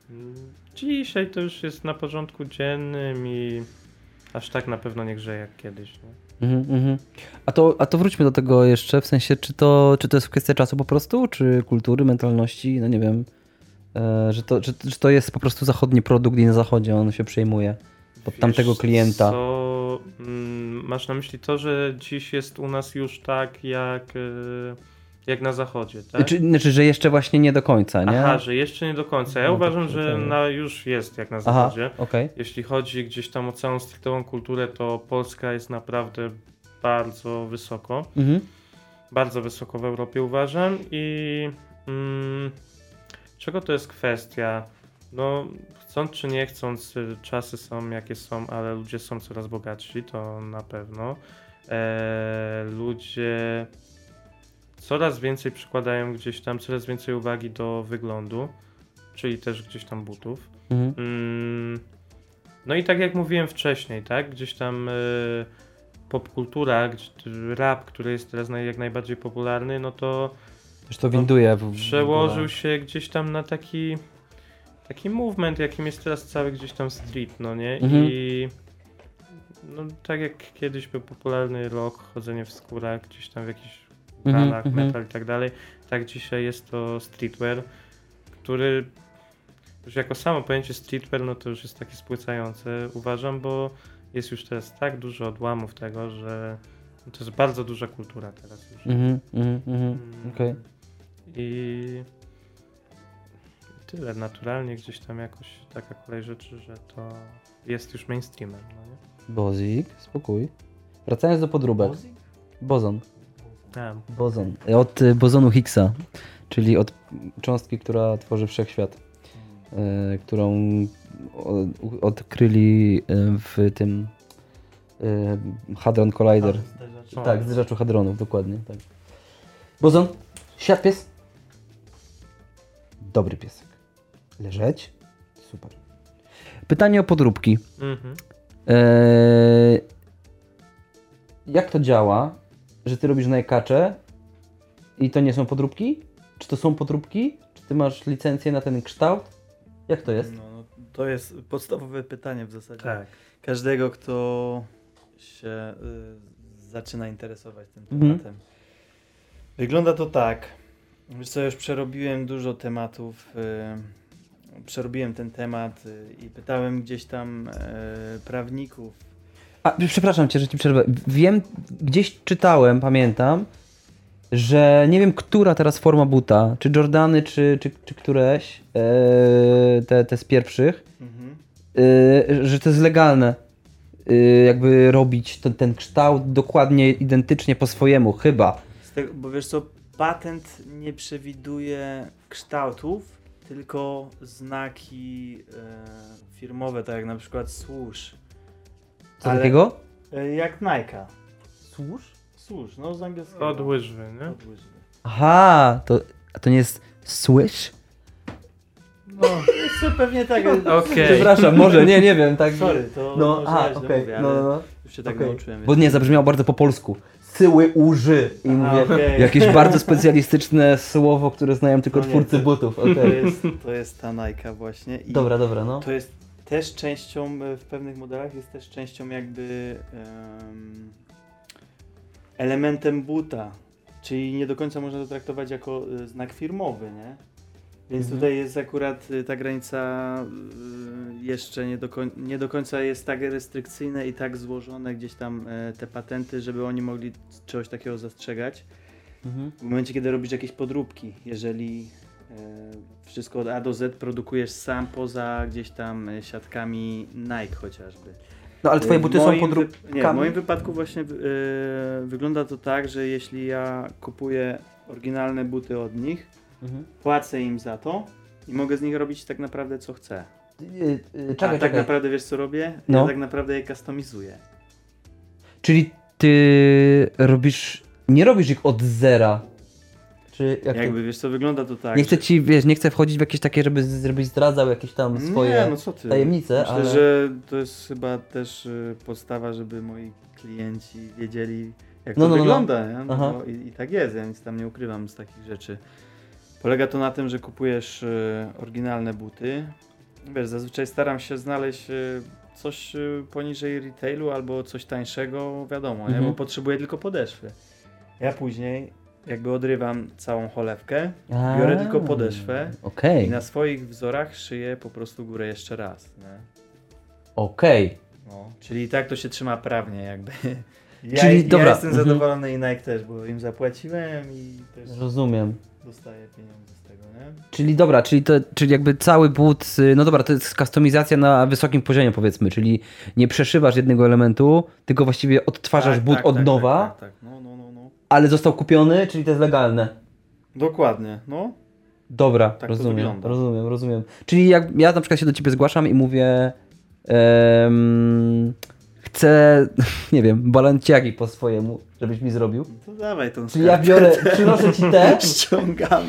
Speaker 3: Mm, Dzisiaj to już jest na porządku dziennym i aż tak na pewno nie grzeje jak kiedyś, nie?
Speaker 1: Mhm, mhm. A, to, a to wróćmy do tego jeszcze, w sensie, czy to, czy to jest kwestia czasu po prostu, czy kultury, mentalności, no nie wiem, e, że, to, że, że to jest po prostu zachodni produkt i na zachodzie on się przejmuje pod
Speaker 3: Wiesz
Speaker 1: tamtego klienta.
Speaker 3: Co, mm, masz na myśli to, że dziś jest u nas już tak jak, e, jak na zachodzie, tak?
Speaker 1: Znaczy, znaczy, że jeszcze właśnie nie do końca, nie?
Speaker 3: Aha, że jeszcze nie do końca. Ja
Speaker 1: No
Speaker 3: uważam, że na, już jest jak na
Speaker 1: Aha,
Speaker 3: zachodzie.
Speaker 1: okej.
Speaker 3: Jeśli chodzi gdzieś tam o całą strictową kulturę, to Polska jest naprawdę bardzo wysoko.
Speaker 1: Mhm.
Speaker 3: Bardzo wysoko w Europie uważam i mm, czego to jest kwestia? No, chcąc czy nie chcąc, y, czasy są jakie są, ale ludzie są coraz bogatsi, to na pewno. E, ludzie coraz więcej przykładają gdzieś tam, coraz więcej uwagi do wyglądu, czyli też gdzieś tam butów.
Speaker 1: Mhm.
Speaker 3: Mm, No i tak jak mówiłem wcześniej, tak? Gdzieś tam y, popkultura, rap, który jest teraz naj, jak najbardziej popularny, no to
Speaker 1: Też to winduje w, w
Speaker 3: przełożył się gdzieś tam na taki taki movement, jakim jest teraz cały gdzieś tam street, no nie?
Speaker 1: Mhm.
Speaker 3: I no tak jak kiedyś był popularny rock, chodzenie w skórach, gdzieś tam w jakichś
Speaker 1: Mhm,
Speaker 3: ranach,
Speaker 1: mhm.
Speaker 3: metal i tak dalej, tak dzisiaj jest to streetwear, który już jako samo pojęcie streetwear, no to już jest takie spłycające, uważam, bo jest już teraz tak dużo odłamów tego, że to jest bardzo duża kultura teraz już.
Speaker 1: Mhm, mhm, mhm.
Speaker 3: Mm,
Speaker 1: Okej.
Speaker 3: I tyle, naturalnie gdzieś tam jakoś taka kolej rzeczy, że to jest już mainstreamem, no nie?
Speaker 1: Bozik, spokój. Wracając do podróbek. Bozon.
Speaker 3: A,
Speaker 1: Bozon. Od y, bozonu Higgsa, czyli od cząstki, która tworzy wszechświat, y, którą odkryli y, w tym Hadron Collider.
Speaker 3: O.
Speaker 1: Tak, zderzaczu hadronów, dokładnie. Tak. Bozon, świat pies. Dobry piesek. Leżeć. Super. Pytanie o podróbki.
Speaker 3: mhm.
Speaker 1: Eee, jak to działa, że ty robisz najkacze i to nie są podróbki? Czy to są podróbki? Czy ty masz licencję na ten kształt? Jak to jest?
Speaker 2: No, no, to jest podstawowe pytanie w zasadzie.
Speaker 3: Tak.
Speaker 2: Każdego, kto się y, zaczyna interesować tym
Speaker 1: Mhm.
Speaker 2: tematem. Wygląda to tak. Wiesz co, już przerobiłem dużo tematów. Y, przerobiłem ten temat y, i pytałem gdzieś tam y, prawników.
Speaker 1: A, przepraszam cię, że ci przerwę. Wiem, gdzieś czytałem, pamiętam, że nie wiem, która teraz forma buta, czy Jordany, czy, czy, czy któreś, eee, te, te z pierwszych,
Speaker 2: Mhm.
Speaker 1: eee, że to jest legalne. eee, jakby robić ten, ten kształt dokładnie, identycznie po swojemu, chyba.
Speaker 2: Z tego, bo wiesz co, patent nie przewiduje kształtów, tylko znaki firmowe, tak jak na przykład służ.
Speaker 1: Co
Speaker 2: Ale-
Speaker 1: takiego?
Speaker 2: E, jak Nike.
Speaker 1: Służ?
Speaker 2: Służ, no z angielskiego.
Speaker 3: Od łyżwy, nie?
Speaker 2: Od łyżwy.
Speaker 1: Aha, to, a to nie jest swish?
Speaker 4: No, jest to pewnie tak.
Speaker 3: Okej.
Speaker 1: Przepraszam, może, nie, nie wiem, tak.
Speaker 4: Sorry, to
Speaker 1: No,
Speaker 4: może
Speaker 1: aha,
Speaker 4: ja źle
Speaker 1: okej,
Speaker 4: mówię,
Speaker 1: no, no, no.
Speaker 4: już się tak
Speaker 1: Okej.
Speaker 4: nauczyłem.
Speaker 1: Bo nie, zabrzmiało bardzo po polsku. Syły uży. I mówię,
Speaker 4: okej.
Speaker 1: jakieś bardzo specjalistyczne słowo, które znają tylko
Speaker 2: No nie,
Speaker 1: twórcy
Speaker 2: to-
Speaker 1: butów.
Speaker 2: To
Speaker 1: Okej.
Speaker 2: jest, to jest ta Nike właśnie. I
Speaker 1: Dobra, dobra, no.
Speaker 2: To jest też częścią, e, w pewnych modelach jest też częścią jakby em, elementem buta. Czyli nie do końca można to traktować jako e, znak firmowy, nie? Więc
Speaker 1: Mhm.
Speaker 2: tutaj jest akurat e, ta granica jeszcze nie do, nie do końca jest tak restrykcyjne i tak złożone gdzieś tam te patenty, żeby oni mogli czegoś takiego zastrzegać.
Speaker 1: Mhm.
Speaker 2: W momencie, kiedy robisz jakieś podróbki, jeżeli wszystko od A do Z produkujesz sam poza gdzieś tam e, siatkami Nike chociażby.
Speaker 1: No ale twoje
Speaker 2: W
Speaker 1: buty są
Speaker 2: moim
Speaker 1: podróbkami.
Speaker 2: wy- Nie, w moim wypadku właśnie e, wygląda to tak, że jeśli ja kupuję oryginalne buty od nich,
Speaker 1: Mhm.
Speaker 2: płacę im za to i mogę z nich robić tak naprawdę co chcę.
Speaker 1: Yy, yy,
Speaker 2: A
Speaker 1: Czekaj,
Speaker 2: tak
Speaker 1: czekaj.
Speaker 2: naprawdę wiesz co robię?
Speaker 1: No.
Speaker 2: Ja tak naprawdę je customizuję.
Speaker 1: Czyli ty robisz, nie robisz ich od zera. Czy jak
Speaker 2: Jakby
Speaker 1: to?
Speaker 2: wiesz co, wygląda to tak.
Speaker 1: Nie chcę ci, wiesz, nie chcę wchodzić w jakieś takie, żeby żebyś zdradzał jakieś tam swoje
Speaker 2: Nie, no co ty.
Speaker 1: tajemnice,
Speaker 2: Myślę,
Speaker 1: ale...
Speaker 2: że to jest chyba też y, podstawa, żeby moi klienci wiedzieli, jak
Speaker 1: No,
Speaker 2: to
Speaker 1: no, no, no.
Speaker 2: wygląda. No,
Speaker 1: Aha.
Speaker 2: bo i, I tak jest, ja nic tam nie ukrywam z takich rzeczy. Polega to na tym, że kupujesz y, oryginalne buty. Wiesz, zazwyczaj staram się znaleźć y, coś poniżej retailu albo coś tańszego, wiadomo, nie?
Speaker 1: Mhm.
Speaker 2: bo potrzebuję tylko podeszwy. Ja później jakby odrywam całą cholewkę
Speaker 1: A,
Speaker 2: biorę tylko podeszwę
Speaker 1: Okej,
Speaker 2: i na swoich wzorach szyję po prostu górę jeszcze raz.
Speaker 1: Okej.
Speaker 2: No, czyli tak to się trzyma prawnie jakby. Ja,
Speaker 1: Czyli
Speaker 2: ja
Speaker 1: dobra,
Speaker 2: jestem
Speaker 1: mhm.
Speaker 2: zadowolony i Nike też, bo im zapłaciłem i też
Speaker 1: Rozumiem.
Speaker 2: dostaję pieniądze z tego, nie?
Speaker 1: Czyli dobra, czyli, to, czyli jakby cały but, y, no dobra, to jest kustomizacja na wysokim poziomie powiedzmy, czyli nie przeszywasz jednego elementu, tylko właściwie odtwarzasz
Speaker 2: Tak,
Speaker 1: but
Speaker 2: tak,
Speaker 1: od
Speaker 2: tak,
Speaker 1: nowa,
Speaker 2: Tak, tak, tak. No, no.
Speaker 1: Ale został kupiony, czyli to jest legalne.
Speaker 2: Dokładnie, no.
Speaker 1: Dobra,
Speaker 2: to
Speaker 1: rozumiem, rozumiem, rozumiem. Czyli jak ja na przykład się do ciebie zgłaszam i mówię em, chcę, nie wiem, balanciagi po swojemu, żebyś mi zrobił.
Speaker 2: To dawaj tą
Speaker 1: Czyli ja biorę, przynoszę ci te,
Speaker 2: Ściągamy.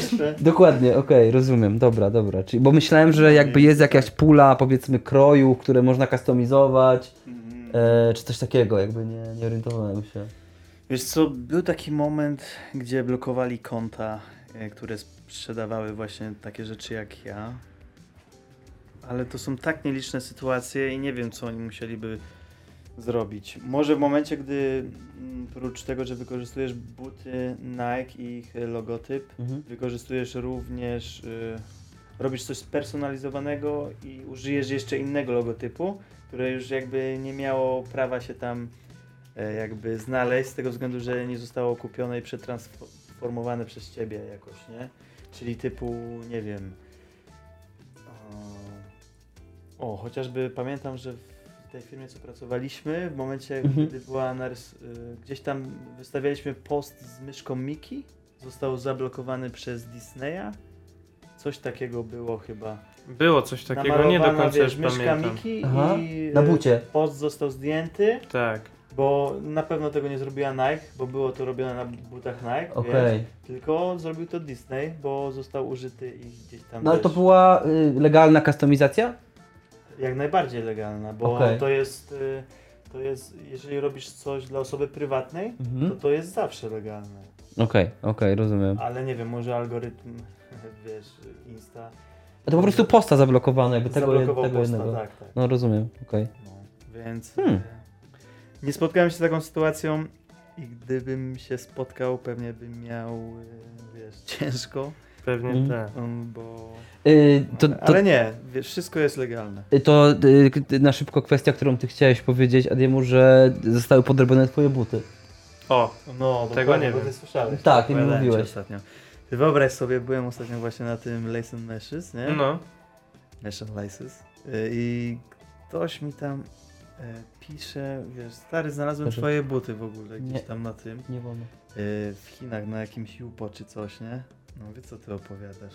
Speaker 1: Dokładnie, okej, rozumiem, dobra, dobra. Czyli, bo myślałem, że jakby jest jakaś pula, powiedzmy, kroju, które można kustomizować,
Speaker 2: Mhm.
Speaker 1: e, czy coś takiego, jakby nie, nie orientowałem się.
Speaker 2: Wiesz co, był taki moment, gdzie blokowali konta, e, które sprzedawały właśnie takie rzeczy jak ja. Ale to są tak nieliczne sytuacje i nie wiem, co oni musieliby zrobić. Może w momencie, gdy mm, oprócz tego, że wykorzystujesz buty Nike i ich logotyp,
Speaker 1: Mhm.
Speaker 2: wykorzystujesz również, y, robisz coś spersonalizowanego i użyjesz jeszcze innego logotypu, które już jakby nie miało prawa się tam jakby znaleźć z tego względu, że nie zostało kupione i przetransformowane przez ciebie jakoś, nie? Czyli typu, nie wiem. O, o chociażby pamiętam, że w tej firmie, co pracowaliśmy, w momencie,
Speaker 1: Mhm.
Speaker 2: gdy była narys- y, gdzieś tam wystawialiśmy post z myszką Miki, został zablokowany przez Disneya. Coś takiego było chyba.
Speaker 3: Było coś takiego, nie do końca
Speaker 2: wiesz,
Speaker 3: już
Speaker 2: myszka
Speaker 3: pamiętam.
Speaker 2: Miki
Speaker 1: Aha,
Speaker 2: i
Speaker 1: na
Speaker 2: y,
Speaker 1: bucie.
Speaker 2: post został zdjęty,
Speaker 3: Tak.
Speaker 2: Bo na pewno tego nie zrobiła Nike, bo było to robione na butach Nike,
Speaker 1: Okej.
Speaker 2: wiesz, tylko zrobił to Disney, bo został użyty i gdzieś tam
Speaker 1: No ale to była y, legalna kustomizacja?
Speaker 2: jak najbardziej legalna, bo
Speaker 1: Okej.
Speaker 2: to jest y, to jest, jeżeli robisz coś dla osoby prywatnej, to
Speaker 1: Mhm.
Speaker 2: to jest zawsze legalne.
Speaker 1: Okej, okej, rozumiem.
Speaker 2: Ale nie wiem, może algorytm, wiesz, Insta
Speaker 1: A to po prostu posta zablokowano, jakby tego, tego
Speaker 2: posta,
Speaker 1: jednego.
Speaker 2: tak, tak.
Speaker 1: No rozumiem, okej.
Speaker 2: No, więc
Speaker 1: Hmm.
Speaker 2: Nie spotkałem się z taką sytuacją i gdybym się spotkał, pewnie bym miał, e, wiesz, ciężko,
Speaker 3: Pewnie
Speaker 1: Mhm.
Speaker 3: tak.
Speaker 2: um, bo...
Speaker 1: Y, to, to,
Speaker 2: Ale nie, wiesz, wszystko jest legalne.
Speaker 1: y, to y, k- na szybko kwestia, którą ty chciałeś powiedzieć, Adiemu, że zostały podrobione twoje buty.
Speaker 3: O,
Speaker 2: No,
Speaker 3: Tego nie
Speaker 2: bo
Speaker 3: wiem.
Speaker 2: ty słyszałeś.
Speaker 1: Tak,
Speaker 2: ci
Speaker 1: mówiłeś.
Speaker 2: ostatnio. Ty wyobraź sobie, byłem ostatnio właśnie na tym Lace and Meshes, nie?
Speaker 3: no.
Speaker 2: Mesh and Laces. Y, I ktoś mi tam e, pisze, wiesz, stary, znalazłem
Speaker 1: Proszę.
Speaker 2: twoje buty w ogóle gdzieś
Speaker 1: Nie.
Speaker 2: tam na tym.
Speaker 1: Nie wolno.
Speaker 2: y, w Chinach na jakimś Jupo czy coś, nie? No wie co ty opowiadasz.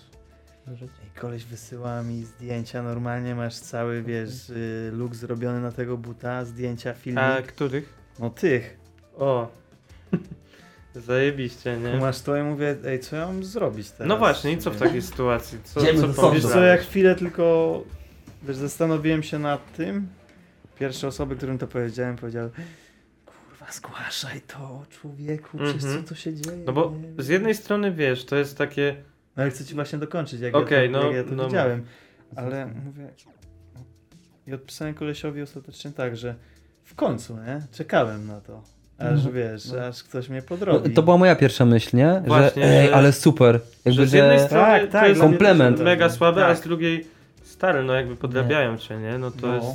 Speaker 2: I koleś wysyła mi zdjęcia, normalnie masz cały, wiesz, y, look zrobiony na tego buta, zdjęcia, filmik.
Speaker 3: A których?
Speaker 2: No tych.
Speaker 3: O. Zajebiście, nie?
Speaker 2: Masz to i mówię, ej, co ja mam zrobić teraz?
Speaker 3: No właśnie, i co w takiej sytuacji? Co,
Speaker 1: Idziemy
Speaker 3: co
Speaker 1: do
Speaker 2: Wiesz
Speaker 3: pomyślałeś?
Speaker 2: co, jak chwilę tylko wiesz, zastanowiłem się nad tym, pierwsze osoby, którym to powiedziałem, powiedziały kurwa, zgłaszaj to, człowieku, przecież
Speaker 3: Mhm.
Speaker 2: co to się dzieje?
Speaker 3: No bo
Speaker 2: nie?"
Speaker 3: z jednej strony, wiesz, to jest takie...
Speaker 2: No ale chcę ci właśnie dokończyć, jak
Speaker 3: Okej,
Speaker 2: ja to,
Speaker 3: no,
Speaker 2: jak ja to
Speaker 3: no
Speaker 2: widziałem. Ale mówię, i odpisałem kolesiowi ostatecznie tak, że w końcu, nie? Czekałem na to. Aż
Speaker 1: Mhm.
Speaker 2: wiesz,
Speaker 1: No.
Speaker 2: aż ktoś mnie
Speaker 1: No,
Speaker 2: podrobi.
Speaker 1: to była moja pierwsza myśl, nie?
Speaker 3: Właśnie,
Speaker 1: że ej,
Speaker 3: że-
Speaker 1: ale super. Jakby,
Speaker 3: że z jednej
Speaker 1: że...
Speaker 3: strony
Speaker 2: Tak,
Speaker 3: to
Speaker 2: tak,
Speaker 1: komplement.
Speaker 3: mega
Speaker 2: tak.
Speaker 3: słabe, a
Speaker 2: Tak.
Speaker 3: z drugiej stary, no jakby podrabiają cię, nie? No to
Speaker 2: No.
Speaker 3: jest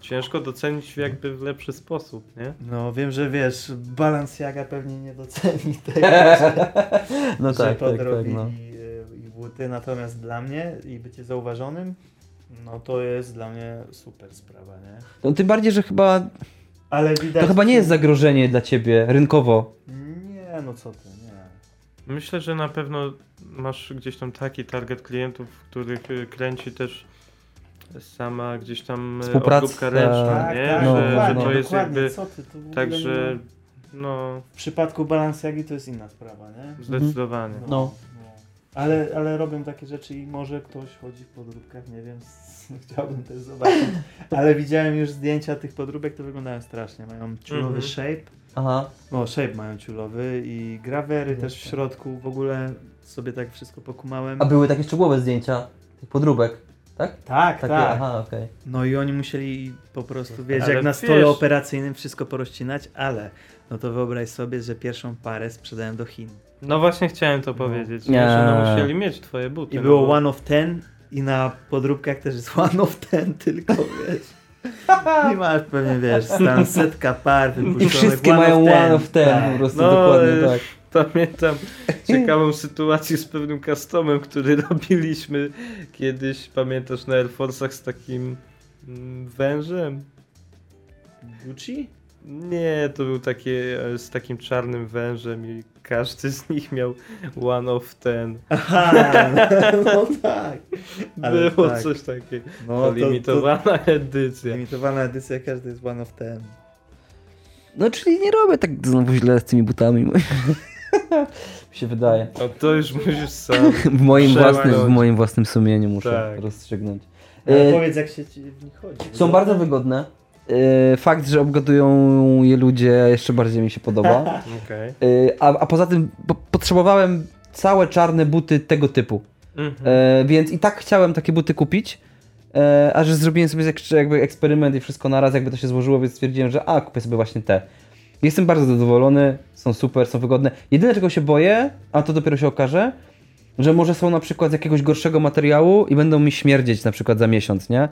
Speaker 3: ciężko docenić jakby w lepszy sposób, nie?
Speaker 2: No wiem, że wiesz, Balenciaga pewnie nie doceni tego, że,
Speaker 1: No
Speaker 2: że
Speaker 1: tak, tak, tak, no.
Speaker 2: i, i buty, natomiast dla mnie i bycie zauważonym, no to jest dla mnie super sprawa, nie?
Speaker 1: no. Tym bardziej, że chyba
Speaker 2: Ale widać...
Speaker 1: to chyba nie jest zagrożenie dla ciebie rynkowo.
Speaker 2: Nie, no co ty, nie.
Speaker 3: Myślę, że na pewno masz gdzieś tam taki target klientów, których y, kręci też sama gdzieś tam y,
Speaker 1: Współpraca.
Speaker 3: obróbka ręczna,
Speaker 1: Tak,
Speaker 3: nie?
Speaker 2: tak,
Speaker 1: no,
Speaker 3: że,
Speaker 1: no,
Speaker 3: że
Speaker 1: no.
Speaker 3: to jest
Speaker 2: dokładnie,
Speaker 3: jakby...
Speaker 2: co ty, to w ogóle
Speaker 3: Także, no,
Speaker 2: W przypadku Balenciagi to jest inna sprawa, nie?
Speaker 3: zdecydowanie.
Speaker 1: No.
Speaker 2: Ale, ale robią takie rzeczy i może ktoś chodzi w podróbkach, nie wiem, chciałbym też zobaczyć. Ale widziałem już zdjęcia tych podróbek, to wyglądają strasznie. Mają ciulowy
Speaker 3: Mhm.
Speaker 2: shape,
Speaker 1: Aha.
Speaker 2: no shape mają ciulowy i grawery też w środku, w ogóle sobie tak wszystko pokumałem.
Speaker 1: A były takie szczegółowe zdjęcia tych podróbek, tak?
Speaker 2: Tak,
Speaker 1: Takie,
Speaker 2: tak.
Speaker 1: aha, okej.
Speaker 2: No i oni musieli po prostu, wiesz,
Speaker 3: Ale
Speaker 2: jak na
Speaker 3: wiesz-
Speaker 2: stole operacyjnym wszystko porozcinać, ale no to wyobraź sobie, że pierwszą parę sprzedałem do Chin.
Speaker 3: No właśnie chciałem to
Speaker 2: No.
Speaker 3: powiedzieć, że no musieli mieć twoje buty.
Speaker 2: I
Speaker 3: no
Speaker 2: było
Speaker 3: bo-
Speaker 2: one of ten i na podróbkach też jest one of ten, tylko wiesz. Nie masz pewnie, wiesz, tam setka par
Speaker 1: I wszystkie mają one of ten,
Speaker 2: tak.
Speaker 1: po prostu
Speaker 3: No,
Speaker 1: dokładnie tak.
Speaker 3: Pamiętam ciekawą sytuację z pewnym customem, który robiliśmy kiedyś, pamiętasz, na Air Force'ach z takim mm, wężem?
Speaker 2: Gucci?
Speaker 3: Nie, to był takie e, z takim czarnym wężem i każdy z nich miał one of ten.
Speaker 2: Aha, no tak. Ale
Speaker 3: Było
Speaker 2: tak.
Speaker 3: coś takiego.
Speaker 2: No,
Speaker 3: to limitowana edycja.
Speaker 2: Limitowana edycja, każdy jest one of ten.
Speaker 1: No czyli nie robię tak znowu źle z tymi butami. Mi się wydaje.
Speaker 3: No to już musisz sam.
Speaker 1: W moim, własnym, w moim własnym sumieniu muszę
Speaker 3: Tak.
Speaker 1: rozstrzygnąć.
Speaker 2: Ale
Speaker 1: E,
Speaker 2: powiedz, jak się ci w nich chodzi.
Speaker 1: Są bardzo wygodne. E, Fakt, że obgadują je ludzie jeszcze bardziej mi się podoba. E, A, a poza tym po, potrzebowałem całe czarne buty tego typu.
Speaker 3: Mhm.
Speaker 1: E, więc i tak chciałem takie buty kupić. E, a że zrobiłem sobie jakby eksperyment i wszystko naraz, jakby to się złożyło, więc stwierdziłem, że a, kupię sobie właśnie te. Jestem bardzo zadowolony, są super, są wygodne. Jedyne czego się boję, a to dopiero się okaże, że może są na przykład z jakiegoś gorszego materiału i będą mi śmierdzieć na przykład za miesiąc, nie?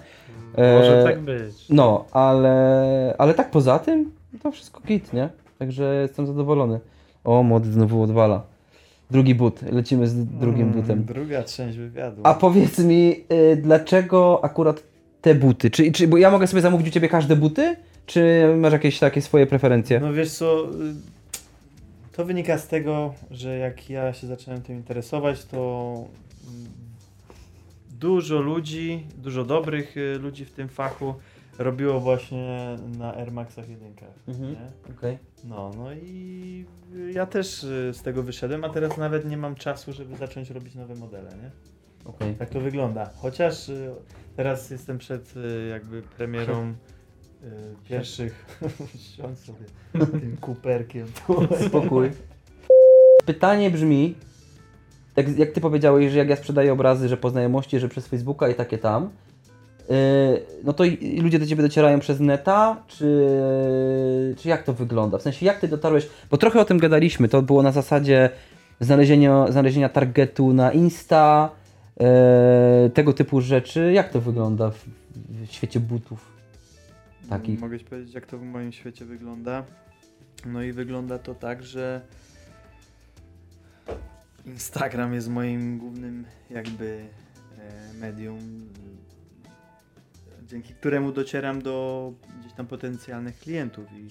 Speaker 3: Może
Speaker 1: e,
Speaker 3: tak być.
Speaker 1: No, ale, ale tak poza tym, to wszystko git, nie? Także jestem zadowolony. O, młody znowu odwala. Drugi but, lecimy z drugim
Speaker 2: Mm,
Speaker 1: butem.
Speaker 2: Druga część wywiadu.
Speaker 1: A powiedz mi, y, dlaczego akurat te buty? Czy, czy, bo ja mogę sobie zamówić u ciebie każde buty? Czy masz jakieś takie swoje preferencje?
Speaker 2: No wiesz co, y, to wynika z tego, że jak ja się zacząłem tym interesować, to mm, dużo ludzi, dużo dobrych y, ludzi w tym fachu robiło właśnie na Air Maxach jedynkach.
Speaker 1: Mhm.
Speaker 2: nie?
Speaker 1: Okej.
Speaker 2: No, no i ja też y, z tego wyszedłem, a teraz nawet nie mam czasu, żeby zacząć robić nowe modele, nie?
Speaker 1: okej.
Speaker 2: Tak to wygląda. Chociaż teraz jestem przed jakby premierą pierwszych siądź sobie tym kuperkiem.
Speaker 1: Spokój. Pytanie brzmi, jak, jak ty powiedziałeś, że jak ja sprzedaję obrazy, że po znajomości, że przez Facebooka i takie tam, yy, no to i ludzie do ciebie docierają przez neta, czy, czy jak to wygląda? W sensie jak ty dotarłeś, bo trochę o tym gadaliśmy, to było na zasadzie znalezienia, znalezienia targetu na Insta, yy, tego typu rzeczy. Jak to wygląda w, w świecie butów? Takich.
Speaker 2: Mogę ci powiedzieć, jak to w moim świecie wygląda. No i wygląda to tak, że Instagram jest moim głównym jakby e, medium, dzięki któremu docieram do gdzieś tam potencjalnych klientów i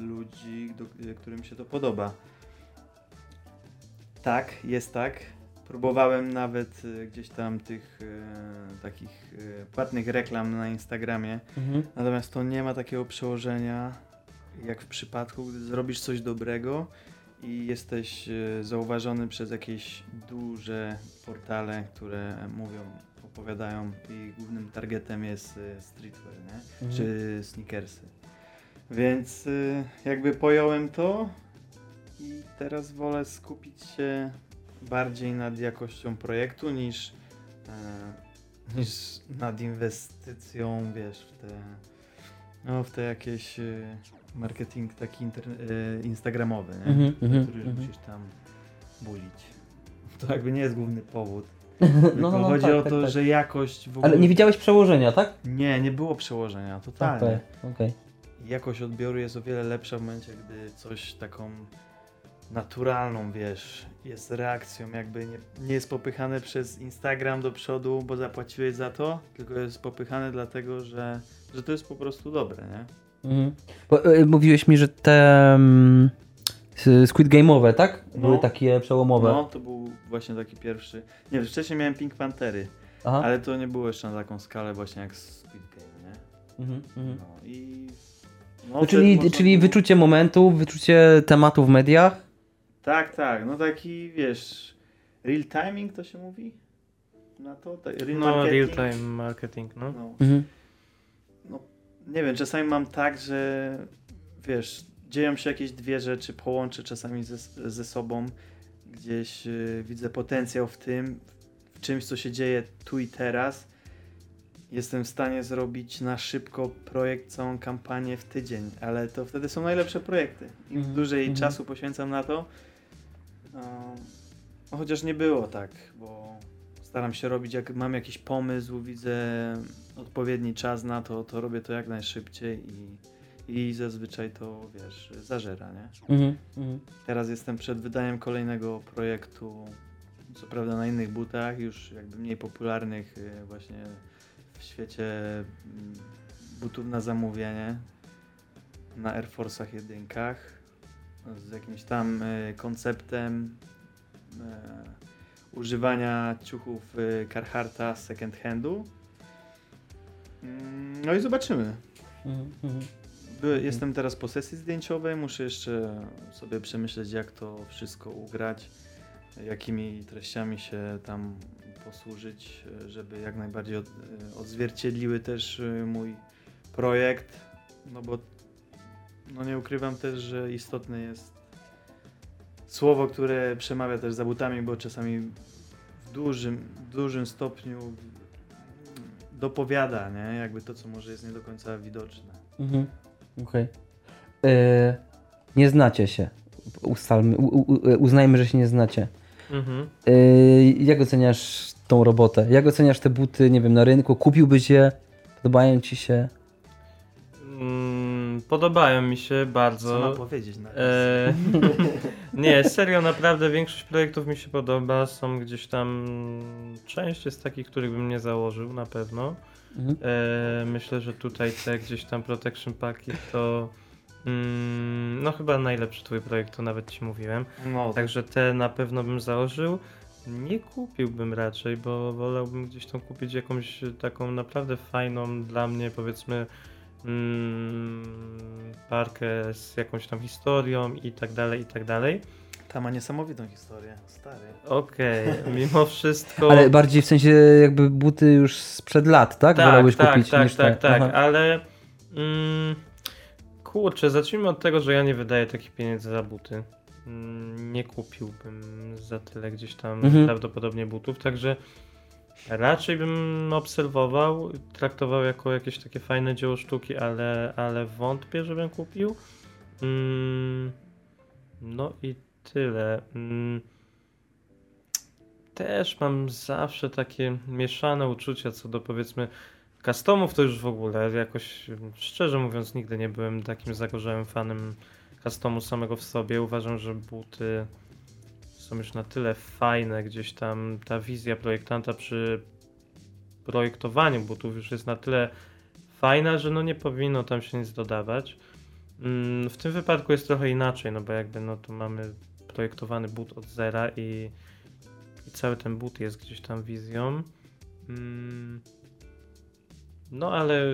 Speaker 2: ludzi, do, którym się to podoba. Tak, jest tak. Próbowałem nawet e, gdzieś tam tych e, takich e, płatnych reklam na Instagramie,
Speaker 1: Mhm.
Speaker 2: Natomiast to nie ma takiego przełożenia jak w przypadku, gdy zrobisz coś dobrego i jesteś e, zauważony przez jakieś duże portale, które mówią, opowiadają i głównym targetem jest streetwear, nie?
Speaker 1: Mhm.
Speaker 2: czy sneakersy. Więc y, jakby pojąłem to i teraz wolę skupić się bardziej nad jakością projektu niż, e, niż nad inwestycją, wiesz, w te, no, w te jakieś y, marketing taki inter- y, instagramowy, nie?
Speaker 1: Mhm, mhm,
Speaker 2: który
Speaker 1: mhm.
Speaker 2: musisz tam bulić. To jakby nie jest główny powód.
Speaker 1: No, no, no,
Speaker 2: chodzi
Speaker 1: tak,
Speaker 2: o
Speaker 1: tak,
Speaker 2: to,
Speaker 1: tak.
Speaker 2: że jakość w ogóle...
Speaker 1: Ale nie widziałeś przełożenia, tak?
Speaker 2: Nie, nie było przełożenia, totalnie.
Speaker 1: Okej, okej.
Speaker 2: Jakość odbioru jest o wiele lepsza w momencie, gdy coś taką naturalną, wiesz, jest reakcją, jakby nie, nie jest popychane przez Instagram do przodu, bo zapłaciłeś za to, tylko jest popychane dlatego, że, że to jest po prostu dobre, nie?
Speaker 1: Mhm. Bo, e, mówiłeś mi, że te mm, Squid Game'owe, tak? Były
Speaker 2: No.
Speaker 1: takie przełomowe.
Speaker 2: No, to był właśnie taki pierwszy. Nie, wcześniej miałem Pink Pantery,
Speaker 1: Aha.
Speaker 2: ale to nie było jeszcze na taką skalę właśnie jak Squid Game, nie?
Speaker 1: Mhm, mhm.
Speaker 2: No i...
Speaker 1: No, czyli, czyli wyczucie momentu, wyczucie tematu w mediach.
Speaker 2: Tak, tak, no taki, wiesz, real timing to się mówi? Na to? Tak, real
Speaker 3: No, real
Speaker 2: marketing?
Speaker 3: time marketing, no.
Speaker 2: No,
Speaker 1: Mhm.
Speaker 2: nie wiem, czasami mam tak, że wiesz, dzieją się jakieś dwie rzeczy, połączę czasami ze, ze sobą, gdzieś y, widzę potencjał w tym, w czymś, co się dzieje tu i teraz. Jestem w stanie zrobić na szybko projekt, całą kampanię w tydzień, ale to wtedy są najlepsze projekty. Im
Speaker 1: Mhm,
Speaker 2: dłużej
Speaker 1: mhm.
Speaker 2: czasu poświęcam na to, no, chociaż nie było tak, bo staram się robić, jak mam jakiś pomysł, widzę odpowiedni czas na to, to robię to jak najszybciej i, i zazwyczaj to, wiesz, zażera, nie?
Speaker 1: Mhm. Mhm.
Speaker 2: Teraz jestem przed wydaniem kolejnego projektu, co prawda na innych butach, już jakby mniej popularnych y, właśnie w świecie mm, butów na zamówienie, na Air Force'ach jedynkach, z jakimś tam y, konceptem y, używania ciuchów y, Carhartta z second handu. Mm, No i zobaczymy.
Speaker 1: Mhm.
Speaker 2: Jestem teraz po sesji zdjęciowej, muszę jeszcze sobie przemyśleć, jak to wszystko ugrać, jakimi treściami się tam posłużyć, e, żeby jak najbardziej od, e, odzwierciedliły też e, mój projekt, no bo no nie ukrywam też, że istotne jest słowo, które przemawia też za butami, bo czasami w dużym, dużym stopniu dopowiada, nie? Jakby to, co może jest nie do końca widoczne.
Speaker 1: Mhm. Okej. E, Nie znacie się. Ustalmy, u, u, uznajmy, że się nie znacie.
Speaker 3: Mhm.
Speaker 1: E, Jak oceniasz tą robotę? Jak oceniasz te buty, nie wiem, na rynku? Kupiłbyś je? Podobają ci się?
Speaker 3: Podobają mi się
Speaker 2: Co
Speaker 3: bardzo.
Speaker 2: mam powiedzieć na
Speaker 3: E, nie, serio, naprawdę większość projektów mi się podoba. Są gdzieś tam. Część jest takich, których bym nie założył na pewno.
Speaker 1: Mhm.
Speaker 3: E, myślę, że tutaj te gdzieś tam Protection Paki to. Mm, no chyba najlepszy twój projekt, to nawet ci mówiłem.
Speaker 2: No, tak.
Speaker 3: Także te na pewno bym założył. Nie kupiłbym raczej, bo wolałbym gdzieś tam kupić jakąś taką naprawdę fajną dla mnie, powiedzmy, mm, parkę z jakąś tam historią i tak dalej, i tak dalej.
Speaker 2: Ta ma niesamowitą historię, stary.
Speaker 3: Okej, mimo wszystko.
Speaker 1: Ale bardziej w sensie jakby buty już sprzed lat, tak?
Speaker 3: tak,
Speaker 1: Wolałbyś
Speaker 3: tak,
Speaker 1: kupić
Speaker 3: tak,
Speaker 1: niż
Speaker 3: tak, tak,
Speaker 1: Aha.
Speaker 3: ale mm, kurczę, zacznijmy od tego, że ja nie wydaję takich pieniędzy za buty. Mm, Nie kupiłbym za tyle gdzieś tam
Speaker 1: Mhm.
Speaker 3: prawdopodobnie butów, także raczej bym obserwował, traktował jako jakieś takie fajne dzieło sztuki, ale, ale wątpię, żebym kupił. Mm, no i tyle. Mm, też mam zawsze takie mieszane uczucia co do powiedzmy customów, to już w ogóle jakoś szczerze mówiąc nigdy nie byłem takim zagorzałym fanem customu samego w sobie. Uważam, że buty są już na tyle fajne, gdzieś tam ta wizja projektanta przy projektowaniu butów już jest na tyle fajna, że no nie powinno tam się nic dodawać. Mm, W tym wypadku jest trochę inaczej, no bo jakby no tu mamy projektowany but od zera i, i cały ten but jest gdzieś tam wizją. Mm, No ale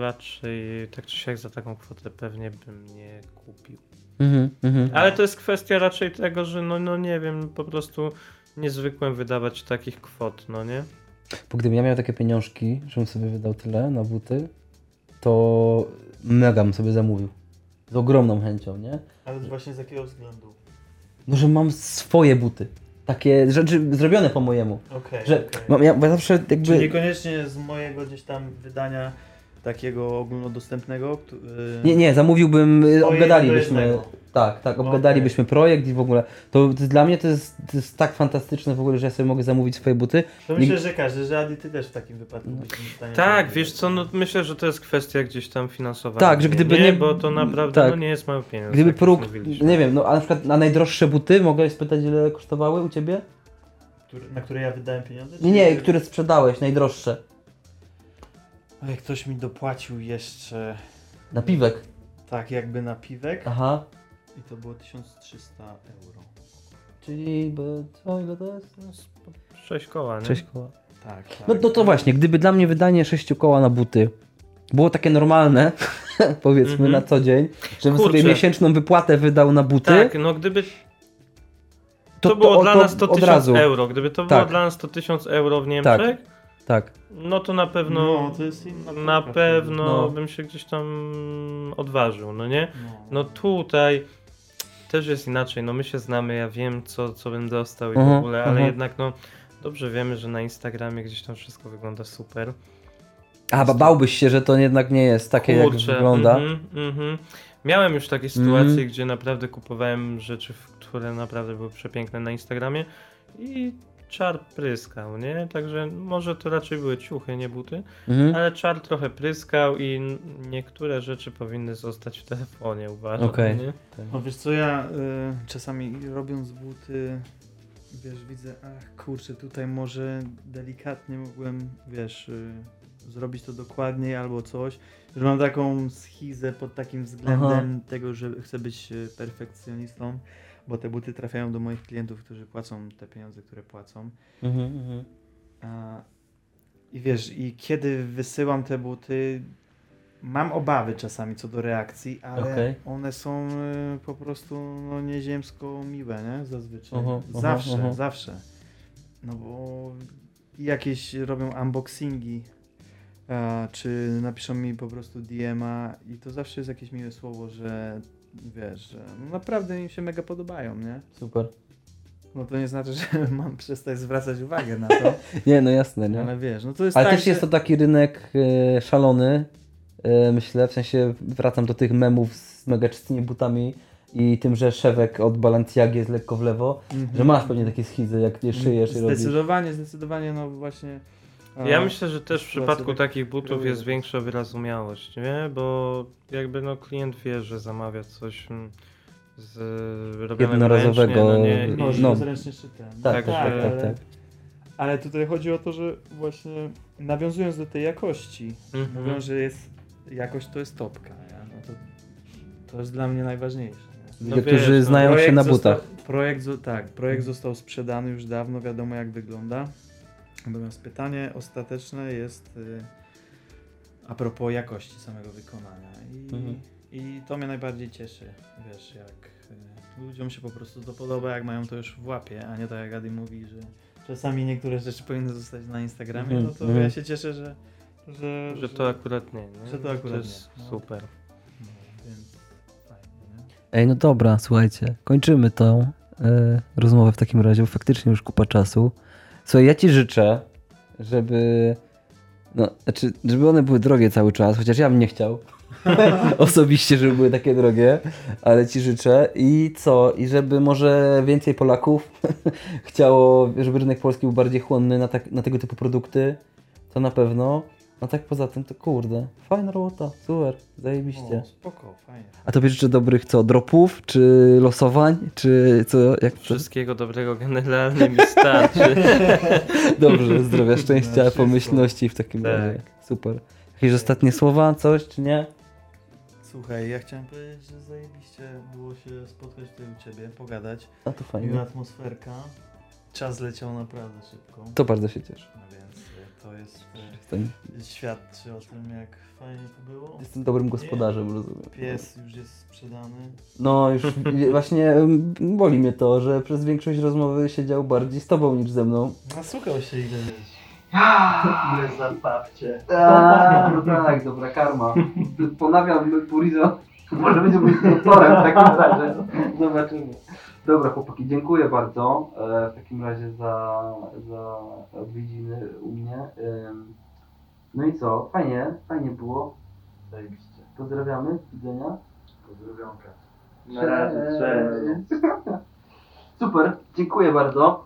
Speaker 3: raczej tak czy siak za taką kwotę pewnie bym nie kupił.
Speaker 1: Mhm, mhm.
Speaker 3: Ale to jest kwestia raczej tego, że no, no nie wiem, po prostu niezwykłem wydawać takich kwot, no nie?
Speaker 1: Bo gdybym ja miał takie pieniążki, żebym sobie wydał tyle na buty, to mega bym sobie zamówił. Z ogromną chęcią, nie?
Speaker 2: Ale właśnie z jakiego względu?
Speaker 1: No, że mam swoje buty. Takie rzeczy zrobione po mojemu.
Speaker 2: Okej,
Speaker 1: Że mam, ja, bo ja zawsze jakby...
Speaker 2: Czy niekoniecznie z mojego gdzieś tam wydania takiego ogólnodostępnego? któ- y,
Speaker 1: Nie, nie, zamówiłbym, y,
Speaker 2: Swojego
Speaker 1: obgadalibyśmy. Tak, tak, obgadalibyśmy projekt i w ogóle. To, to dla mnie to jest, to jest tak fantastyczne w ogóle, że ja sobie mogę zamówić swoje buty.
Speaker 2: To myślę, że każdy, że Adi ty też w takim wypadku byś w stanie
Speaker 3: Tak, wiesz co, no myślę, że to jest kwestia gdzieś tam finansowania.
Speaker 1: Tak, że gdyby nie-
Speaker 3: Bo to naprawdę
Speaker 1: tak.
Speaker 3: no, nie jest mały pieniądz.
Speaker 1: Gdyby
Speaker 3: już
Speaker 1: próg, nie wiem, no a na przykład na najdroższe buty, mogę spytać ile kosztowały u Ciebie?
Speaker 2: Który, na które ja wydałem pieniądze?
Speaker 1: Nie, nie, które sprzedałeś, najdroższe.
Speaker 2: Oj, ktoś mi dopłacił jeszcze
Speaker 1: Na piwek.
Speaker 2: tak jakby na piwek
Speaker 1: Aha.
Speaker 2: i to było 1300 euro.
Speaker 1: Czyli, bo co, ile to jest?
Speaker 3: Sześć koła, nie?
Speaker 1: 6 koła.
Speaker 2: Tak, tak.
Speaker 1: No, no to właśnie, gdyby dla mnie wydanie 6 koła na buty było takie normalne, powiedzmy
Speaker 3: Mhm.
Speaker 1: na co dzień, żebym
Speaker 3: Kurczę.
Speaker 1: sobie miesięczną wypłatę wydał na buty,
Speaker 3: Tak, no gdyby to, było dla nas to
Speaker 1: od
Speaker 3: 1000
Speaker 1: razu.
Speaker 3: euro, gdyby to
Speaker 1: Tak.
Speaker 3: było dla nas to 1000 euro w Niemczech,
Speaker 1: Tak.
Speaker 3: no to na pewno,
Speaker 2: No, to jest inna
Speaker 3: na
Speaker 2: bajka
Speaker 3: pewno
Speaker 1: No.
Speaker 3: bym się gdzieś tam odważył, no nie?
Speaker 2: wtedy.
Speaker 3: No tutaj też jest inaczej, no my się znamy, ja wiem co, co bym dostał i w
Speaker 1: Mhm,
Speaker 3: ogóle, ale
Speaker 1: mhm.
Speaker 3: jednak no dobrze wiemy, że na Instagramie gdzieś tam wszystko wygląda super.
Speaker 1: A, ba- bałbyś się, że to jednak nie jest takie,
Speaker 3: Kurczę,
Speaker 1: jak wygląda.
Speaker 3: mhm, mhm. Miałem już takie sytuacje, gdzie naprawdę kupowałem rzeczy, które naprawdę były przepiękne na Instagramie i czar pryskał, nie? Także może to raczej były ciuchy, nie buty,
Speaker 1: Mhm.
Speaker 3: ale czar trochę pryskał i niektóre rzeczy powinny zostać w telefonie, uważam.
Speaker 1: Okej.
Speaker 3: nie?
Speaker 2: No wiesz co, ja y, czasami robiąc buty, wiesz, widzę, ach kurczę, tutaj może delikatnie mogłem, wiesz, y, zrobić to dokładniej albo coś, że mam taką schizę pod takim względem tego, że chcę być y, perfekcjonistą, bo te buty trafiają do moich klientów, którzy płacą te pieniądze, które płacą.
Speaker 1: Mhm, mhm.
Speaker 2: A, I wiesz, i kiedy wysyłam te buty, mam obawy czasami co do reakcji, ale
Speaker 1: Okej.
Speaker 2: one są y, po prostu no, nieziemsko miłe, nie? Zazwyczaj.
Speaker 1: Aha, aha,
Speaker 2: zawsze,
Speaker 1: aha.
Speaker 2: zawsze. No bo jakieś robią unboxingi, a, czy napiszą mi po prostu DM-a i to zawsze jest jakieś miłe słowo, że wiesz, że no naprawdę im się mega podobają, nie?
Speaker 1: Super.
Speaker 2: No to nie znaczy, że mam przestać zwracać uwagę na to.
Speaker 1: Nie, no jasne, nie?
Speaker 2: Ale wiesz, no to jest
Speaker 1: Ale
Speaker 2: tak,
Speaker 1: też jest
Speaker 2: że...
Speaker 1: to taki rynek e, szalony, e, myślę, w sensie wracam do tych memów z mega czystymi butami i tym, że szewek od Balenciagi jest lekko w lewo,
Speaker 2: Mhm.
Speaker 1: że masz pewnie takie schizy, jak nie szyjesz i robisz.
Speaker 2: Zdecydowanie, zdecydowanie, no właśnie.
Speaker 3: Ja myślę, że też w przypadku
Speaker 2: tak
Speaker 3: takich butów jest większa wyrozumiałość, nie? Bo jakby no klient wie, że zamawia coś mm, z
Speaker 1: Jednorazowego,
Speaker 3: ręcznie, no nie? I,
Speaker 1: No.
Speaker 2: no. zręcznie czytem.
Speaker 1: Tak,
Speaker 3: tak,
Speaker 1: tak, tak, tak, tak.
Speaker 2: Ale tutaj chodzi o to, że właśnie nawiązując do tej jakości,
Speaker 3: Mhm.
Speaker 2: mówią, że jest jakość to jest topka. No to, to jest dla mnie najważniejsze. nie?
Speaker 3: No
Speaker 1: Ludzie,
Speaker 3: wiesz,
Speaker 1: którzy
Speaker 3: no,
Speaker 1: znają się na butach.
Speaker 2: Został, projekt, tak, projekt został sprzedany już dawno, wiadomo jak wygląda. Natomiast pytanie ostateczne jest y, a propos jakości samego wykonania. I,
Speaker 1: Mhm.
Speaker 2: I to mnie najbardziej cieszy, wiesz, jak y, ludziom się po prostu to podoba, jak mają to już w łapie, a nie tak jak Adi mówi, że czasami niektóre rzeczy powinny zostać na Instagramie,
Speaker 1: Mhm,
Speaker 2: no to
Speaker 1: mhm.
Speaker 2: ja się cieszę, że, że,
Speaker 3: Że to akurat nie, nie?
Speaker 2: że to akurat
Speaker 3: jest
Speaker 2: nie, no.
Speaker 3: super.
Speaker 2: no, więc fajnie, nie?
Speaker 1: Ej, no dobra, słuchajcie, kończymy tą e, rozmowę w takim razie, bo faktycznie już kupa czasu. Słuchaj, ja ci życzę, żeby, no, znaczy, żeby one były drogie cały czas, chociaż ja bym nie chciał. Osobiście, żeby były takie drogie, ale ci życzę. I co, i żeby może więcej Polaków chciało, żeby rynek polski był bardziej chłonny na, tak, na tego typu produkty, to na pewno. No tak poza tym, to kurde, fajna robota, super, zajebiście.
Speaker 2: O, spoko, fajnie.
Speaker 1: A tobie życzę dobrych co, dropów, czy losowań, czy co, jak to?
Speaker 3: Wszystkiego dobrego generalnie mi starczy.
Speaker 1: Dobrze, zdrowia, szczęścia,
Speaker 2: wszystko.
Speaker 1: pomyślności w takim
Speaker 3: Tak.
Speaker 1: razie. Super. Jakieś ostatnie słowa, coś, czy nie?
Speaker 2: Słuchaj, ja chciałem powiedzieć, że zajebiście było się spotkać tutaj u Ciebie, pogadać.
Speaker 1: A to
Speaker 2: Miła
Speaker 1: fajnie.
Speaker 2: atmosferka. Czas leciał naprawdę szybko.
Speaker 1: To bardzo się cieszę.
Speaker 2: No to jest, e, świadczy o tym, jak fajnie to było.
Speaker 4: jestem dobrym gospodarzem, rozumiem.
Speaker 2: Pies już jest sprzedany.
Speaker 4: No już właśnie em, boli mnie to, że przez większość rozmowy siedział bardziej z tobą niż ze mną.
Speaker 2: Nasłuchał się ile
Speaker 3: Nie zapawcie.
Speaker 4: A, no tak, dobra karma. Ponawiam Purizo. Może będzie być sponsorem w takim razie. Zobaczymy. Dobra, chłopaki, dziękuję bardzo e, w takim razie za, za odwiedziny u mnie. No i co? Fajnie, fajnie było.
Speaker 2: Zajebiście.
Speaker 4: Pozdrawiamy, do widzenia.
Speaker 2: Pozdrowionka.
Speaker 3: Na razie, cześć.
Speaker 4: Super, dziękuję bardzo.